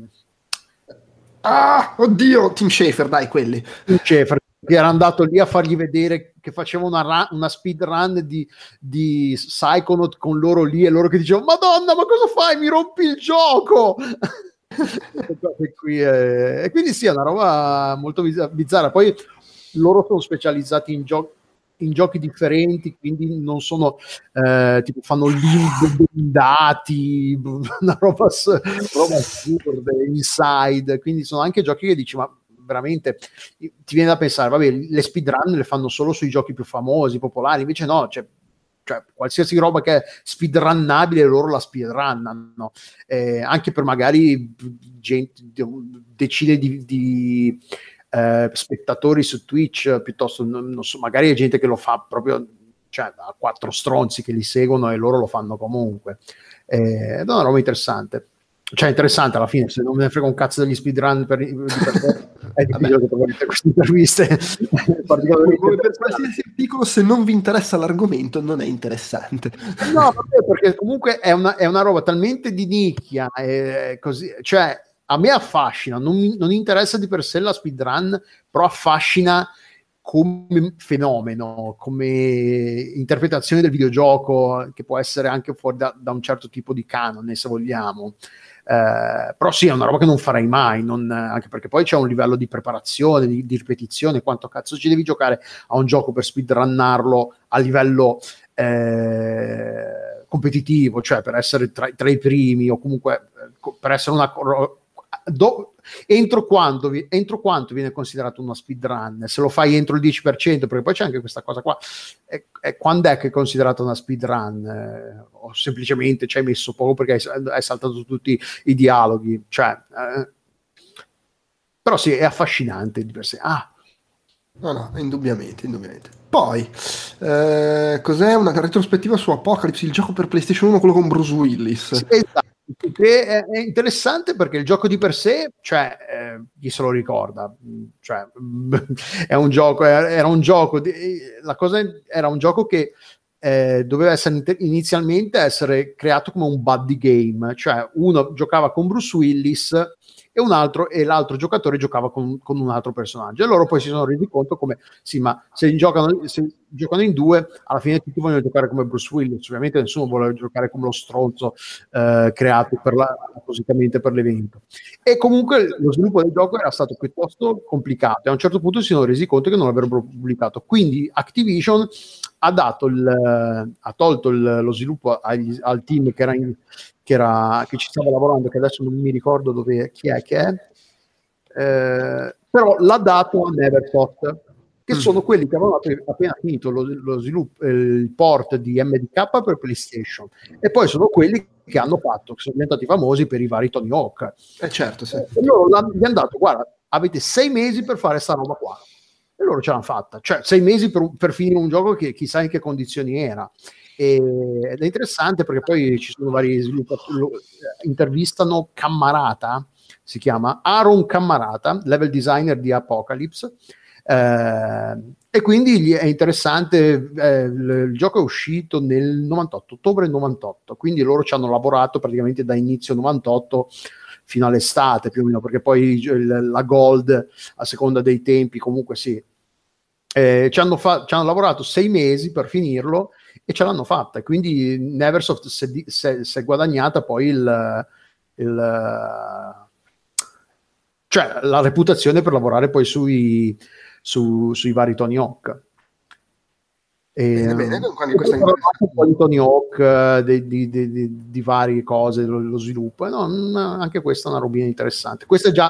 Ah, oddio, Tim Schafer, dai, quelli. Tim Schafer, che era andato lì a fargli vedere che faceva una, ra- una speedrun di, di Psychonaut con loro lì e loro che dicevano Madonna, ma cosa fai? Mi rompi il gioco! e, è... e quindi sì, è una roba molto bizzarra. Poi loro sono specializzati in giochi in giochi differenti, quindi non sono eh, tipo fanno limbo dati, una roba, roba assurda, inside, quindi sono anche giochi che dici ma veramente ti viene da pensare, vabbè, le speedrun le fanno solo sui giochi più famosi, popolari, invece no, cioè, cioè qualsiasi roba che è speedrunnabile loro la speedrunnano, eh, anche per magari gente, decine di, di eh, spettatori su Twitch piuttosto, non, non so, magari è gente che lo fa proprio cioè da quattro stronzi che li seguono e loro lo fanno comunque. Eh, è una roba interessante. Cioè, interessante alla fine, se non me ne frega un cazzo degli speedrun per, per te, è difficile che troverete queste interviste. Come per qualsiasi articolo, se non vi interessa l'argomento, non è interessante. No, vabbè, perché comunque è una, è una roba talmente di nicchia, eh, così, cioè a me affascina, non mi non interessa di per sé la speedrun, però affascina come fenomeno, come interpretazione del videogioco, che può essere anche fuori da, da un certo tipo di canone, se vogliamo. Eh, però sì, è una roba che non farei mai, non, anche perché poi c'è un livello di preparazione, di, di, ripetizione, quanto cazzo ci devi giocare a un gioco per speedrunnarlo a livello eh, competitivo, cioè per essere tra, tra, i primi o comunque eh, per essere una do, entro, quando, entro quanto viene considerato una speedrun? Se lo fai entro il 10%, perché poi c'è anche questa cosa qua, è, è, quando è che è considerata una speedrun? Eh, o semplicemente ci hai messo poco perché hai, hai saltato tutti i dialoghi? Cioè, eh, però sì, è affascinante di per sé. Ah, No, no, indubbiamente, indubbiamente. Poi, eh, cos'è una retrospettiva su Apocalypse, il gioco per PlayStation 1, quello con Bruce Willis? Sì, esatto che è interessante perché il gioco di per sé, cioè, eh, chi se lo ricorda, cioè, è un gioco, era un gioco, la cosa era un gioco che eh, doveva essere inizialmente essere creato come un buddy game, cioè uno giocava con Bruce Willis e, un altro, e l'altro giocatore giocava con, con, un altro personaggio. E loro poi si sono resi conto come, sì, ma se giocano, se giocano in due, alla fine tutti vogliono giocare come Bruce Willis, ovviamente nessuno vuole giocare come lo stronzo eh, creato per la, appositamente per l'evento. E comunque lo sviluppo del gioco era stato piuttosto complicato e a un certo punto si sono resi conto che non l'avrebbero pubblicato. Quindi Activision ha, il, ha tolto il, lo sviluppo agli, al team che era in, che, era, che ci stava lavorando, che adesso non mi ricordo dove, chi è che è, eh, però l'ha dato a Neversoft, che mm. sono quelli che avevano appena finito lo, lo sviluppo, il port di MDK per PlayStation, e poi sono quelli che hanno fatto, che sono diventati famosi per i vari Tony Hawk. Eh certo, sì. E loro gli hanno dato, guarda, avete sei mesi per fare sta roba qua. E loro ce l'hanno fatta, cioè sei mesi per, per finire un gioco che chissà in che condizioni era. E, ed è interessante perché poi ci sono vari sviluppatori, intervistano Cammarata, si chiama Aaron Cammarata, level designer di Apocalypse. Eh, e quindi è interessante, eh, il, il, gioco è uscito nel 98, ottobre 98, quindi loro ci hanno lavorato praticamente da inizio 98 fino all'estate più o meno, perché poi il, la Gold a seconda dei tempi comunque sì. Eh, ci, hanno fa- ci hanno lavorato sei mesi per finirlo e ce l'hanno fatta. Quindi Neversoft si è guadagnata poi il, il, cioè la reputazione per lavorare poi sui, su, sui vari Tony Hawk. E, bene, bene, quindi questa di Tony Hawk, di, di, di, di varie cose, lo, lo sviluppo. No, anche questa è una robina interessante. Questa è già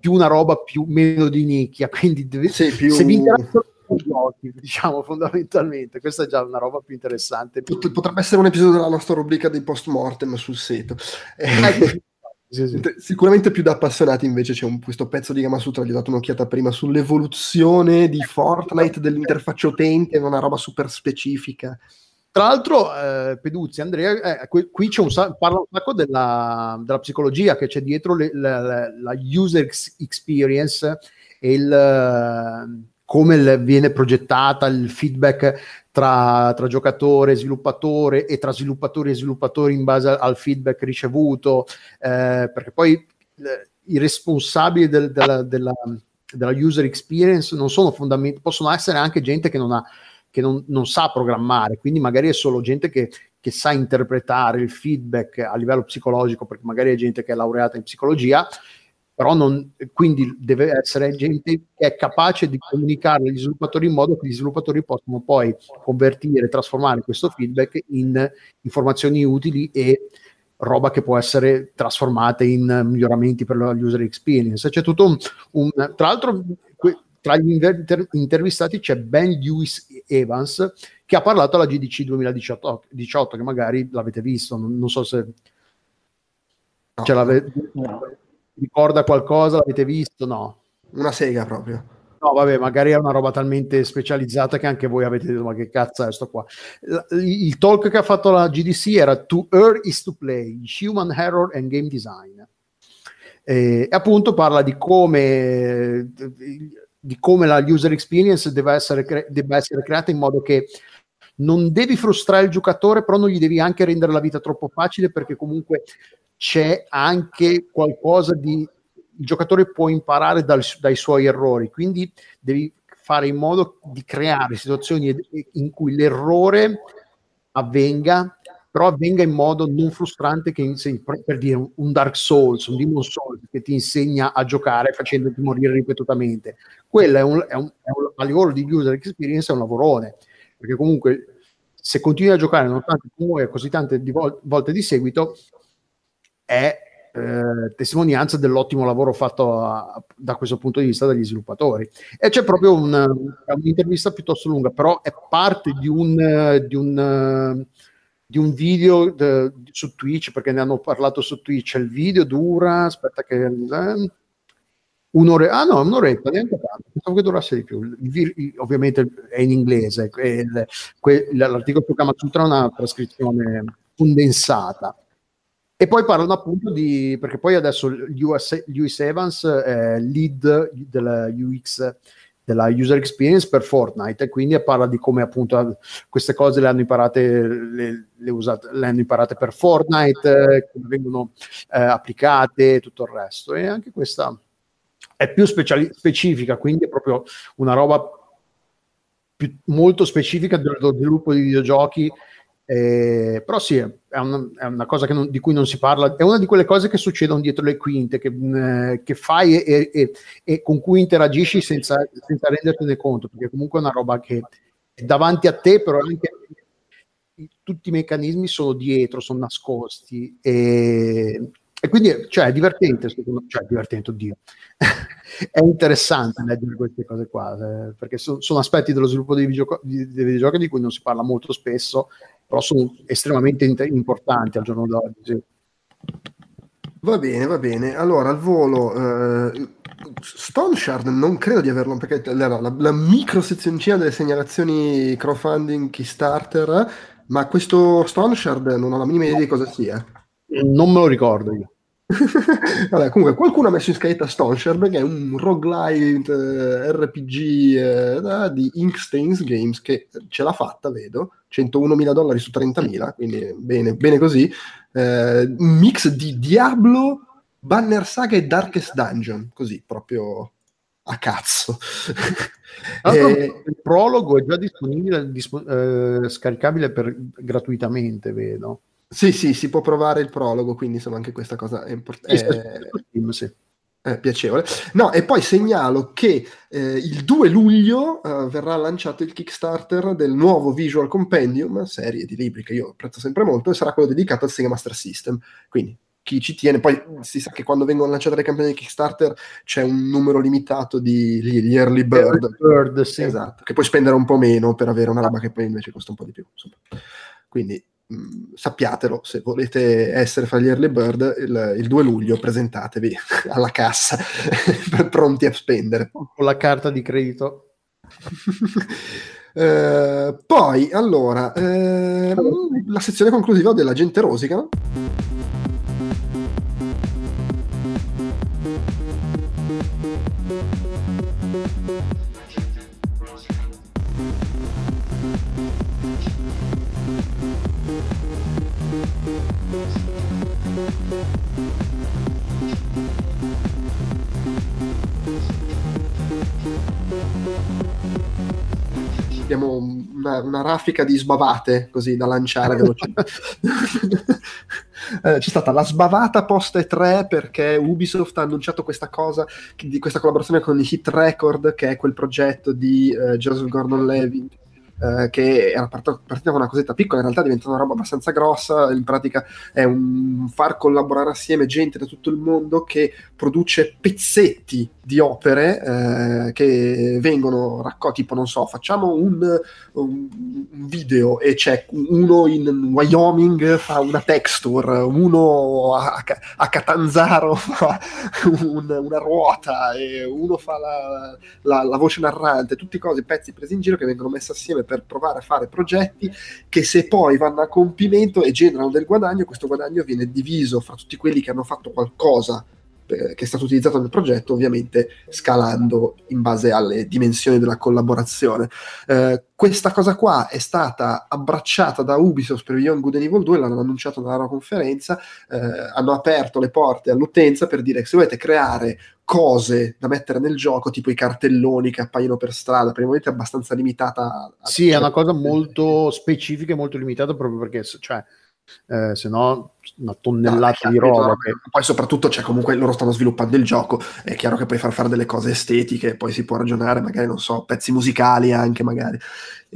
più una roba più meno di nicchia, quindi deve, sì, più... se vi interessa giochi, diciamo fondamentalmente. Questa è già una roba più interessante. Potrebbe essere un episodio della nostra rubrica dei post mortem sul sito. Eh, sì, sì. Sicuramente più da appassionati invece c'è un, questo pezzo di Gamasutra, gli ho dato un'occhiata prima sull'evoluzione di Fortnite, dell'interfaccia utente, una roba super specifica. Tra l'altro, eh, Peduzzi, Andrea, eh, qui, qui un, parla un sacco della, della, psicologia che c'è dietro le, la, la, user experience e il, come le, viene progettata il feedback tra, tra, giocatore e sviluppatore e tra sviluppatori e sviluppatori in base al feedback ricevuto, eh, perché poi eh, i responsabili del, della, della, della, user experience non sono fondamentalmente, possono essere anche gente che non ha che non, non, sa programmare, quindi magari è solo gente che, che, sa interpretare il feedback a livello psicologico, perché magari è gente che è laureata in psicologia, però non, quindi deve essere gente che è capace di comunicare agli sviluppatori in modo che gli sviluppatori possano poi convertire, trasformare questo feedback in informazioni utili e roba che può essere trasformata in miglioramenti per la user experience. C'è tutto un, un tra l'altro tra gli inter- intervistati c'è Ben Lewis Evans che ha parlato alla GDC 2018 18, che magari l'avete visto, non, non so se ce l'avete no ricorda qualcosa? L'avete visto? No. Una sega proprio. No, vabbè, magari è una roba talmente specializzata che anche voi avete detto, ma che cazzo è sto qua? Il talk che ha fatto la GDC era To Err is to Play, Human Error and Game Design. E appunto parla di come, di come la user experience deve essere, cre- debba essere creata in modo che non devi frustrare il giocatore, però non gli devi anche rendere la vita troppo facile perché comunque c'è anche qualcosa di il giocatore può imparare dal, dai suoi errori, quindi devi fare in modo di creare situazioni in cui l'errore avvenga, però avvenga in modo non frustrante che insegni, per dire un Dark Souls, un Demon Souls che ti insegna a giocare facendoti morire ripetutamente. Quello è un, è un, è un a livello di user experience è un lavorone, perché comunque se continui a giocare nonostante tu muoia così tante di vol- volte di seguito è eh, testimonianza dell'ottimo lavoro fatto a, da questo punto di vista dagli sviluppatori. E c'è proprio un, un'intervista piuttosto lunga, però è parte di un, di un, di un video de, su Twitch, perché ne hanno parlato su Twitch. Il video dura, aspetta che... Eh, un'ora, ah no, un'oretta, neanche tanto, pensavo che durasse di più. Il, il, ovviamente è in inglese, il, l'articolo su Kamasutra è una trascrizione condensata e poi parlano appunto di, perché poi adesso Lewis Evans è lead della UX, della user experience per Fortnite e quindi parla di come appunto queste cose le hanno imparate, le, le, usate, le hanno imparate per Fortnite, come vengono eh, applicate e tutto il resto. E anche questa è più speciali- specifica, quindi è proprio una roba più, molto specifica dello sviluppo di videogiochi eh, però sì, è una, è una cosa non, di cui non si parla, è una di quelle cose che succedono dietro le quinte, che, eh, che fai e, e, e, con cui interagisci senza, senza rendertene conto, perché comunque è una roba che è davanti a te, però anche tutti i meccanismi sono dietro, sono nascosti. E, e quindi cioè, è divertente, secondo, cioè divertente, oddio, è interessante leggere queste cose qua, eh, perché so, sono aspetti dello sviluppo dei videogiochi di cui non si parla molto spesso però sono estremamente importanti al giorno d'oggi. Va bene, va bene. Allora, al volo, eh, Stone Shard non credo di averlo, perché la, la, la micro sezioncina delle segnalazioni crowdfunding Kickstarter, ma questo Stone Shard non ho la minima idea di cosa sia. Non me lo ricordo io. Vabbè, comunque qualcuno ha messo in scaletta Stoneshard che è un roguelite eh, RPG eh, di Inkstains Games che ce l'ha fatta, vedo 101.000 dollari su 30.000 quindi bene, bene così. Eh, un mix di Diablo, Banner Saga e Darkest Dungeon così proprio a cazzo. E... il prologo è già disponibile disp- eh, scaricabile per, gratuitamente vedo sì, sì, si può provare il prologo, quindi insomma anche questa cosa è importante. È... Sì. È piacevole. No, e poi segnalo che eh, il 2 luglio eh, verrà lanciato il Kickstarter del nuovo Visual Compendium, serie di libri che io apprezzo sempre molto, e sarà quello dedicato al Sega Master System. Quindi chi ci tiene, poi si sa che quando vengono lanciate le campagne di Kickstarter c'è un numero limitato di gli early bird, early bird sì. esatto, che puoi spendere un po' meno per avere una roba che poi invece costa un po' di più. Insomma. Quindi Sappiatelo, se volete essere fra gli early bird, il, il 2 luglio presentatevi alla cassa pronti a spendere. Con la carta di credito. eh, poi, allora, eh, la sezione conclusiva della gente rosica. Abbiamo una, una, raffica di sbavate così da lanciare velocemente. eh, c'è stata la sbavata post E3 perché Ubisoft ha annunciato questa cosa di questa collaborazione con i Hit Record che è quel progetto di uh, Joseph Gordon-Levitt eh, che era part- partita con una cosetta piccola, in realtà diventa una roba abbastanza grossa, in pratica è un far collaborare assieme gente da tutto il mondo che produce pezzetti di opere eh, che vengono raccolti, tipo non so, facciamo un, un, video e c'è uno in Wyoming fa una texture, uno a, a Catanzaro fa un, una ruota uno fa la, la, la voce narrante, tutti cose, pezzi presi in giro che vengono messi assieme per provare a fare progetti che se poi vanno a compimento e generano del guadagno, questo guadagno viene diviso fra tutti quelli che hanno fatto qualcosa eh, che è stato utilizzato nel progetto, ovviamente scalando in base alle dimensioni della collaborazione. Eh, questa cosa qua è stata abbracciata da Ubisoft per Beyond Good and Evil 2, l'hanno annunciato nella loro conferenza, eh, hanno aperto le porte all'utenza per dire che se volete creare cose da mettere nel gioco, tipo i cartelloni che appaiono per strada, per il momento è abbastanza limitata. A... Sì, è una cosa molto specifica e molto limitata proprio perché, cioè, eh, se no una tonnellata no, di roba. Che... Poi soprattutto, cioè, comunque loro stanno sviluppando il gioco, è chiaro che puoi far fare delle cose estetiche, poi si può ragionare, magari, non so, pezzi musicali anche, magari.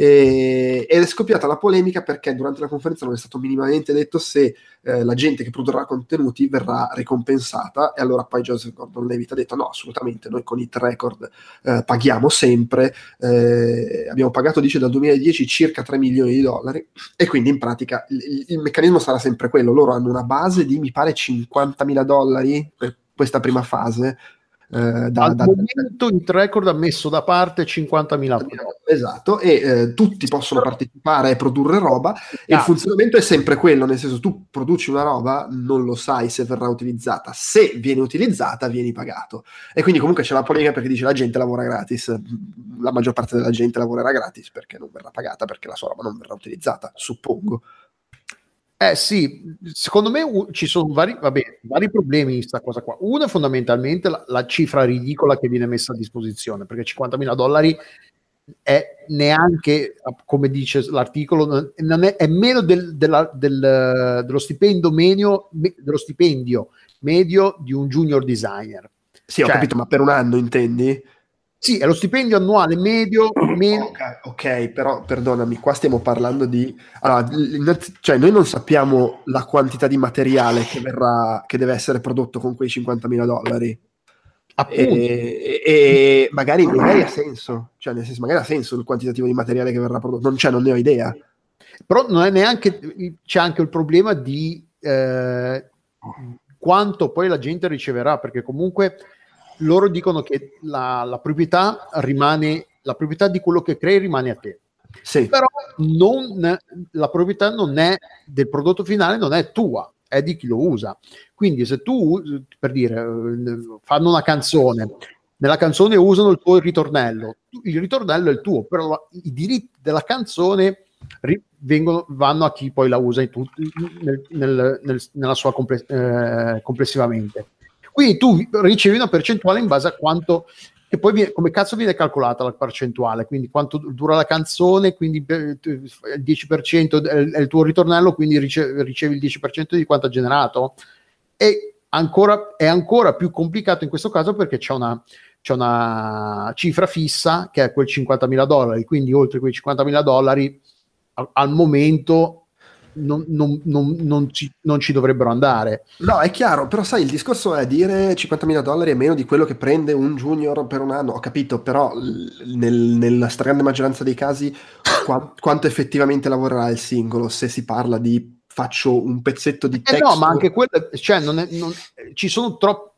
E, ed è scoppiata la polemica perché durante la conferenza non è stato minimamente detto se eh, la gente che produrrà contenuti verrà ricompensata e allora poi Joseph Gordon-Levitt ha detto no, assolutamente, noi con Hit Record eh, paghiamo sempre, eh, abbiamo pagato, dice, dal 2010 circa 3 milioni di dollari e quindi in pratica il, il meccanismo sarà sempre quello, loro hanno una base di mi pare 50 mila dollari per questa prima fase eh, da, Al da, momento il record ha messo da parte 50.000 esatto e eh, tutti possono partecipare e produrre roba e il funzionamento è sempre quello nel senso tu produci una roba non lo sai se verrà utilizzata se viene utilizzata vieni pagato. E quindi comunque c'è la polemica perché dice la gente lavora gratis la maggior parte della gente lavorerà gratis perché non verrà pagata perché la sua roba non verrà utilizzata suppongo eh sì, secondo me uh, ci sono vari, vabbè, vari problemi in questa cosa qua. Uno è fondamentalmente la, la, cifra ridicola che viene messa a disposizione, perché 50.000 dollari è neanche, come dice l'articolo, non è, è meno del, della, del, dello, stipendio medio, dello stipendio medio di un junior designer. Sì, cioè, ho capito, ma per un anno intendi? Sì, è lo stipendio annuale medio. medio... Okay, ok, però perdonami, qua stiamo parlando di. Allora, cioè, noi non sappiamo la quantità di materiale che, verrà, che deve essere prodotto con quei 50.000 dollari. E, e, magari, magari, ha senso, cioè nel senso, magari ha senso il quantitativo di materiale che verrà prodotto, non, cioè, non ne ho idea. Però non è neanche, c'è anche il problema di eh, quanto poi la gente riceverà, perché comunque loro dicono che la, la, proprietà rimane, la proprietà di quello che crei rimane a te. Sì. Però non, la proprietà non è del prodotto finale, non è tua, è di chi lo usa. Quindi se tu, per dire, fanno una canzone, nella canzone usano il tuo ritornello, il ritornello è il tuo, però i diritti della canzone vengono, vanno a chi poi la usa in tut- nel, nel, nella sua comple- eh, complessivamente. Quindi tu ricevi una percentuale in base a quanto che poi viene, come cazzo viene calcolata la percentuale, quindi quanto dura la canzone, quindi il 10% è il tuo ritornello, quindi ricevi, il 10% di quanto ha generato. E ancora, è ancora più complicato in questo caso perché c'è una, c'è una cifra fissa che è quel 50.000 dollari, quindi oltre quei 50.000 dollari al momento non, non, non, non, ci, non ci dovrebbero andare. No, è chiaro, però sai, il discorso è dire 50.000 dollari è meno di quello che prende un junior per un anno, ho capito, però nel, nella stragrande maggioranza dei casi qua, quanto effettivamente lavorerà il singolo se si parla di faccio un pezzetto di testo. Eh no, ma anche quello, cioè non è, non, ci sono troppi...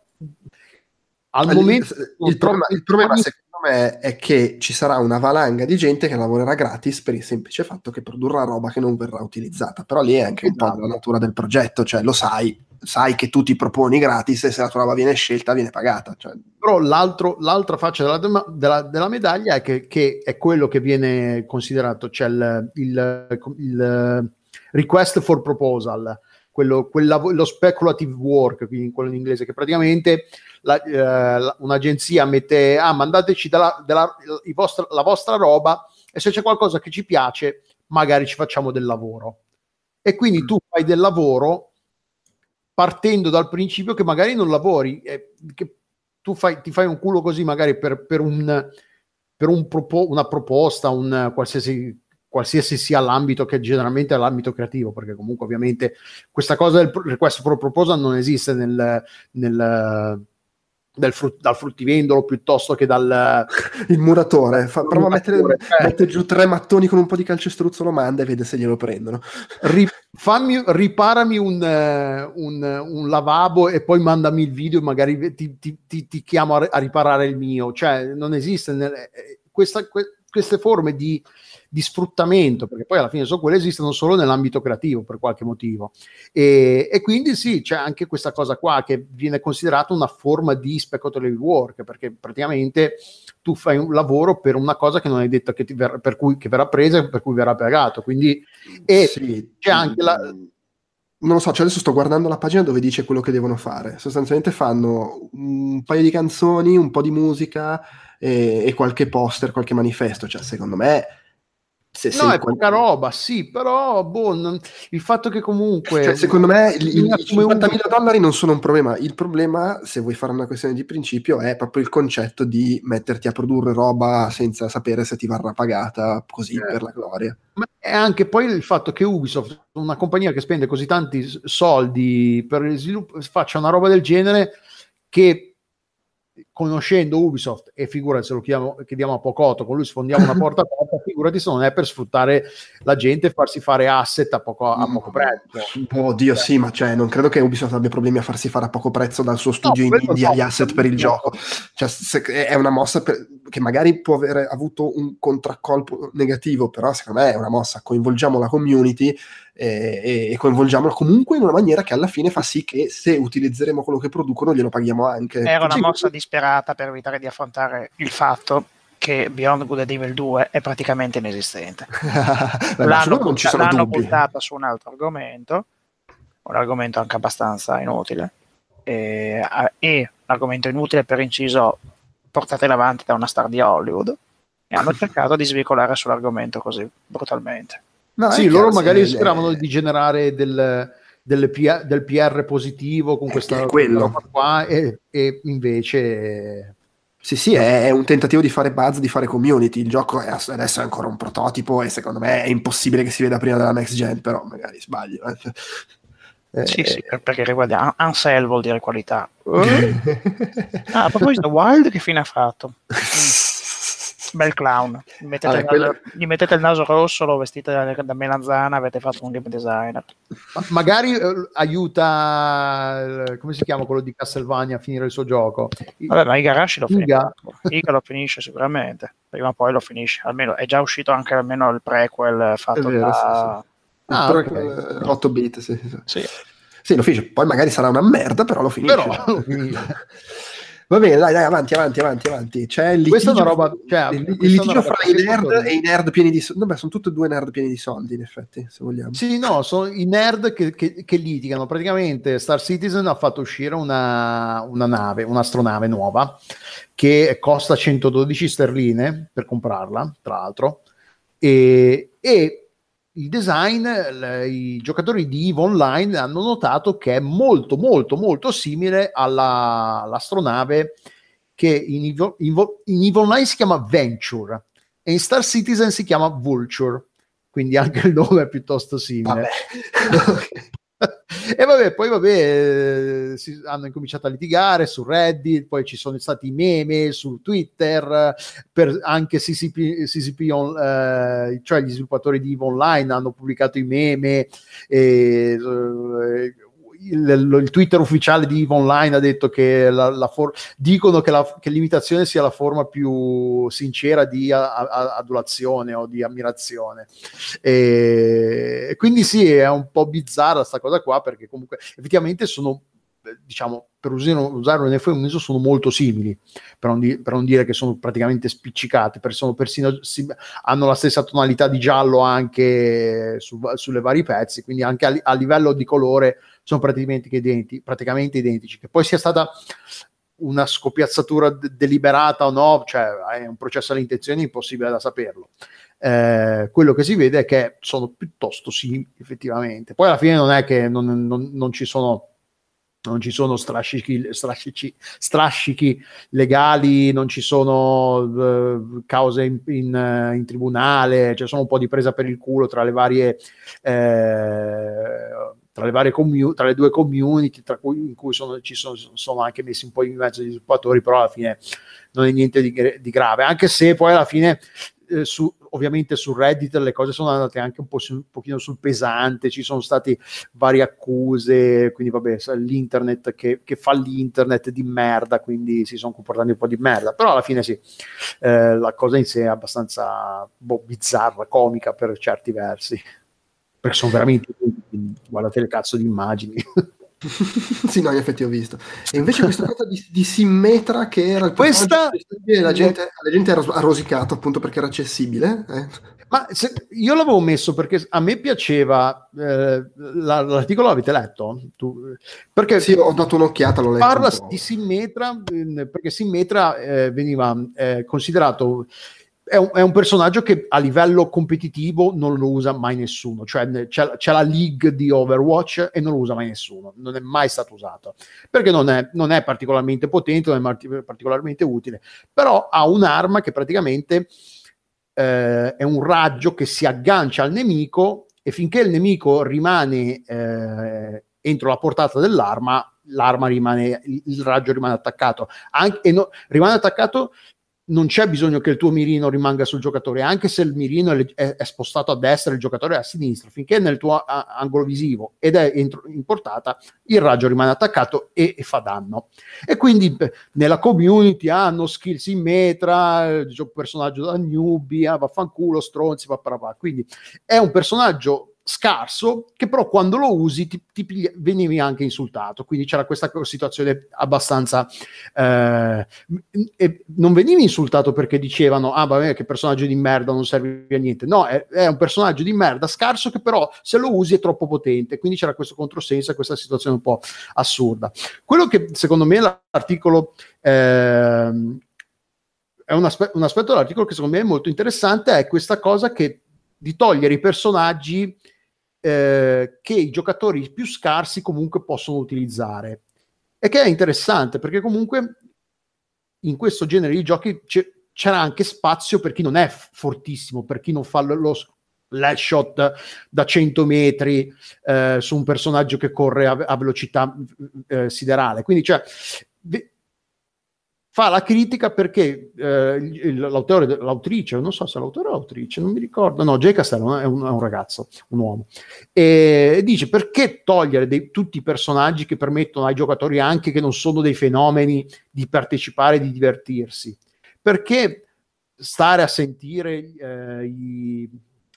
Al il, momento... Il, problema, il problema secondo me è che ci sarà una valanga di gente che lavorerà gratis per il semplice fatto che produrrà roba che non verrà utilizzata. Però lì è anche un po' la esatto. natura del progetto, cioè lo sai, sai che tu ti proponi gratis e se la tua roba viene scelta viene pagata. Cioè. Però l'altra faccia della, della, della medaglia è che, che, è quello che viene considerato, cioè il, il, il request for proposal, quello, quella, lo speculative work, quindi quello in inglese, che praticamente la, eh, un'agenzia mette, ah, mandateci della, della, vostra, la vostra roba e se c'è qualcosa che ci piace, magari ci facciamo del lavoro. E quindi mm. tu fai del lavoro partendo dal principio che magari non lavori, eh, che tu fai, ti fai un culo così magari per, per, un, per un propo- una proposta, un qualsiasi qualsiasi sia l'ambito che generalmente è l'ambito creativo, perché comunque ovviamente questa cosa del request for proposal non esiste nel, nel Frut- dal fruttivendolo piuttosto che dal il muratore. Fa, prova a mettere, eh. mette giù tre mattoni con un po' di calcestruzzo lo manda e vede se glielo prendono. Ri- fammi, riparami un, un, un, lavabo e poi mandami il video magari ti, ti, ti, ti chiamo a, a, riparare il mio. Cioè non esiste nel, eh, questa, que- queste forme di di sfruttamento, perché poi alla fine so quelle esistono solo nell'ambito creativo per qualche motivo. E, e, quindi sì, c'è anche questa cosa qua che viene considerata una forma di speculative work, perché praticamente tu fai un lavoro per una cosa che non hai detto che, verrà, per cui, che verrà presa e per cui verrà pagato. Quindi e sì, c'è anche la non lo so, cioè adesso sto guardando la pagina dove dice quello che devono fare. Sostanzialmente fanno un paio di canzoni, un po' di musica e, e qualche poster, qualche manifesto. Cioè, secondo me se no, è poca roba, sì, però boh, non... il fatto che comunque... Cioè, secondo me il, i 50.000 dollari non sono un problema, il problema, se vuoi fare una questione di principio, è proprio il concetto di metterti a produrre roba senza sapere se ti varrà pagata così eh. per la gloria. Ma è anche poi il fatto che Ubisoft, una compagnia che spende così tanti soldi per il sviluppo, faccia una roba del genere che conoscendo Ubisoft e figurati se lo chiediamo, chiediamo a Pocotto, con lui sfondiamo una porta aperta, figurati se non è per sfruttare la gente e farsi fare asset a poco, a poco prezzo. Oddio, sì, ma cioè, non credo che Ubisoft abbia problemi a farsi fare a poco prezzo dal suo studio no, in India gli asset per il gioco. Cioè, se, è una mossa per, che magari può aver avuto un contraccolpo negativo, però secondo me è una mossa, coinvolgiamo la community e, e coinvolgiamola comunque in una maniera che alla fine fa sì che se utilizzeremo quello che producono glielo paghiamo anche. Era una mossa disperata per evitare di affrontare il fatto che Beyond Good and Evil 2 è praticamente inesistente. Beh, l'hanno, butta- l'hanno buttata su un altro argomento, un argomento anche abbastanza inutile, e, e un argomento inutile per inciso portate avanti da una star di Hollywood e hanno cercato di svicolare sull'argomento così brutalmente. No, sì, loro magari speravano di generare del, PR, del PR positivo con questa roba qua e, e, invece... Sì, sì, è, un tentativo di fare buzz, di fare community. Il gioco è, adesso è ancora un prototipo e secondo me è impossibile che si veda prima della next gen, però magari sbaglio. Eh. Eh, sì, sì, perché riguarda Ansel vuol dire qualità. ah, a proposito, Wild che fine ha fatto? Bel clown. Gli mettete, allora, il, naso, gli mettete il, naso, rosso, lo vestite da, da, melanzana, avete fatto un game designer. Ma magari eh, aiuta, eh, come si chiama quello di Castlevania a finire il suo gioco? Vabbè, ma Igarashi lo finisce. Iga lo finisce sicuramente. Prima o poi lo finisce. Almeno è già uscito anche almeno il prequel fatto vero, da... Sì, sì. Ah, okay. 8 bit, sì, sì. sì. Sì, lo finisce. Poi magari sarà una merda, però lo finisce. Però lo finisce. Va bene, dai, dai, avanti, avanti, avanti, avanti. C'è il litigio, una roba, cioè, il, il litigio fra i nerd e i nerd pieni di soldi. Vabbè, sono tutti e due nerd pieni di soldi, in effetti, se vogliamo. Sì, no, sono i nerd che, che, che litigano. Praticamente Star Citizen ha fatto uscire una, una nave, un'astronave nuova, che costa 112 sterline per comprarla, tra l'altro, e, e il design, le, i giocatori di EVE Online hanno notato che è molto, molto, molto simile alla, all'astronave che in EVE, in EVE Online si chiama Venture e in Star Citizen si chiama Vulture, quindi anche il nome è piuttosto simile. e vabbè, poi vabbè, eh, si, hanno incominciato a litigare su Reddit, poi ci sono stati meme su Twitter, per anche CCP, CCP on, eh, cioè gli sviluppatori di EVE Online hanno pubblicato i meme. E, eh, il, il, Twitter ufficiale di EVE Online ha detto che la, la for- dicono che, la, che, l'imitazione sia la forma più sincera di a, a, adulazione o di ammirazione. E, quindi sì, è un po' bizzarra questa cosa qua perché comunque effettivamente sono diciamo, per usare, un eufemismo, sono molto simili, per non, di, per non, dire che sono praticamente spiccicate, perché sono persino, si, hanno la stessa tonalità di giallo anche su, sulle vari pezzi, quindi anche a, a livello di colore sono praticamente identici, praticamente identici. Che poi sia stata una scoppiazzatura de- deliberata o no, cioè è un processo all'intenzione impossibile da saperlo. Eh, quello che si vede è che sono piuttosto simili effettivamente. Poi alla fine non è che non, non, non ci sono non ci sono strascichi, strascichi, strascichi legali, non ci sono uh, cause in, in, uh, in, tribunale, c'è solo un po' di presa per il culo tra le varie, eh, tra le, varie commu- tra le due community, tra cui, in cui sono, ci sono, sono, anche messi un po' in mezzo gli sviluppatori, però alla fine non è niente di, di grave, anche se poi alla fine eh, su, ovviamente su Reddit le cose sono andate anche un, po su, un pochino sul pesante, ci sono state varie accuse, quindi vabbè, l'internet che, che, fa l'internet di merda, quindi si sono comportati un po' di merda, però alla fine sì, eh, la cosa in sé è abbastanza boh, bizzarra, comica per certi versi, perché sono veramente, guardate le cazzo di immagini. sì, no, in effetti ho visto. E invece questa cosa di, di Simmetra che era il questa la gente, la gente era rosicato appunto perché era accessibile. Eh. Ma se, io l'avevo messo perché a me piaceva eh, la, l'articolo l'avete letto? Tu, perché sì, ho dato un'occhiata, l'ho letto. Parla di Simmetra perché Simmetra eh, veniva eh, considerato è un, è un, personaggio che a livello competitivo non lo usa mai nessuno, cioè c'è, c'è, la league di Overwatch e non lo usa mai nessuno, non è mai stato usato, perché non è, non è particolarmente potente, non è particolarmente utile, però ha un'arma che praticamente eh, è un raggio che si aggancia al nemico e finché il nemico rimane eh, entro la portata dell'arma, l'arma rimane, il raggio rimane attaccato, Anche, no, rimane attaccato non c'è bisogno che il tuo mirino rimanga sul giocatore, anche se il mirino è, è, è spostato a destra e il giocatore è a sinistra, finché è nel tuo a, angolo visivo ed è entro, in portata, il raggio rimane attaccato e, e, fa danno. E quindi nella community hanno skills in metra, personaggio da newbie, ah, vaffanculo, stronzi, va. quindi è un personaggio scarso che però quando lo usi ti, ti pigli, venivi anche insultato. Quindi c'era questa situazione abbastanza eh, non venivi insultato perché dicevano ah vabbè che personaggio di merda non serve a niente. No è, è, un personaggio di merda scarso che però se lo usi è troppo potente. Quindi c'era questo controsenso e questa situazione un po' assurda. Quello che secondo me l'articolo eh, è un, aspe- un aspetto dell'articolo che secondo me è molto interessante è questa cosa che di togliere i personaggi eh, che i giocatori più scarsi comunque possono utilizzare. E che è interessante perché comunque in questo genere di giochi c- c'era anche spazio per chi non è fortissimo, per chi non fa lo, lo shot da 100 metri eh, su un personaggio che corre a, a velocità eh, siderale. Quindi, cioè, fa la critica perché eh, l'autore, l'autrice, non so se l'autore o l'autrice, non mi ricordo, no, Jay Castello è un, è un ragazzo, un uomo, e dice perché togliere dei, tutti i personaggi che permettono ai giocatori anche che non sono dei fenomeni di partecipare di divertirsi? Perché stare a sentire eh, i,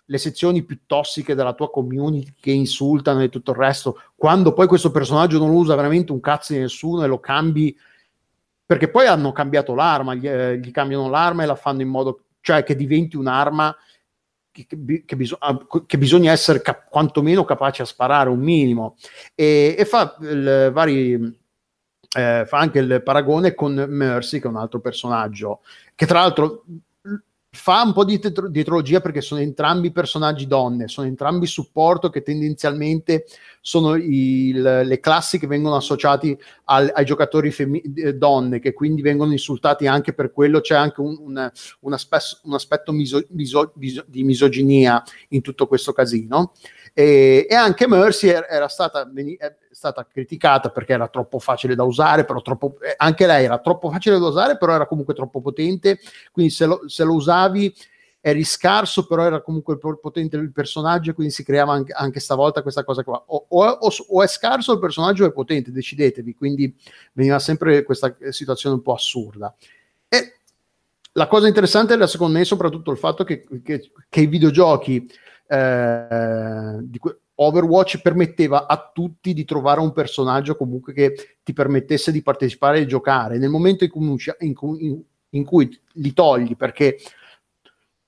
le sezioni più tossiche della tua community che insultano e tutto il resto, quando poi questo personaggio non usa veramente un cazzo di nessuno e lo cambi perché poi hanno cambiato l'arma, gli, eh, gli, cambiano l'arma e la fanno in modo, cioè che diventi un'arma che, che, bisog- ah, che bisogna essere cap- quantomeno capaci a sparare un minimo. E, e fa il, vari eh, fa anche il paragone con Mercy che è un altro personaggio che tra l'altro fa un po' di tetro- dietrologia perché sono entrambi personaggi donne, sono entrambi supporto che tendenzialmente sono il, le classi che vengono associati al, ai giocatori femmi- eh, donne, che quindi vengono insultati anche per quello, c'è anche un, un, un, aspe- un aspetto miso- miso- miso- di misoginia in tutto questo casino. E, e anche Mercy era stata, stata criticata perché era troppo facile da usare, però troppo, eh, anche lei era troppo facile da usare, però era comunque troppo potente, quindi se lo, se lo usavi eri scarso, però era comunque potente il personaggio, quindi si creava anche, anche stavolta questa cosa qua. O, o, o, è scarso il personaggio o è potente, decidetevi, quindi veniva sempre questa situazione un po' assurda. E la cosa interessante era secondo me soprattutto il fatto che, che, che i videogiochi eh, di Overwatch permetteva a tutti di trovare un personaggio comunque che ti permettesse di partecipare e giocare. Nel momento in cui, in cui, in cui li togli perché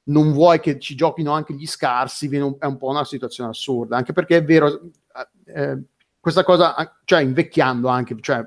non vuoi che ci giochino anche gli scarsi, un, è un po' una situazione assurda, anche perché è vero, eh, questa cosa, cioè invecchiando anche, cioè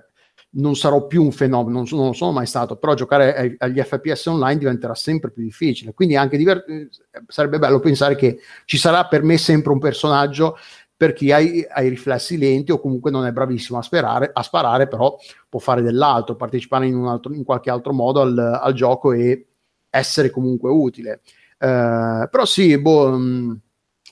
non sarò più un fenomeno, non, sono, non sono mai stato, però giocare ai, agli FPS online diventerà sempre più difficile, quindi anche diver- eh, sarebbe bello pensare che ci sarà per me sempre un personaggio per chi ha i, riflessi lenti o comunque non è bravissimo a, sperare, a sparare, però può fare dell'altro, partecipare in, altro, in qualche altro modo al, al, gioco e essere comunque utile. Eh, però sì, boh, mh,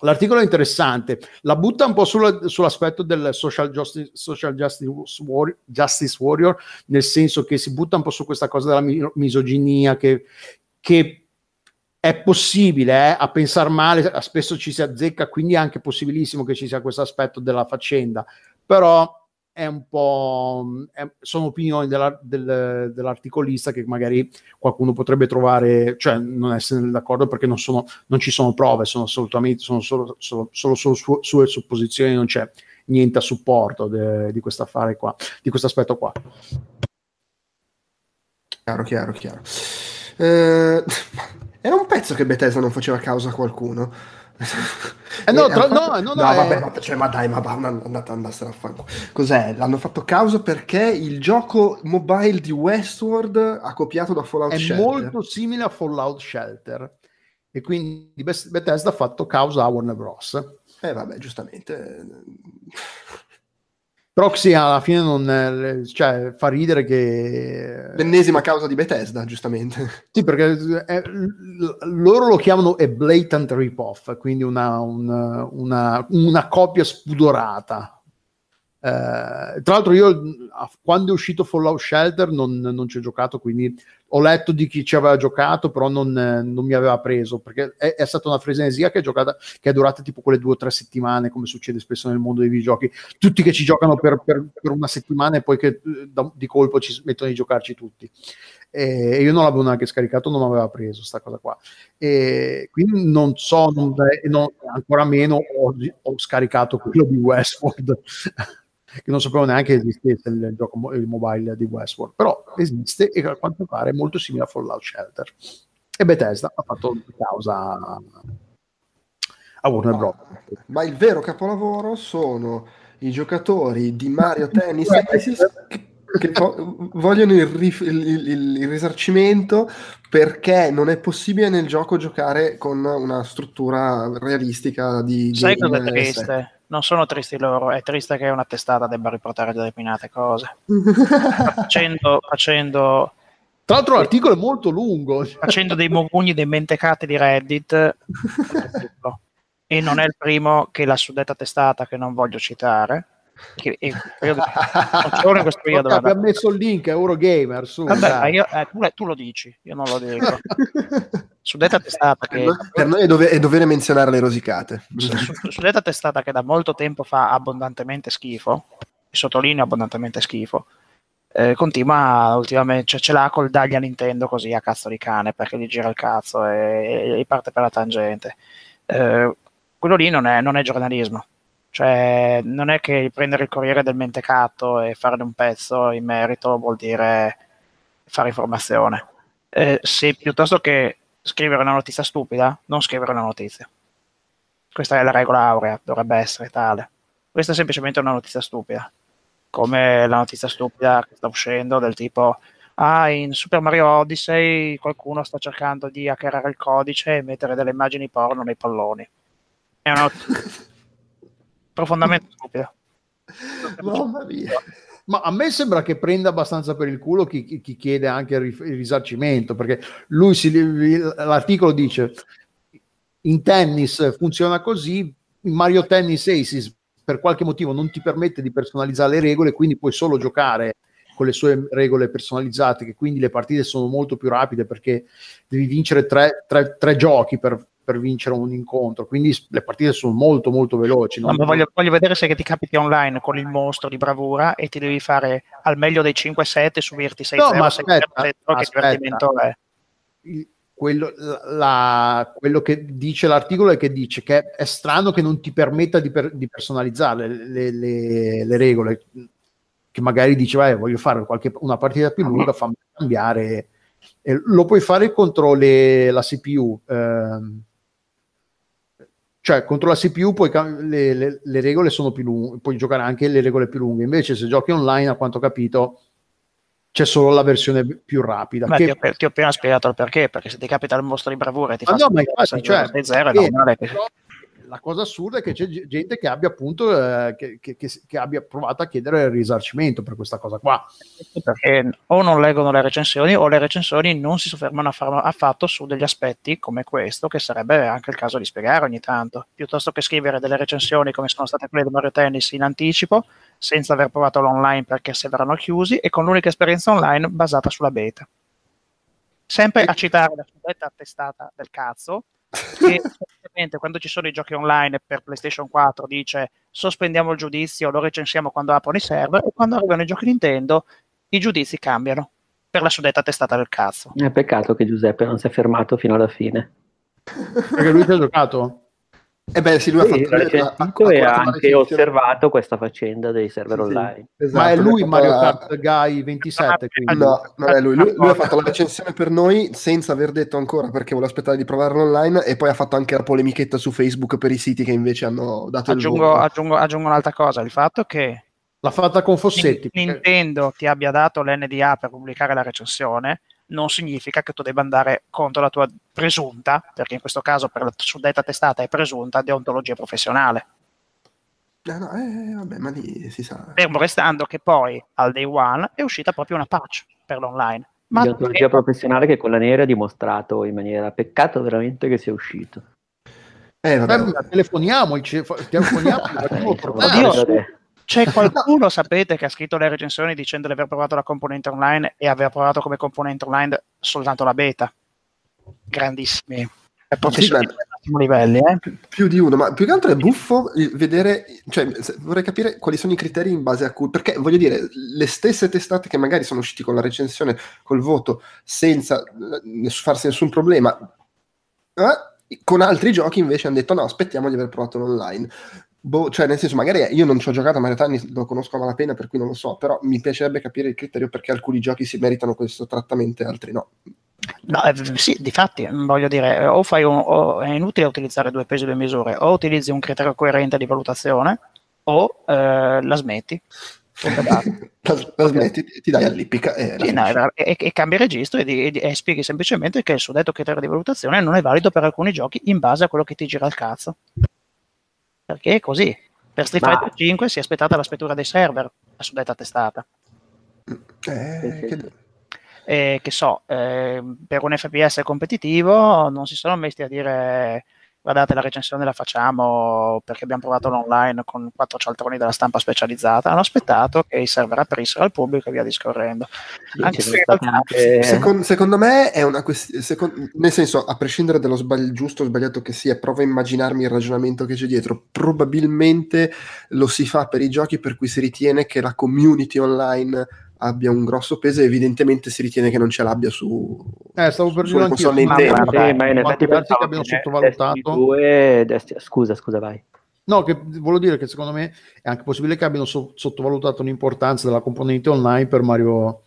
L'articolo è interessante, la butta un po' sulla, sull'aspetto del social justice, social justice, warrior, justice, warrior, nel senso che si butta un po' su questa cosa della misoginia che, che è possibile eh, a pensare male, spesso ci si azzecca, quindi è anche possibilissimo che ci sia questo aspetto della faccenda, però è un po' è, sono opinioni della, del, dell'articolista che magari qualcuno potrebbe trovare, cioè non essere d'accordo perché non, sono, non ci sono prove, sono assolutamente sono solo, solo, solo, solo su, sue supposizioni, non c'è niente a supporto de, di questo affare qua, di questo aspetto qua. Chiaro, chiaro, chiaro. Eh, era un pezzo che Bethesda non faceva causa a qualcuno. Eh no, tra, no, no, no, no, vabbè, è... ma, cioè, ma dai, ma andate andassero a fanculo. Cos'è? L'hanno fatto causa perché il gioco mobile di Westworld ha copiato da Fallout è Shelter. È molto simile a Fallout Shelter e quindi Bethesda ha fatto causa a Warner Bros. Eh vabbè, giustamente. Proxy alla fine non cioè, fa ridere che l'ennesima causa di Bethesda, giustamente. Sì, perché è, loro lo chiamano a blatant rip-off, quindi una, una, una, una copia spudorata eh, tra l'altro io quando è uscito Fallout Shelter non, non, ci ho giocato, quindi ho letto di chi ci aveva giocato, però non, non mi aveva preso, perché è, è, stata una frenesia che è, giocata, che è durata tipo quelle due o tre settimane, come succede spesso nel mondo dei videogiochi. Tutti che ci giocano per, per, per una settimana e poi che da, di colpo ci mettono a giocarci tutti. E io non l'avevo neanche scaricato, non aveva preso questa cosa qua. E quindi non so, non, non, ancora meno ho, ho scaricato quello di Westworld che non sapevo neanche esistesse il gioco il mobile di Westworld, però esiste e a quanto pare è molto simile a Fallout Shelter. E Bethesda ha fatto causa a Warner Bros. Ma il vero capolavoro sono i giocatori di Mario Tennis che, che vogliono il, rif- il, il, il, risarcimento perché non è possibile nel gioco giocare con una struttura realistica di Sai cosa è triste? Non sono tristi loro, è triste che una testata debba riportare determinate cose. facendo, facendo tra l'altro l'articolo è molto lungo. Facendo dei mogugni, dei mentecati di Reddit. e non è il primo che la suddetta testata, che non voglio citare, che, e, io, non questo periodo, abbiamo messo il link a Eurogamer su, Vabbè, io, eh, tu, tu, lo dici io non lo dico. Suddetta testata che per noi è, dove, è, dovere menzionare le rosicate. Su, su, suddetta testata che da molto tempo fa abbondantemente schifo sottolineo abbondantemente schifo eh, continua ultimamente cioè, ce l'ha col dagli a Nintendo così a cazzo di cane perché gli gira il cazzo e, e parte per la tangente. Eh, quello lì non è, non è giornalismo cioè, non è che prendere il Corriere del Mentecato e farne un pezzo in merito vuol dire fare informazione. Eh, se piuttosto che scrivere una notizia stupida, non scrivere una notizia. Questa è la regola aurea, dovrebbe essere tale. Questa è semplicemente una notizia stupida. Come la notizia stupida che sta uscendo del tipo ah, in Super Mario Odyssey qualcuno sta cercando di hackerare il codice e mettere delle immagini porno nei palloni. È una notizia profondamente stupida. Mamma mia. Ma a me sembra che prenda abbastanza per il culo chi, chi chiede anche il, risarcimento, perché lui si, l'articolo dice in tennis funziona così, in Mario Tennis Aces per qualche motivo non ti permette di personalizzare le regole, quindi puoi solo giocare con le sue regole personalizzate, che quindi le partite sono molto più rapide perché devi vincere tre, tre, tre giochi per per vincere un incontro. Quindi le partite sono molto molto veloci. No, voglio, voglio, vedere se ti capiti online con il mostro di bravura e ti devi fare al meglio dei 5-7 subirti 6-0. No, ma aspetta, 6 che divertimento è. Quello, la, quello, che dice l'articolo è che dice che è strano che non ti permetta di, per, di personalizzare le, le, le, regole che magari dice vai, voglio fare qualche, una partita più lunga fammi cambiare e lo puoi fare contro le, la CPU ehm, cioè contro la CPU poi le, le, le, regole sono più lunghe, puoi giocare anche le regole più lunghe, invece se giochi online a quanto ho capito c'è solo la versione più rapida. Che... ti, ho, ti, ho, appena spiegato il perché, perché se ti capita il mostro di bravura e ti ah, fa no, ma infatti, cioè, zero, è normale che... la cosa assurda è che c'è gente che abbia appunto eh, che, che, che, abbia provato a chiedere il risarcimento per questa cosa qua. Perché o non leggono le recensioni o le recensioni non si soffermano affatto su degli aspetti come questo, che sarebbe anche il caso di spiegare ogni tanto, piuttosto che scrivere delle recensioni come sono state quelle di Mario Tennis in anticipo, senza aver provato l'online perché se verranno chiusi e con l'unica esperienza online basata sulla beta. Sempre a citare la suddetta testata del cazzo, che quando ci sono i giochi online per PlayStation 4 dice sospendiamo il giudizio, lo recensiamo quando aprono i server e quando arrivano i giochi Nintendo i giudizi cambiano per la suddetta testata del cazzo. È peccato che Giuseppe non si è fermato fino alla fine. Perché lui ci ha giocato? Eh beh, sì, lui sì, ha fatto e ha anche osservato questa faccenda dei server sì, online. Esatto, Ma è lui Mario Kart la... Guy 27? Quindi. No, non è lui. lui. lui. ha fatto la recensione per noi senza aver detto ancora perché vuole aspettare di provarlo online e poi ha fatto anche la polemichetta su Facebook per i siti che invece hanno dato aggiungo, il voto. Aggiungo, aggiungo un'altra cosa, il fatto che L'ha fatta con Fossetti. Nintendo ti abbia dato l'NDA per pubblicare la recensione non significa che tu debba andare contro la tua presunta, perché in questo caso per la suddetta testata è presunta, deontologia professionale. Eh no, eh, vabbè, ma lì si sa. Fermo restando che poi al day one è uscita proprio una patch per l'online. Ma deontologia che... professionale che con la nera ha dimostrato in maniera peccato veramente che sia uscito. Eh, vabbè. Eh, telefoniamo, telefoniamo, Oddio, c'è qualcuno, sapete, che ha scritto le recensioni dicendo di aver provato la componente online e aver provato come componente online soltanto la beta? Grandissimi. È sì, livelli, eh? più, più di uno, ma più che altro è buffo vedere, cioè vorrei capire quali sono i criteri in base a cui, perché voglio dire, le stesse testate che magari sono usciti con la recensione, col voto, senza eh, farsi nessun problema, eh, con altri giochi invece hanno detto no, aspettiamo di aver provato l'online. Boh, cioè, nel senso, magari io non ci ho giocato a Mario Tennis, lo conosco a malapena, per cui non lo so, però mi piacerebbe capire il criterio perché alcuni giochi si meritano questo trattamento e altri no. No, eh, sì, di fatti, voglio dire, o, fai un, o è inutile utilizzare due pesi e due misure, o utilizzi un criterio coerente di valutazione, o eh, la smetti. la, la smetti, ti dai all'ippica e, sì, no, e, e, cambi registro e, e, spieghi semplicemente che il suddetto criterio di valutazione non è valido per alcuni giochi in base a quello che ti gira il cazzo perché è così. Per Street Fighter 5 si è aspettata la spettura dei server, la suddetta testata. Eh, che... Eh, che so, eh, per un FPS competitivo non si sono messi a dire guardate la recensione la facciamo perché abbiamo provato l'online con quattro cialtroni della stampa specializzata, hanno aspettato che i server aprissero al pubblico e via discorrendo. Anche anche... Secondo, secondo, me è una questione, secondo, nel senso, a prescindere dallo sbagli- giusto o sbagliato che sia, provo a immaginarmi il ragionamento che c'è dietro, probabilmente lo si fa per i giochi per cui si ritiene che la community online abbia un grosso peso evidentemente si ritiene che non ce l'abbia su eh, stavo per dire anche ma, ma, ma in effetti che abbiano sottovalutato? Due, Destiny, scusa scusa vai. No che volevo dire che secondo me è anche possibile che abbiano so- sottovalutato l'importanza della componente online per Mario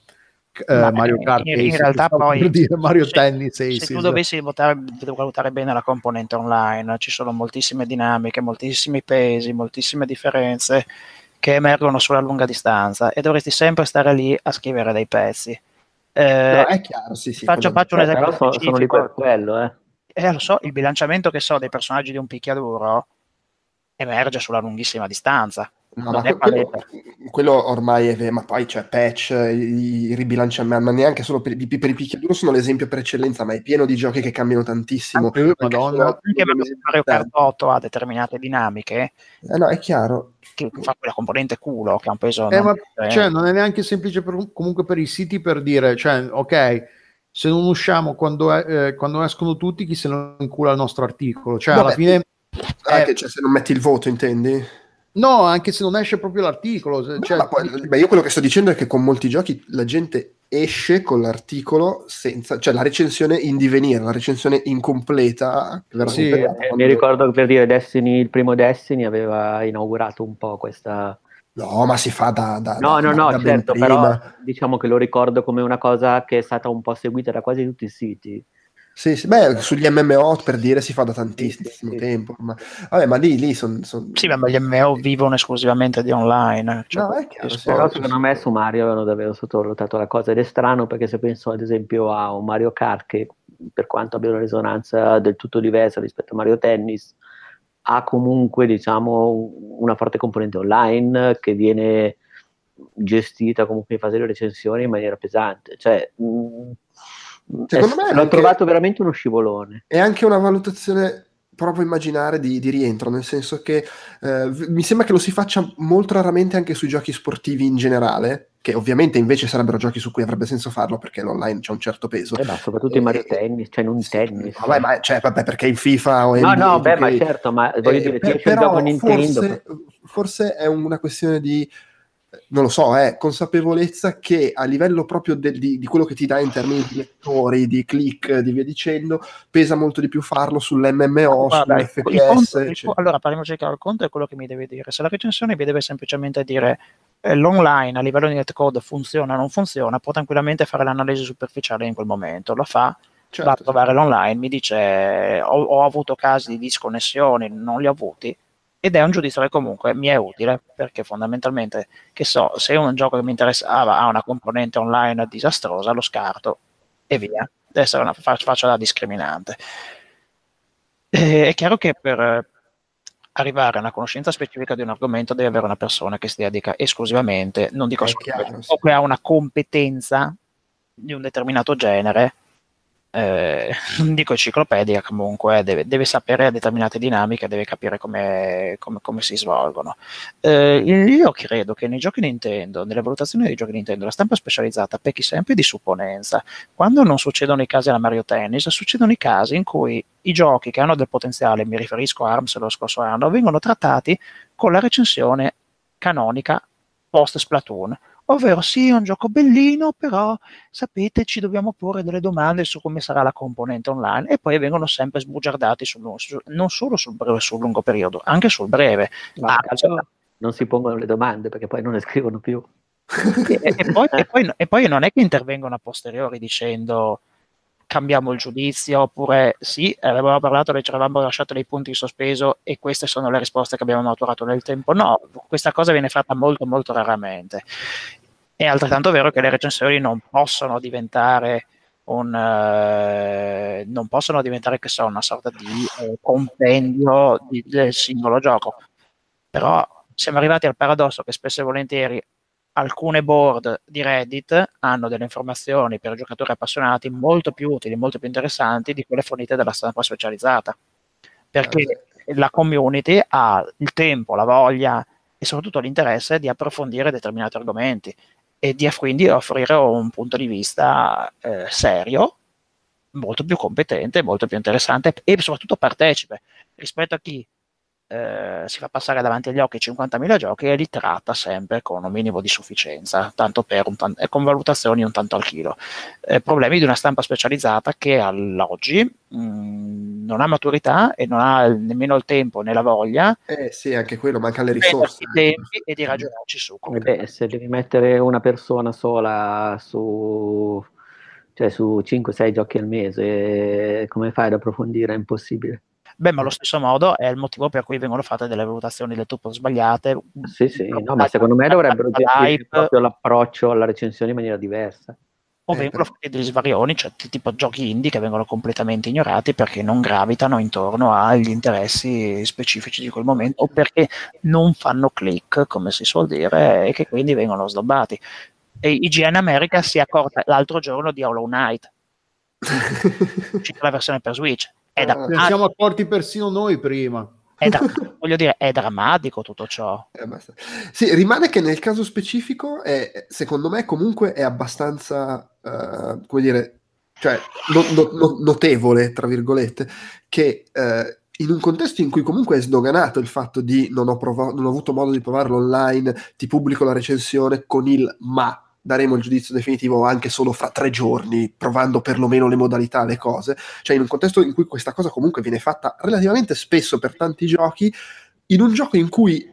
eh, Mario Kart in, in realtà poi dire Mario se, Tennis se Aces. tu dovessi votare, valutare bene la componente online ci sono moltissime dinamiche moltissimi pesi moltissime differenze che emergono sulla lunga distanza e dovresti sempre stare lì a scrivere dei pezzi. Eh, no, è chiaro, sì, sì. Faccio, faccio un esempio. Però sono, lì per quello, eh. Eh, lo so, il bilanciamento che so dei personaggi di un picchiaduro emerge sulla lunghissima distanza. No, ma quello, quello, ormai è ma poi c'è patch, i, i ribilanciamenti, ma neanche solo per, per, i picchiaduro sono l'esempio per eccellenza, ma è pieno di giochi che cambiano tantissimo. Anche, Madonna. Anche Mario Kart 8 ha determinate dinamiche. Eh no, è chiaro. Che fa quella componente culo che ha un peso. Eh, non, ma, cioè, non è neanche semplice per, comunque per i siti per dire, cioè, ok, se non usciamo quando, eh, quando escono tutti, chi se non incula il nostro articolo? Cioè, Vabbè, alla fine. Anche, cioè, se non metti il voto, intendi? No, anche se non esce proprio l'articolo. Cioè... Poi, beh, io quello che sto dicendo è che con molti giochi la gente esce con l'articolo senza, cioè la recensione in divenire, la recensione incompleta. Sì, eh, mi ricordo per dire Destiny, il primo Destiny aveva inaugurato un po' questa. No, ma si fa da. da no, da, no, no, certo, però diciamo che lo ricordo come una cosa che è stata un po' seguita da quasi tutti i siti. Sì, sì, beh, sugli MMO per dire si fa da tantissimo sì, sì, tempo. Ma, vabbè, ma lì, lì sono. Son... Sì, ma gli MMO vivono esclusivamente di online. Cioè, no, è chiaro, però secondo me su Mario avevano davvero sottovalutato la cosa ed è strano perché se penso ad esempio a un Mario Kart che per quanto abbia una risonanza del tutto diversa rispetto a Mario Tennis ha comunque diciamo una forte componente online che viene gestita comunque in fase di recensione in maniera pesante. Cioè, mh, Secondo è, me l'ho anche, trovato veramente uno scivolone. È anche una valutazione proprio immaginare di, di rientro, nel senso che eh, mi sembra che lo si faccia molto raramente anche sui giochi sportivi in generale, che ovviamente invece sarebbero giochi su cui avrebbe senso farlo perché l'online c'è un certo peso. Eh, ma soprattutto in Mario Tennis, cioè non in tennis. Vabbè, ma, cioè, vabbè, perché in FIFA o in No, no, beh, ma certo, ma voglio eh, dire, per, però Nintendo. Forse, forse è una questione di non lo so, è consapevolezza che a livello proprio del, di, di, quello che ti dà in termini di lettori, di click, di via dicendo, pesa molto di più farlo sull'MMO, Guarda, sull'FPS. Conto, allora, parliamoci chiaro, il conto è quello che mi deve dire. Se la recensione mi deve semplicemente dire eh, l'online a livello di netcode funziona o non funziona, può tranquillamente fare l'analisi superficiale in quel momento, lo fa, certo, va a provare certo. l'online, mi dice ho, ho avuto casi di disconnessioni, non li ho avuti, ed è un giudizio che comunque mi è utile perché fondamentalmente, che so, se un gioco che mi interessava ha una componente online disastrosa, lo scarto e via. Deve essere una faccia da discriminante. E è chiaro che per arrivare a una conoscenza specifica di un argomento deve avere una persona che si dedica esclusivamente, non dico solo, sì. o che ha una competenza di un determinato genere eh, dico enciclopedia comunque, deve, deve, sapere determinate dinamiche, deve capire come, come, come si svolgono. Eh, io credo che nei giochi Nintendo, nelle valutazioni dei giochi Nintendo, la stampa specializzata pecchi sempre di supponenza. Quando non succedono i casi alla Mario Tennis, succedono i casi in cui i giochi che hanno del potenziale, mi riferisco a ARMS lo scorso anno, vengono trattati con la recensione canonica post Splatoon ovvero sì, è un gioco bellino, però sapete ci dobbiamo porre delle domande su come sarà la componente online e poi vengono sempre sbugiardati sul, su, non solo sul breve sul lungo periodo, anche sul breve. Ma ah, cioè, non si pongono le domande perché poi non ne scrivono più. e, e, poi, e, poi, e poi non è che intervengono a posteriori dicendo cambiamo il giudizio oppure sì, avevamo parlato, ci eravamo lasciato dei punti in sospeso e queste sono le risposte che abbiamo maturato nel tempo. No, questa cosa viene fatta molto molto raramente. È altrettanto vero che le recensioni non possono diventare un, uh, non possono diventare che so, una sorta di uh, compendio di, del singolo gioco. Però siamo arrivati al paradosso che spesso e volentieri alcune board di Reddit hanno delle informazioni per giocatori appassionati molto più utili, molto più interessanti di quelle fornite dalla stampa specializzata. Perché la community ha il tempo, la voglia e soprattutto l'interesse di approfondire determinati argomenti e di quindi offrire un punto di vista eh, serio, molto più competente, molto più interessante e soprattutto partecipe rispetto a chi eh, si fa passare davanti agli occhi 50.000 giochi e li tratta sempre con un minimo di sufficienza, tanto per un t- con valutazioni un tanto al chilo. Eh, problemi di una stampa specializzata che all'oggi mh, mm, non ha maturità e non ha nemmeno il tempo né la voglia. Eh sì, anche quello, manca le risorse. I tempi e di ragionarci su. Beh, se devi mettere una persona sola su, cioè su 5-6 giochi al mese, come fai ad approfondire? È impossibile. Beh, ma allo stesso modo è il motivo per cui vengono fatte delle valutazioni del tutto sbagliate. Sì, sì, no, ma secondo me dovrebbero gestire proprio l'approccio alla recensione in maniera diversa. O vengono fatti degli svarioni, cioè tipo giochi indie che vengono completamente ignorati perché non gravitano intorno agli interessi specifici di quel momento o perché non fanno click, come si suol dire, e che quindi vengono snobbati. E IGN America si è accorta l'altro giorno di Hollow Knight, c'è la versione per Switch è da... Ne siamo accorti persino noi prima. È da... voglio dire, è drammatico tutto ciò. Eh, sì, rimane che nel caso specifico, è, secondo me, comunque è abbastanza, uh, come dire, cioè, no, no, notevole, tra virgolette, che uh, in un contesto in cui comunque è sdoganato il fatto di non ho, prov- non ho avuto modo di provarlo online, ti pubblico la recensione con il ma daremo il giudizio definitivo anche solo fra tre giorni, provando perlomeno le modalità, le cose. Cioè, in un contesto in cui questa cosa comunque viene fatta relativamente spesso per tanti giochi, in un gioco in cui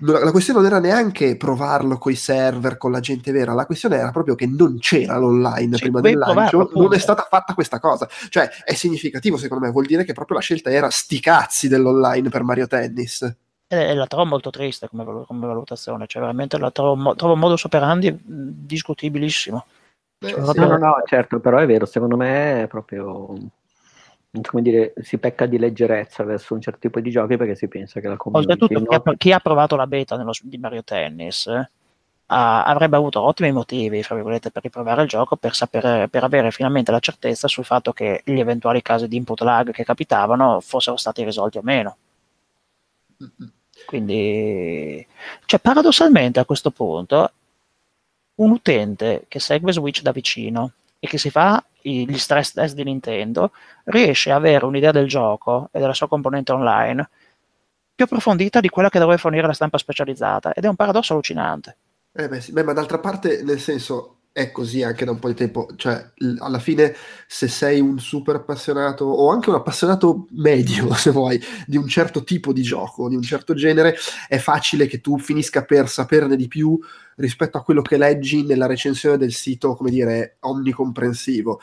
la questione non era neanche provarlo con i server, con la gente vera, la questione era proprio che non c'era l'online sì, prima del lancio, non è stata fatta questa cosa. Cioè, è significativo secondo me, vuol dire che proprio la scelta era sti cazzi dell'online per Mario Tennis e la trovo molto triste come, come valutazione, cioè veramente la trovo, trovo un modus operandi discutibilissimo. Cioè, sì, no, no, certo, però è vero, secondo me è proprio come dire, si pecca di leggerezza verso un certo tipo di giochi perché si pensa che la community... Oltretutto, no? chi, ha, chi ha provato la beta nello, di Mario Tennis eh, avrebbe avuto ottimi motivi, fra virgolette, per riprovare il gioco, per, sapere, per avere finalmente la certezza sul fatto che gli eventuali casi di input lag che capitavano fossero stati risolti o meno. Quindi, cioè, paradossalmente a questo punto, un utente che segue Switch da vicino e che si fa gli stress test di Nintendo riesce a avere un'idea del gioco e della sua componente online più approfondita di quella che dovrebbe fornire la stampa specializzata ed è un paradosso allucinante. Eh beh, sì, beh, ma d'altra parte, nel senso, è così anche da un po' di tempo. Cioè, l- alla fine, se sei un super appassionato, o anche un appassionato medio, se vuoi, di un certo tipo di gioco, di un certo genere, è facile che tu finisca per saperne di più rispetto a quello che leggi nella recensione del sito, come dire, onnicomprensivo.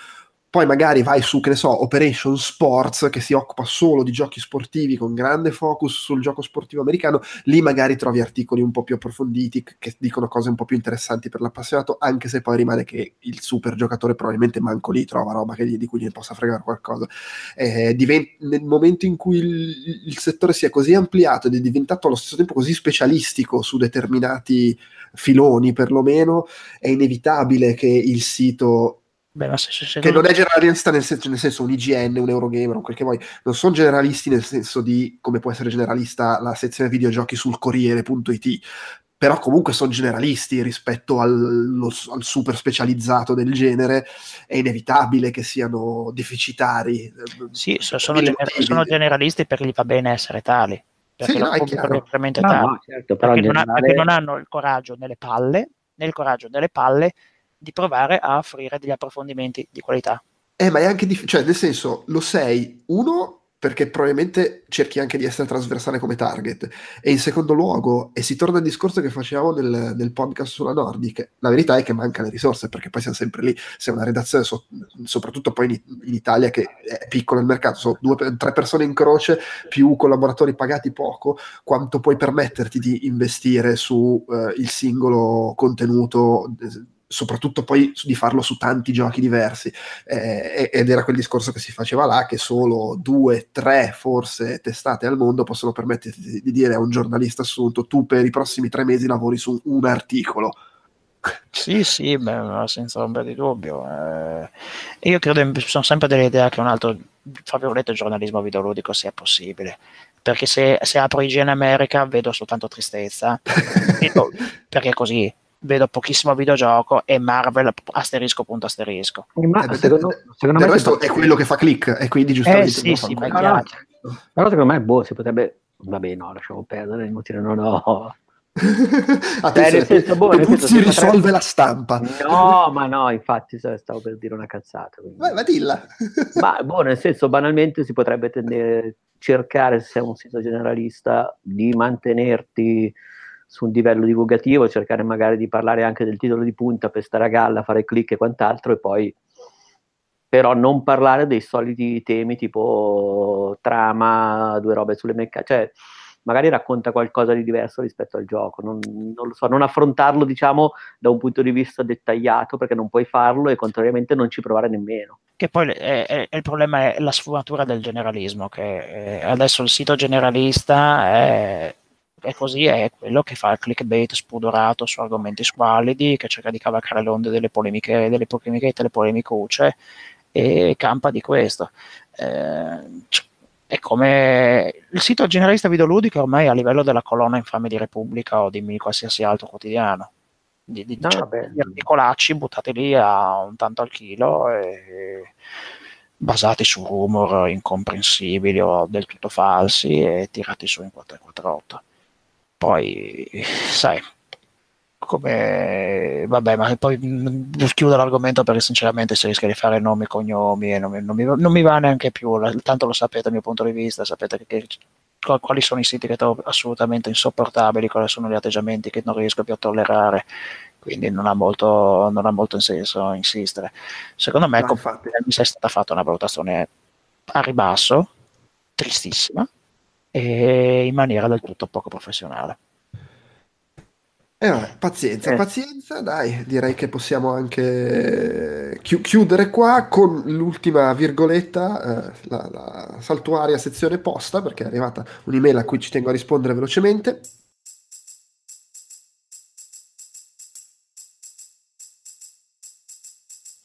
Poi magari vai su, che ne so, Operation Sports, che si occupa solo di giochi sportivi con grande focus sul gioco sportivo americano, lì magari trovi articoli un po' più approfonditi che dicono cose un po' più interessanti per l'appassionato, anche se poi rimane che il super giocatore probabilmente manco lì trova roba che di cui gli possa fregare qualcosa. Eh, diven- nel momento in cui il, il settore si è così ampliato ed è diventato allo stesso tempo così specialistico su determinati filoni, perlomeno, è inevitabile che il sito Beh, ma se, se- se che non è generalista nel senso, nel senso un IGN, un Eurogamer, un quel che vuoi, non sono generalisti nel senso di come può essere generalista la sezione videogiochi sul Corriere.it, però comunque sono generalisti rispetto allo- al super specializzato del genere, è inevitabile che siano deficitari. eh, Sì, sono, gener- sono generalisti perché gli va bene essere tali, perché Sì, no, tali, no, certo, perché, non ha- generale... perché non hanno il coraggio nelle palle, né il coraggio nelle palle di provare a offrire degli approfondimenti di qualità. Eh, ma è anche difficile, cioè, nel senso, lo sei, uno, perché probabilmente cerchi anche di essere trasversale come target, e in secondo luogo, e si torna al discorso che facevamo nel, nel podcast sulla Nordic, la verità è che mancano le risorse, perché poi siamo sempre lì, se una redazione, so- soprattutto poi in, in Italia, che è piccolo il mercato, sono due, tre persone in croce, più collaboratori pagati poco, quanto puoi permetterti di investire su il singolo contenuto, eh, soprattutto poi di farlo su tanti giochi diversi eh, ed era quel discorso che si faceva là che solo due, tre forse testate al mondo possono permetterti di, di dire a un giornalista assunto tu per i prossimi tre mesi lavori su un articolo Sì, sì, beh, senza ombra di dubbio. Eh, io credo, sono sempre dell'idea che un altro, fra virgolette, giornalismo videoludico sia possibile. Perché se, se apro IGN America vedo soltanto tristezza, perché così vedo pochissimo videogioco e Marvel asterisco punto asterisco. Ma Eh, secondo, secondo me resto si è quello che fa click e quindi giustamente Eh sì, sì. No, certo. Però secondo me boh, si potrebbe... Vabbè, no, lasciamo perdere, è inutile, non ho... Attenzione, nel senso, boh, si risolve potrebbe- la stampa No, ma no, infatti stavo per dire una cazzata. quindi- Vai, ma dilla Ma boh, nel senso, banalmente si potrebbe tendere, cercare, se sei un sito generalista, di mantenerti su un livello divulgativo, cercare magari di parlare anche del titolo di punta per stare a galla, fare click e quant'altro, e poi però non parlare dei soliti temi tipo trama, due robe sulle meccaniche, cioè magari racconta qualcosa di diverso rispetto al gioco, non, non lo so, non affrontarlo diciamo da un punto di vista dettagliato perché non puoi farlo e contrariamente non ci provare nemmeno. Che poi è, è- il problema è la sfumatura del generalismo, che eh, adesso il sito generalista è, è così, è quello che fa il clickbait spudorato su argomenti squallidi, che cerca di cavalcare le onde delle polemiche, delle polemiche delle polemicucce e campa di questo. Eh, è come il sito generalista videoludico ormai è a livello della colonna infame di Repubblica o di qualsiasi altro quotidiano. Di, di, No, cioè, di articolacci buttati lì a un tanto al chilo e basati su rumor incomprensibili o del tutto falsi e tirati su in 448. Poi, sai, come vabbè, ma poi mh, chiudo l'argomento perché sinceramente si rischia di fare nomi e cognomi e non mi, non mi va- non mi va neanche più, tanto lo sapete dal mio punto di vista, sapete che, che- qual- quali sono i siti che trovo assolutamente insopportabili, quali sono gli atteggiamenti che non riesco più a tollerare, quindi non ha molto, non ha molto senso insistere. Secondo me mi è stata fatta una valutazione a ribasso, tristissima, e in maniera del tutto poco professionale. E vabbè, pazienza, Eh. pazienza, dai, direi che possiamo anche chi- chiudere qua con l'ultima virgoletta, eh, la, la saltuaria sezione posta, perché è arrivata un'email a cui ci tengo a rispondere velocemente.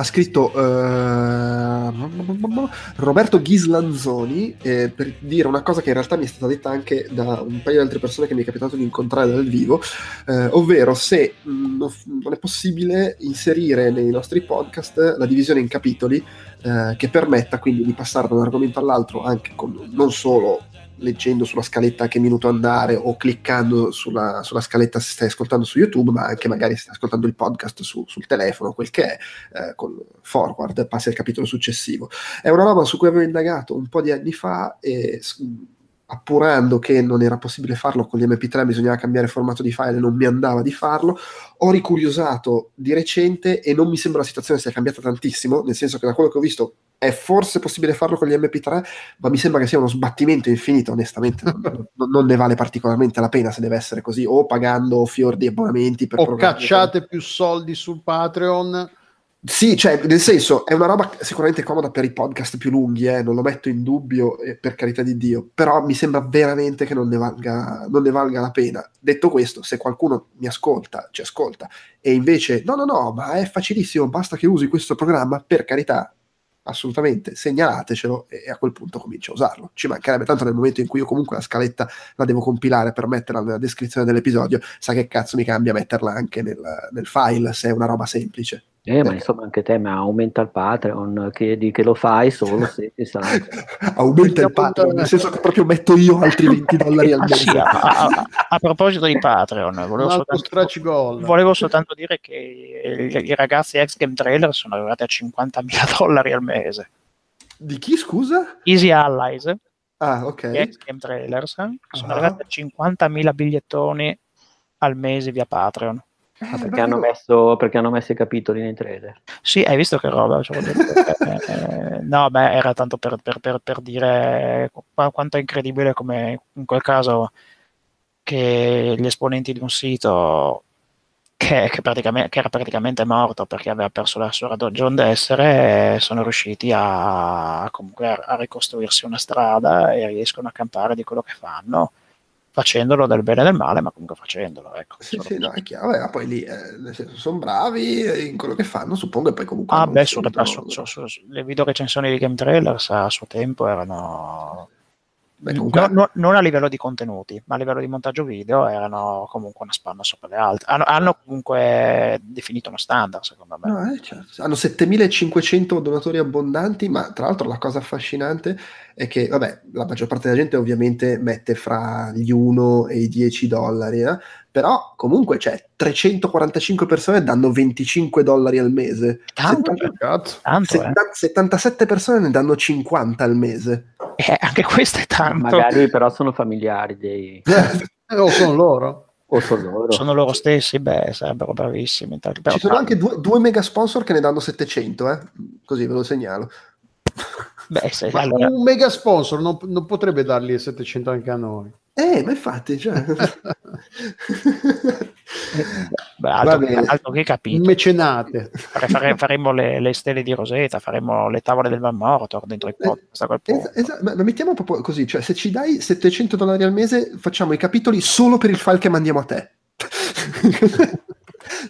ha scritto eh, Roberto Ghislanzoni eh, per dire una cosa che in realtà mi è stata detta anche da un paio di altre persone che mi è capitato di incontrare dal vivo, eh, ovvero se mh, non è possibile inserire nei nostri podcast la divisione in capitoli eh, che permetta quindi di passare da un argomento all'altro anche con non solo leggendo sulla scaletta che minuto andare o cliccando sulla, sulla scaletta se stai ascoltando su YouTube, ma anche magari se stai ascoltando il podcast su- sul telefono, quel che è, eh, con forward, passi al capitolo successivo. È una roba su cui avevo indagato un po' di anni fa e appurando che non era possibile farlo con gli MP3, bisognava cambiare formato di file e non mi andava di farlo, ho ricuriosato di recente e non mi sembra la situazione sia cambiata tantissimo, nel senso che da quello che ho visto è forse possibile farlo con gli MP3, ma mi sembra che sia uno sbattimento infinito, onestamente. Non, non- ne vale particolarmente la pena se deve essere così, o pagando fior di abbonamenti per o cacciate più soldi sul Patreon. Sì, cioè, nel senso, è una roba sicuramente comoda per i podcast più lunghi, eh, non lo metto in dubbio, eh, per carità di Dio, però mi sembra veramente che non ne, valga, non ne valga la pena. Detto questo, se qualcuno mi ascolta, ci ascolta, e invece, no, no, no, ma è facilissimo, basta che usi questo programma, per carità, assolutamente, segnalatecelo e a quel punto comincio a usarlo. Ci mancherebbe tanto nel momento in cui io comunque la scaletta la devo compilare per metterla nella descrizione dell'episodio, sa che cazzo mi cambia metterla anche nel, nel file se è una roba semplice. Eh, ma insomma anche te, ma aumenta il Patreon, chiedi che lo fai solo se ti sa. aumenta il Patreon, nel senso che proprio metto io altri 20 dollari al Ah, sì, mese. a, a- a- a proposito di Patreon, volevo soltanto, volevo soltanto dire che i, i ragazzi ex Game Trailer sono arrivati a 50.000 dollari al mese. Di chi, scusa? Easy Allies, Ah, gli ok. ex Game Trailers, sono Ah. arrivati a 50.000 bigliettoni al mese via Patreon. Ma perché, hanno messo, perché hanno messo i capitoli nei trailer. Sì, hai visto che roba? Cioè, dire, eh, no, beh, era tanto per, per- per- per dire qua- quanto è incredibile come in quel caso che gli esponenti di un sito che, che praticamente- che era praticamente morto perché aveva perso la sua ragione d'essere, eh, sono riusciti a, comunque a, a ricostruirsi una strada e riescono a campare di quello che fanno, facendolo del bene e del male, ma comunque facendolo. Ecco, Sì, sì, no, è chiaro. Vabbè, ma poi lì, eh, nel senso, sono bravi in quello che fanno, suppongo, e poi comunque... Ah, beh, su- su- su- le video recensioni di Game Trailers a suo tempo erano Beh, comunque- no- no- non a livello di contenuti, ma a livello di montaggio video erano comunque una spanna sopra le altre. Hanno, hanno comunque definito uno standard, secondo me. No, eh, certo. Hanno 7500 donatori abbondanti, ma tra l'altro la cosa affascinante è che, vabbè, la maggior parte della gente ovviamente mette fra gli 1 e i 10 dollari, eh, però comunque c'è 345 persone danno 25 dollari al mese, Tanto, 70 Cazzo. tanto, eh. 70 77 persone ne danno 50 al mese. Eh, anche questo è tanto. Magari però sono familiari dei... Eh, o sono loro. o sono loro. Sono loro stessi, beh, sarebbero bravissimi. Però, Ci sono anche due, due mega sponsor che ne danno 700, eh? così ve lo segnalo. beh, se- allora, un mega sponsor non, non potrebbe dargli 700 anche a noi. Eh, ma infatti, cioè... altro, altro che capito. Mecenate. Fare- fare- faremo le, le stelle di Rosetta, faremo le tavole del Van Mortor dentro i podcast punto. Es- esa- ma ma mettiamo proprio così, cioè se ci dai 700 dollari al mese facciamo i capitoli solo per il file che mandiamo a te.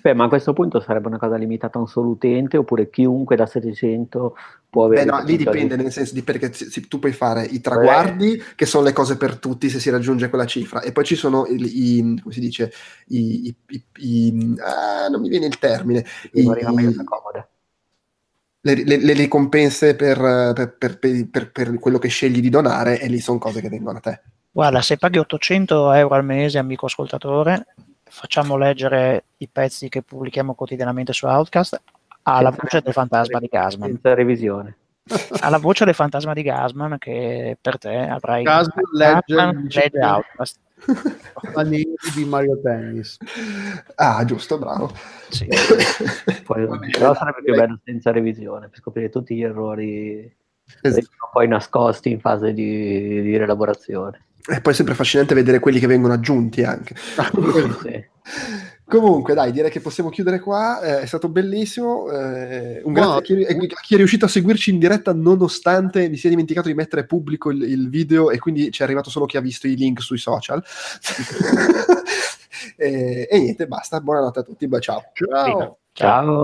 Beh, ma a questo punto sarebbe una cosa limitata a un solo utente oppure chiunque da 700 può Beh, avere... no, lì dipende nel senso di perché si- si- tu puoi fare i traguardi che sono le cose per tutti se si raggiunge quella cifra e poi ci sono i, i- come si dice i, i- i- i- ah, non mi viene il termine i- si accomoda. le, le- le ricompense per, per- per- per- per- per quello che scegli di donare e lì sono cose che vengono a te. Guarda, se paghi 800 euro al mese, amico ascoltatore, facciamo leggere i pezzi che pubblichiamo quotidianamente su Outcast Ha la Senza- voce del fantasma di Gasman. Senza revisione. Ha la voce del fantasma di Gasman che per te avrai Gasman legge- Gasman legge Outlast. La neve di Mario Tennis. Ah, giusto, bravo. Sì. Poi, però sarebbe più bello senza revisione per scoprire tutti gli errori Es- che sono poi nascosti in fase di, di rielaborazione. E poi è sempre affascinante vedere quelli che vengono aggiunti anche. Sì. Comunque, dai, direi che possiamo chiudere qua. eh, è stato bellissimo. eh, un Buono. grazie a chi, a chi è riuscito a seguirci in diretta nonostante mi sia dimenticato di mettere pubblico il, il video e quindi ci è arrivato solo chi ha visto i link sui social. e, e niente, basta. Buonanotte a tutti. Beh, ciao. Ciao. Ciao.